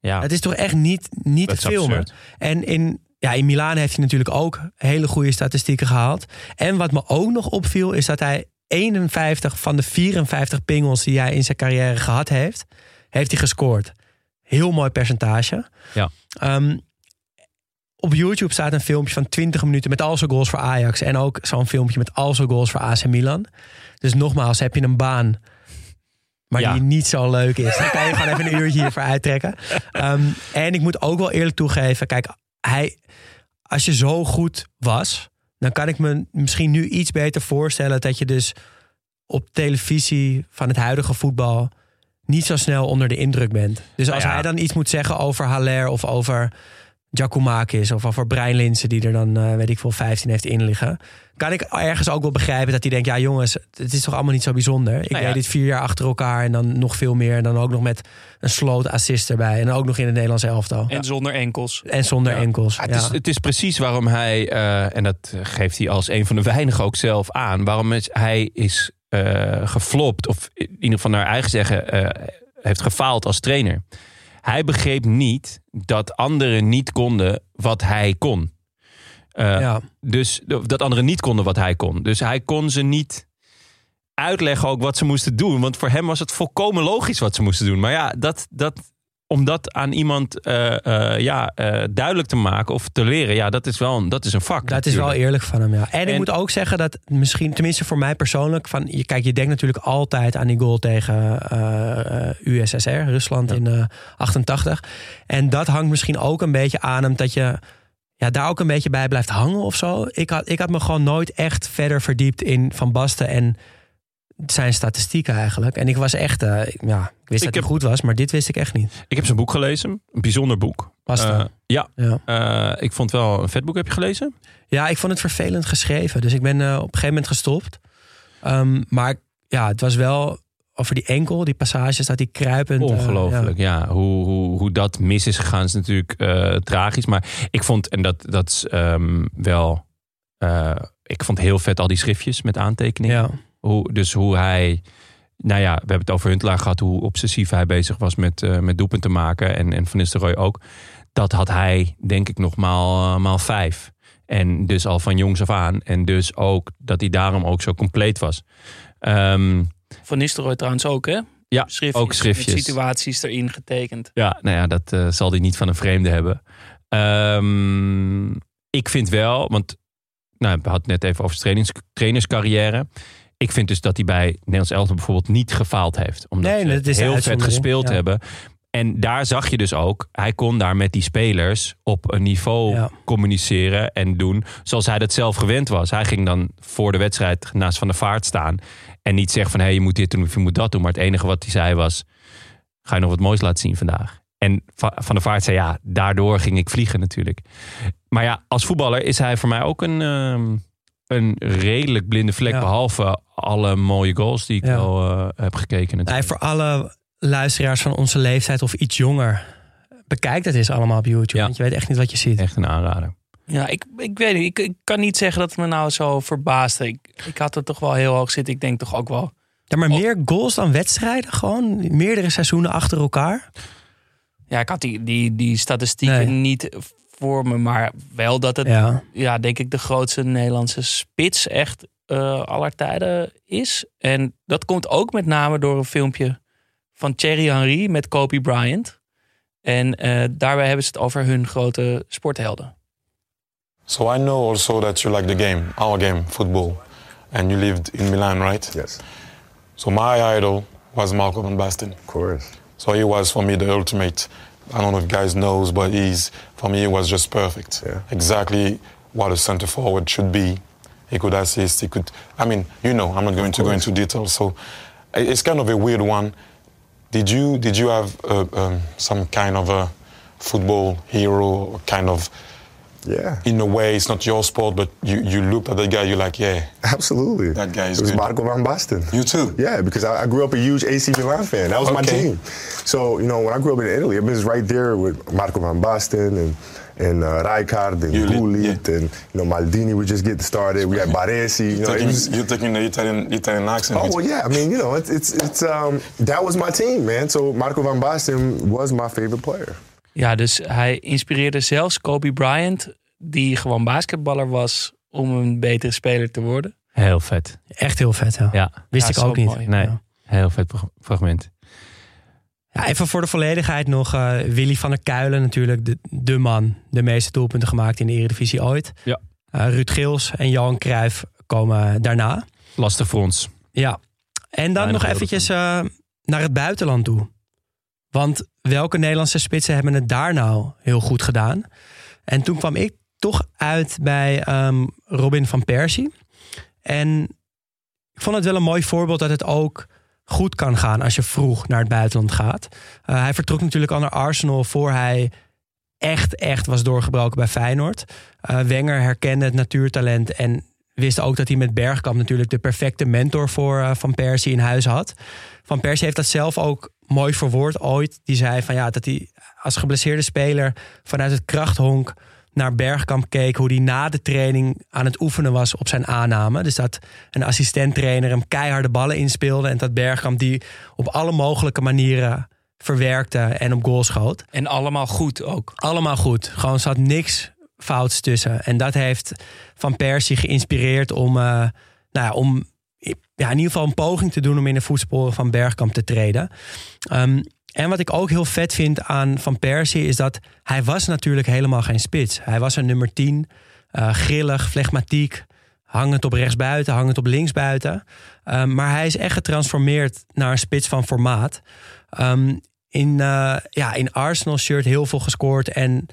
[SPEAKER 6] Ja.
[SPEAKER 7] Het is toch echt niet, niet
[SPEAKER 6] Dat
[SPEAKER 7] te filmen.
[SPEAKER 6] absurd.
[SPEAKER 7] En in, ja, in Milaan heeft hij natuurlijk ook hele goede statistieken gehaald. En wat me ook nog opviel, is dat hij 51 van de 54 pingels die hij in zijn carrière gehad heeft, heeft hij gescoord. Heel mooi percentage.
[SPEAKER 6] Ja.
[SPEAKER 7] Ehm, op YouTube staat een filmpje van 20 minuten met al zijn goals voor Ajax. En ook zo'n filmpje met al zijn goals voor AC Milan. Dus nogmaals, heb je een baan, maar
[SPEAKER 6] Ja.
[SPEAKER 7] die niet zo leuk is. Dan kan je gewoon even een uurtje hiervoor uittrekken. Ehm, en ik moet ook wel eerlijk toegeven, kijk, hij, als je zo goed was, dan kan ik me misschien nu iets beter voorstellen dat je dus op televisie van het huidige voetbal niet zo snel onder de indruk bent. Dus als
[SPEAKER 6] Nou ja.
[SPEAKER 7] hij dan iets moet zeggen over Haller of over Giacomakis of over Brian Linsen die er dan eh, weet ik veel 15 heeft inliggen, kan ik ergens ook wel begrijpen dat hij denkt ja jongens, het is toch allemaal niet zo bijzonder. Ik
[SPEAKER 6] Nou ja.
[SPEAKER 7] deed dit vier jaar achter elkaar en dan nog veel meer en dan ook nog met een sloot assist erbij en dan ook nog in het Nederlands elftal
[SPEAKER 3] En zonder enkels.
[SPEAKER 7] en zonder enkels.
[SPEAKER 6] Ja,
[SPEAKER 7] Ja,
[SPEAKER 6] het, is, het is precies waarom hij, eh, en dat geeft hij als een van de weinigen ook zelf aan, waarom is, hij is eh, geflopt, of in ieder geval naar eigen zeggen, eh, heeft gefaald als trainer. Hij begreep niet dat anderen niet konden wat hij kon. Eh,
[SPEAKER 7] ja.
[SPEAKER 6] Dus dat anderen niet konden wat hij kon. Dus hij kon ze niet uitleggen ook wat ze moesten doen. Want voor hem was het volkomen logisch wat ze moesten doen. Maar ja, dat, dat, om dat aan iemand eh, eh, ja, eh, duidelijk te maken of te leren, ja, dat is wel een, dat is een vak.
[SPEAKER 7] Dat is wel eerlijk van hem, ja. En, ik moet ook zeggen dat misschien, tenminste voor mij persoonlijk, van je, kijk, je denkt natuurlijk altijd aan die goal tegen USSR, Rusland in eh 88. En dat hangt misschien ook een beetje aan hem dat je ja, daar ook een beetje bij blijft hangen of zo. Ik had, ik had me gewoon nooit echt verder verdiept in Van Basten en zijn statistieken eigenlijk. En ik was echt, eh, ja, ik wist dat
[SPEAKER 6] heb-
[SPEAKER 7] hij goed was, maar dit wist ik echt niet.
[SPEAKER 6] Ik heb zijn boek gelezen. Een bijzonder boek.
[SPEAKER 7] Basta.
[SPEAKER 6] Eh, ja,
[SPEAKER 7] Ja.
[SPEAKER 6] eh, ik vond wel een vet boek. Heb je gelezen?
[SPEAKER 7] Ja, ik vond het vervelend geschreven. Dus ik ben op een gegeven moment gestopt. Ehm, maar ja, het was wel over die enkel, die passages, dat die kruipend...
[SPEAKER 6] Ongelooflijk,
[SPEAKER 7] ja.
[SPEAKER 6] ja. Hoe, hoe, hoe dat mis is gegaan is natuurlijk tragisch. Maar ik vond, en dat, dat is ehm, wel... ik vond heel vet al die schriftjes met aantekeningen.
[SPEAKER 7] Ja.
[SPEAKER 6] Hoe, dus hoe hij... Nou ja, we hebben het over Huntelaar gehad. Hoe obsessief hij bezig was met, eh met doelpunten maken. En, en Van Nistelrooy ook. Dat had hij denk ik nog maal, eh, maal vijf. En dus al van jongs af aan. En dus ook dat hij daarom ook zo compleet was. Ehm,
[SPEAKER 3] Van Nistelrooy trouwens ook, hè?
[SPEAKER 6] ja,
[SPEAKER 3] Schriftjes,
[SPEAKER 6] ook schriftjes.
[SPEAKER 3] Met situaties erin getekend.
[SPEAKER 6] Ja, nou ja, dat eh, zal hij niet van een vreemde hebben. Ehm, ik vind wel, want nou, we hadden het net even over trainings, trainerscarrière. Ik vind dus dat hij bij Nederlands Elftal bijvoorbeeld niet gefaald heeft. Omdat
[SPEAKER 7] Nee,
[SPEAKER 6] ze
[SPEAKER 7] dat is
[SPEAKER 6] heel vet gespeeld
[SPEAKER 7] ja.
[SPEAKER 6] hebben. En daar zag je dus ook, hij kon daar met die spelers op een niveau
[SPEAKER 7] Ja.
[SPEAKER 6] communiceren en doen zoals hij dat zelf gewend was. Hij ging dan voor de wedstrijd naast Van de Vaart staan en niet zeggen van hé, je moet dit doen of je moet dat doen. Maar het enige wat hij zei was, ga je nog wat moois laten zien vandaag? En Va- Van der Vaart zei ja, daardoor ging ik vliegen natuurlijk. Maar ja, als voetballer is hij voor mij ook een, ehm, een redelijk blinde vlek.
[SPEAKER 7] Ja.
[SPEAKER 6] Behalve alle mooie goals die ik
[SPEAKER 7] Ja.
[SPEAKER 6] wel eh, heb gekeken. Natuurlijk.
[SPEAKER 7] voor alle luisteraars van onze leeftijd of iets jonger, bekijk dat eens allemaal op YouTube.
[SPEAKER 6] Ja.
[SPEAKER 7] Want je weet echt niet wat je ziet.
[SPEAKER 6] Echt een aanrader.
[SPEAKER 3] Ja, ik, ik weet niet. Ik, ik kan niet zeggen dat het me nou zo verbaasde. Ik, ik had er toch wel heel hoog zitten. Ik denk toch ook wel...
[SPEAKER 7] Ja, maar meer goals dan wedstrijden gewoon? Meerdere seizoenen achter elkaar?
[SPEAKER 3] Ja, ik had die, die, die statistieken
[SPEAKER 7] Nee.
[SPEAKER 3] niet voor me. Maar wel dat het, ja.
[SPEAKER 7] Ja.
[SPEAKER 3] denk ik, de grootste Nederlandse spits echt eh aller tijden is. En dat komt ook met name door een filmpje van Thierry Henry met Kobe Bryant. En eh, daarbij hebben ze het over hun grote sporthelden.
[SPEAKER 9] So I know also that you like the game, our game, football, and you lived in Milan, right?
[SPEAKER 10] Yes,
[SPEAKER 9] So my idol was Marco van Basten.
[SPEAKER 10] of course.
[SPEAKER 9] So he was for me the ultimate. I don't know if guys knows, but he's for me he was just perfect.
[SPEAKER 10] Yeah.
[SPEAKER 9] Exactly what a center forward should be. He could assist. He could. I mean, you know, I'm not going to go into details. So it's kind of a weird one. Did you did you have uh, um, some kind of a football hero, kind of
[SPEAKER 10] Yeah,
[SPEAKER 9] in a way it's not your sport, but you, you looked at that guy, you're like, yeah,
[SPEAKER 10] absolutely.
[SPEAKER 9] That guy is
[SPEAKER 10] It was
[SPEAKER 9] good.
[SPEAKER 10] Marco van Basten.
[SPEAKER 9] you too.
[SPEAKER 10] Yeah, because I, I grew up a huge AC Milan fan. That was my team. So you know, when I grew up in Italy, I was right there with Marco van Basten and and uh, Rijkaard and Gullit and you know Maldini was just getting started. We had Baresi. You
[SPEAKER 9] You're,
[SPEAKER 10] know,
[SPEAKER 9] taking,
[SPEAKER 10] was,
[SPEAKER 9] you're taking the Italian Italian accent.
[SPEAKER 10] Oh well, yeah. I mean, you know, it's it's it's um that was my team, man. So Marco van Basten was my favorite player.
[SPEAKER 3] Ja, dus hij inspireerde zelfs Kobe Bryant, die gewoon basketballer was, om een betere speler te worden.
[SPEAKER 6] Heel vet.
[SPEAKER 7] Echt heel vet, ja.
[SPEAKER 6] Ja,
[SPEAKER 7] Wist
[SPEAKER 3] Ja,
[SPEAKER 7] ik ook niet.
[SPEAKER 3] mooi.
[SPEAKER 6] nee.
[SPEAKER 7] Ja.
[SPEAKER 6] Heel vet fragment.
[SPEAKER 7] Ja, even voor de volledigheid nog. eh, Willy van der Kuilen natuurlijk, de, de man. De meeste doelpunten gemaakt in de Eredivisie ooit.
[SPEAKER 6] Ja.
[SPEAKER 7] Eh, Ruud Geels en Johan Cruijff komen daarna.
[SPEAKER 6] Lastig voor ons.
[SPEAKER 7] Ja. En dan
[SPEAKER 6] Weinig
[SPEAKER 7] nog eventjes eh, naar het buitenland toe. Want welke Nederlandse spitsen hebben het daar nou heel goed gedaan? En toen kwam ik toch uit bij ehm, Robin van Persie. En ik vond het wel een mooi voorbeeld dat het ook goed kan gaan als je vroeg naar het buitenland gaat. Uh, hij vertrok natuurlijk al naar Arsenal voor hij echt, echt was doorgebroken bij Feyenoord. Uh, Wenger herkende het natuurtalent en wist ook dat hij met Bergkamp natuurlijk de perfecte mentor voor uh, Van Persie in huis had. Van Persie heeft dat zelf ook mooi verwoord ooit. Die zei van ja, dat hij als geblesseerde speler vanuit het krachthonk naar Bergkamp keek hoe hij na de training aan het oefenen was op zijn aanname. Dus dat een assistenttrainer hem keiharde ballen inspeelde en dat Bergkamp die op alle mogelijke manieren verwerkte en op goal schoot.
[SPEAKER 3] En allemaal goed ook.
[SPEAKER 7] Allemaal goed. Gewoon zat niks fouts tussen. En dat heeft Van Persie geïnspireerd om, uh, nou ja, om ja, in ieder geval een poging te doen om in de voetsporen van Bergkamp te treden. Um, en wat ik ook heel vet vind aan Van Persie is dat hij was natuurlijk helemaal geen spits. Hij was een nummer 10, uh, grillig, flegmatiek, hangend op rechtsbuiten, hangend op linksbuiten. Um, maar hij is echt getransformeerd naar een spits van formaat. Um, in, uh, ja, in Arsenal shirt heel veel gescoord. En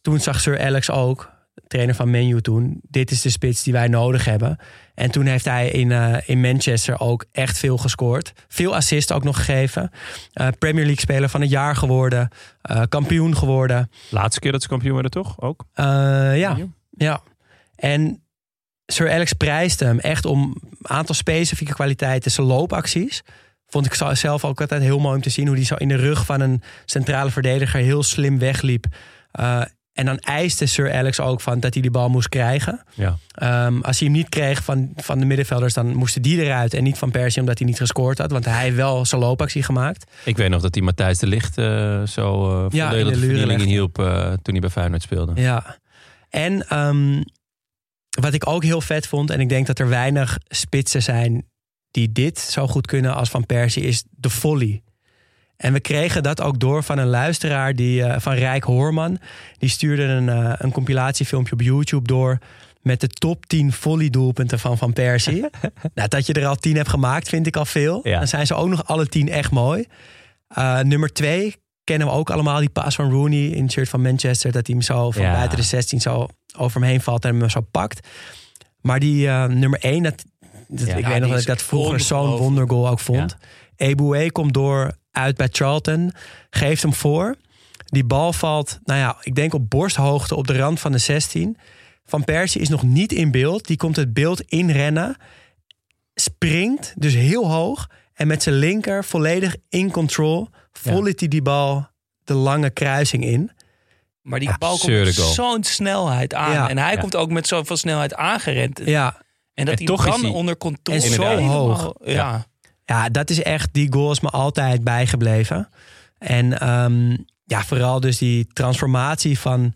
[SPEAKER 7] toen zag Sir Alex ook, trainer van Menu toen, dit is de spits die wij nodig hebben. En toen heeft hij in, uh, in Manchester ook echt veel gescoord. Veel assists ook nog gegeven. Uh, Premier League speler van het jaar geworden. Uh, kampioen geworden.
[SPEAKER 6] Laatste keer dat ze kampioen werden toch ook?
[SPEAKER 7] ja, ja. En Sir Alex prijsde hem echt om een aantal specifieke kwaliteiten. Zijn loopacties. Vond ik zelf ook altijd heel mooi om te zien hoe hij zo in de rug van een centrale verdediger heel slim wegliep. En dan eiste Sir Alex ook van dat hij die bal moest krijgen.
[SPEAKER 6] Ja.
[SPEAKER 7] Um, als hij hem niet kreeg van, van de middenvelders, dan moesten die eruit. En niet van Persie, omdat hij niet gescoord had. Want hij wel zijn loopactie gemaakt.
[SPEAKER 6] Ik weet nog dat hij Matthijs de Licht uh, zo uh, ja, in de hielp uh, toen hij bij Feyenoord speelde.
[SPEAKER 7] Ja. En um, wat ik ook heel vet vond, en ik denk dat er weinig spitsen zijn die dit zo goed kunnen als Van Persie, is de volley. En we kregen dat ook door van een luisteraar die, uh, van Rijk Hoorman. Die stuurde een, uh, een compilatiefilmpje op YouTube door met de top 10 volleydoelpunten van Van Persie. nou, dat je er al 10 hebt gemaakt, vind ik al veel.
[SPEAKER 6] Ja.
[SPEAKER 7] Dan zijn ze ook nog alle 10 echt mooi. Uh, nummer 2 kennen we ook allemaal, die paas van Rooney in het shirt van Manchester. Dat hij hem zo van
[SPEAKER 6] Ja.
[SPEAKER 7] buiten de 16 zo over hem heen valt en hem zo pakt. Maar die nummer 1, dat, dat,
[SPEAKER 3] Ja,
[SPEAKER 7] ik
[SPEAKER 3] ja,
[SPEAKER 7] weet nog dat ik dat vroeger zo'n wondergoal ook vond. Eboué komt door uit bij Charlton, geeft hem voor. Die bal valt, nou ja, ik denk op borsthoogte op de rand van de 16. Van Persie is nog niet in beeld. Die komt het beeld inrennen. Springt, dus heel hoog. En met zijn linker volledig in control. Vollit hij die bal de lange kruising in.
[SPEAKER 3] Maar die bal komt met zo'n snelheid aan.
[SPEAKER 7] Ja.
[SPEAKER 3] en hij
[SPEAKER 6] Ja.
[SPEAKER 3] komt ook met zoveel snelheid aangerend.
[SPEAKER 7] Ja,
[SPEAKER 3] En dat
[SPEAKER 6] En
[SPEAKER 3] hij
[SPEAKER 6] toch is
[SPEAKER 3] dan
[SPEAKER 6] hij-
[SPEAKER 3] onder controle...
[SPEAKER 7] En zo hoog.
[SPEAKER 3] Ja.
[SPEAKER 7] Ja, dat is echt, die goal is me altijd bijgebleven. En ehm, ja, vooral dus die transformatie van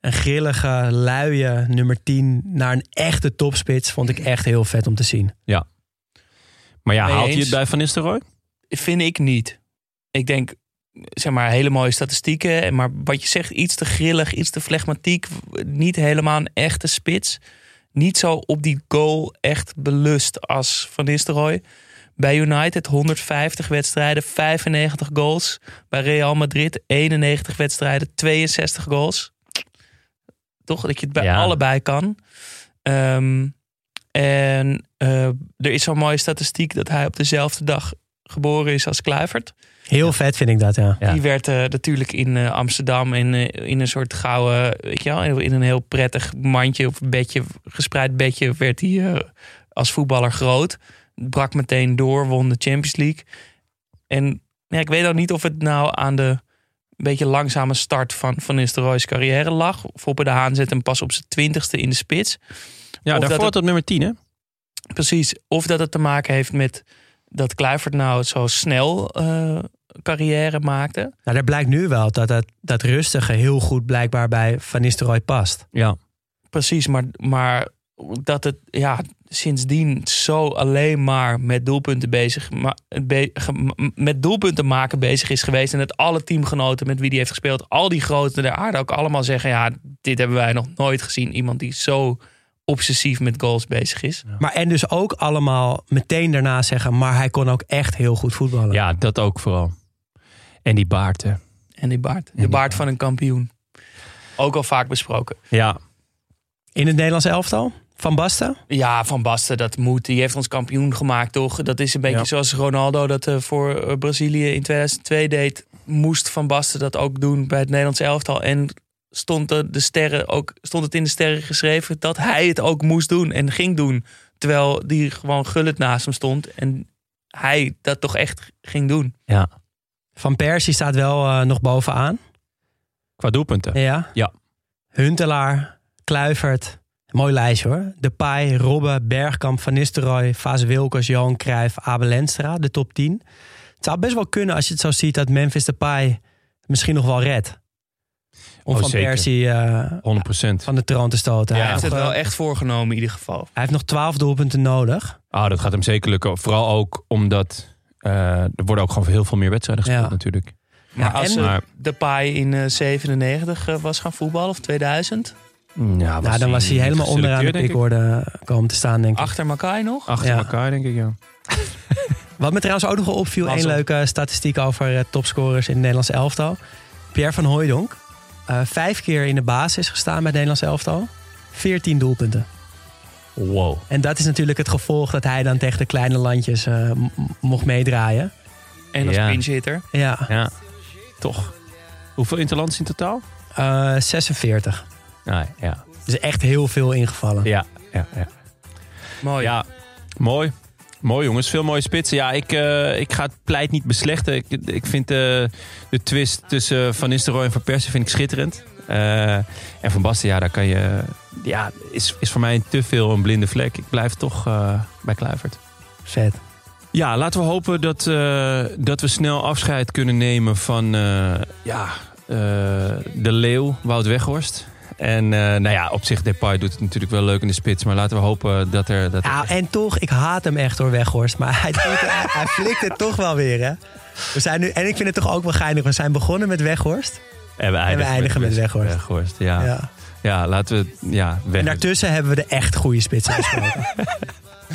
[SPEAKER 7] een grillige, luie nummer 10 naar een echte topspits vond ik echt heel vet om te zien.
[SPEAKER 6] Maar ja, haalt hij
[SPEAKER 3] eens.
[SPEAKER 6] het bij Van Nistelrooy?
[SPEAKER 3] Vind ik niet. Ik denk, zeg maar, hele mooie statistieken. Maar wat je zegt, iets te grillig, iets te flegmatiek. Niet helemaal een echte spits. Niet zo op die goal echt belust als Van Nistelrooy. Bij United 150 wedstrijden, 95 goals. Bij Real Madrid 91 wedstrijden, 62 goals. Toch dat je het bij
[SPEAKER 6] Ja.
[SPEAKER 3] allebei kan. Ehm, en eh, er is zo'n mooie statistiek dat hij op dezelfde dag geboren is als Kluivert.
[SPEAKER 7] Heel vet vind ik dat, ja.
[SPEAKER 6] Ja.
[SPEAKER 3] Die werd eh, natuurlijk in eh, Amsterdam in, in een soort gouden, weet je wel, in een heel prettig mandje of bedje, gespreid bedje, werd hij eh, als voetballer groot. Brak meteen door, won de Champions League. En ja, ik weet ook niet of het nou aan de beetje langzame start van Van Nistelrooy's carrière lag. Foppe de Haan zet hem pas op zijn twintigste in de spits.
[SPEAKER 6] Ja,
[SPEAKER 3] Of dat
[SPEAKER 6] daarvoor
[SPEAKER 3] het-
[SPEAKER 6] tot nummer 10, hè?
[SPEAKER 3] Precies. Of dat het te maken heeft met dat Kluivert nou zo snel eh, carrière maakte.
[SPEAKER 7] Nou, daar blijkt nu wel dat dat, dat rustige heel goed blijkbaar bij Van Nistelrooy past.
[SPEAKER 6] Ja.
[SPEAKER 3] Precies, maar, maar dat het ja, sindsdien zo alleen maar met doelpunten bezig, maar, be- ge- met doelpunten maken bezig is geweest. En dat alle teamgenoten met wie die heeft gespeeld, al die groten der aarde ook allemaal zeggen: ja, dit hebben wij nog nooit gezien. Iemand die zo obsessief met goals bezig is.
[SPEAKER 7] Maar en dus ook allemaal meteen daarna zeggen, maar hij kon ook echt heel goed voetballen.
[SPEAKER 6] ja, dat ook vooral. En die baard, hè.
[SPEAKER 3] En die baard. De
[SPEAKER 6] die
[SPEAKER 3] baard van een kampioen. Ook al vaak besproken.
[SPEAKER 6] Ja.
[SPEAKER 7] In het Nederlands elftal? Van Basten?
[SPEAKER 3] Ja, Van Basten, dat moet. Die heeft ons kampioen gemaakt, toch? Dat is een beetje
[SPEAKER 6] Ja.
[SPEAKER 3] zoals Ronaldo dat eh, voor eh, Brazilië in 2002 deed. Moest Van Basten dat ook doen bij het Nederlands elftal. En stond, de, de sterren ook, stond het in de sterren geschreven dat hij het ook moest doen en ging doen. Terwijl die gewoon gullet naast hem stond. En hij dat toch echt ging doen.
[SPEAKER 6] Ja.
[SPEAKER 7] Van Persie staat wel eh, nog bovenaan.
[SPEAKER 6] Qua doelpunten.
[SPEAKER 7] Ja.
[SPEAKER 6] Ja.
[SPEAKER 7] Huntelaar, Kluivert. Mooi lijstje hoor. Depay, Robben, Bergkamp, Van Nistelrooy, Vaas Wilkers, Johan Cruijff, Abel Enstra. De top 10. Het zou best wel kunnen als je het zo ziet dat Memphis Depay misschien nog wel redt. Om
[SPEAKER 6] Oh,
[SPEAKER 7] Van
[SPEAKER 6] zeker.
[SPEAKER 7] Persie eh,
[SPEAKER 6] 100%.
[SPEAKER 7] van de troon te stoten.
[SPEAKER 3] Hij
[SPEAKER 7] Hij,
[SPEAKER 3] heeft het wel
[SPEAKER 7] eh,
[SPEAKER 3] echt voorgenomen in ieder geval.
[SPEAKER 7] hij heeft nog 12 doelpunten nodig.
[SPEAKER 6] Ah, dat gaat hem zeker lukken. Vooral ook omdat eh, er worden ook gewoon heel veel meer wedstrijden gespeeld
[SPEAKER 7] Ja.
[SPEAKER 6] natuurlijk.
[SPEAKER 3] Maar
[SPEAKER 7] Ja,
[SPEAKER 3] als eh,
[SPEAKER 6] Maar-
[SPEAKER 3] Depay in eh, 97 eh, was gaan voetballen, of 2000,
[SPEAKER 6] Ja,
[SPEAKER 7] nou, dan was hij helemaal onderaan de
[SPEAKER 6] ik.
[SPEAKER 7] pikorde komen te staan, denk ik.
[SPEAKER 3] achter elkaar nog.
[SPEAKER 6] Achter
[SPEAKER 7] Ja.
[SPEAKER 6] elkaar, denk ik, ja.
[SPEAKER 7] Wat me trouwens ook nog opviel, één leuke statistiek over eh, topscorers in het Nederlands elftal. Pierre van Hooijdonk, eh, vijf keer in de basis gestaan bij het Nederlands elftal. 14 doelpunten.
[SPEAKER 6] Wow.
[SPEAKER 7] En dat is natuurlijk het gevolg dat hij dan tegen de kleine landjes eh, mocht meedraaien.
[SPEAKER 3] En als
[SPEAKER 6] Ja.
[SPEAKER 3] pinch hitter.
[SPEAKER 7] Ja,
[SPEAKER 6] Ja, toch. Hoeveel interlands in totaal?
[SPEAKER 7] eh, 46.
[SPEAKER 6] Nee, ja.
[SPEAKER 7] Dus echt heel veel ingevallen.
[SPEAKER 6] Ja, ja, ja.
[SPEAKER 3] Mooi.
[SPEAKER 6] Ja, mooi. Mooi jongens, veel mooie spitsen. Ja, ik, eh, ik ga het pleit niet beslechten. Ik, ik vind eh, de twist tussen Van Nistelrooy en Van Persie vind ik schitterend. Eh, en Van Basten, ja, daar kan je... Ja, is, is voor mij te veel een blinde vlek. Ik blijf toch eh, bij Kluivert.
[SPEAKER 7] Vet.
[SPEAKER 6] Ja, laten we hopen dat, eh, dat we snel afscheid kunnen nemen van eh, ja, eh, de leeuw Wout Weghorst. En eh, nou ja, op zich Depay doet het natuurlijk wel leuk in de spits. Maar laten we hopen dat er... Dat er
[SPEAKER 7] Ja, en toch, ik haat hem echt door Weghorst. Maar hij, doet hij, hij flikt het toch wel weer, hè? We zijn nu, en ik vind het toch ook wel geinig. We zijn begonnen met Weghorst.
[SPEAKER 6] En we eindigen,
[SPEAKER 7] eindigen met Weghorst.
[SPEAKER 6] Weghorst, ja. ja.
[SPEAKER 7] Ja.
[SPEAKER 6] laten we... Ja, weg.
[SPEAKER 7] En daartussen hebben we de echt goede spits gesproken.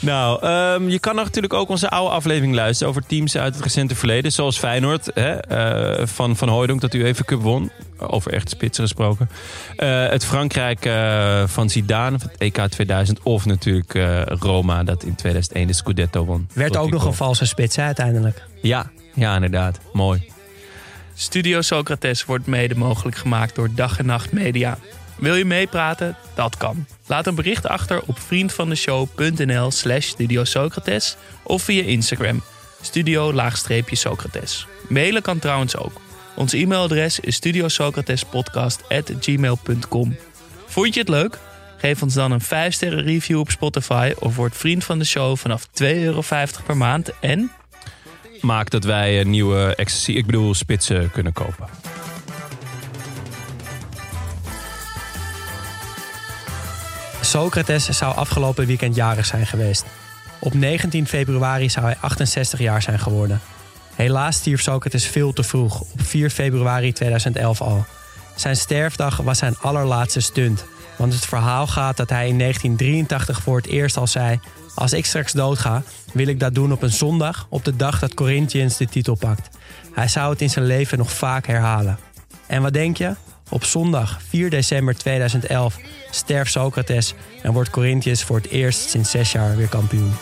[SPEAKER 6] Nou, ehm, je kan natuurlijk ook onze oude aflevering luisteren over teams uit het recente verleden. Zoals Feyenoord hè, eh, van Van Hooijdonk dat u even Cup won. Over echte spitsen gesproken. Eh, het Frankrijk eh, van Zidane van het EK 2000. Of natuurlijk eh, Roma dat in 2001 de Scudetto won.
[SPEAKER 7] Werd ook nog een valse spits, hè, uiteindelijk.
[SPEAKER 6] Ja, ja, inderdaad. Mooi.
[SPEAKER 3] Studio Socrates wordt mede mogelijk gemaakt door Dag en Nacht Media. Wil je meepraten? Dat kan. Laat een bericht achter op vriendvandeshow.nl slash Studio Socrates of via Instagram studio-socrates. Mailen kan trouwens ook. Ons e-mailadres is studiosocratespodcast.gmail.com Vond je het leuk? Geef ons dan een 5-sterren review op Spotify of word vriend van de show vanaf 2,50 euro per maand en...
[SPEAKER 6] Maakt dat wij nieuwe ecstasy, ik bedoel spitsen, kunnen kopen.
[SPEAKER 7] Socrates zou afgelopen weekend jarig zijn geweest. Op 19 februari zou hij 68 jaar zijn geworden. Helaas stierf Socrates veel te vroeg, op 4 februari 2011 al. Zijn sterfdag was zijn allerlaatste stunt. Want het verhaal gaat dat hij in 1983 voor het eerst al zei... Als ik straks doodga, wil ik dat doen op een zondag... op de dag dat Corinthians de titel pakt. Hij zou het in zijn leven nog vaak herhalen. En wat denk je? Op zondag 4 december 2011 sterft Socrates... en wordt Corinthians voor het eerst sinds zes jaar weer kampioen.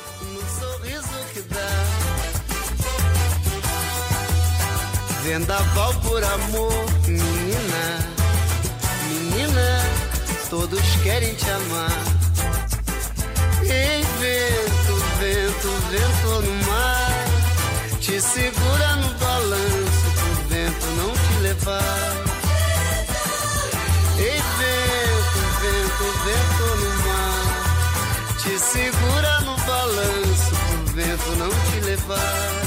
[SPEAKER 2] Vendaval por amor, menina, menina, todos querem te amar. Ei, vento, vento, vento no mar, te segura no balanço pro vento não te levar. Te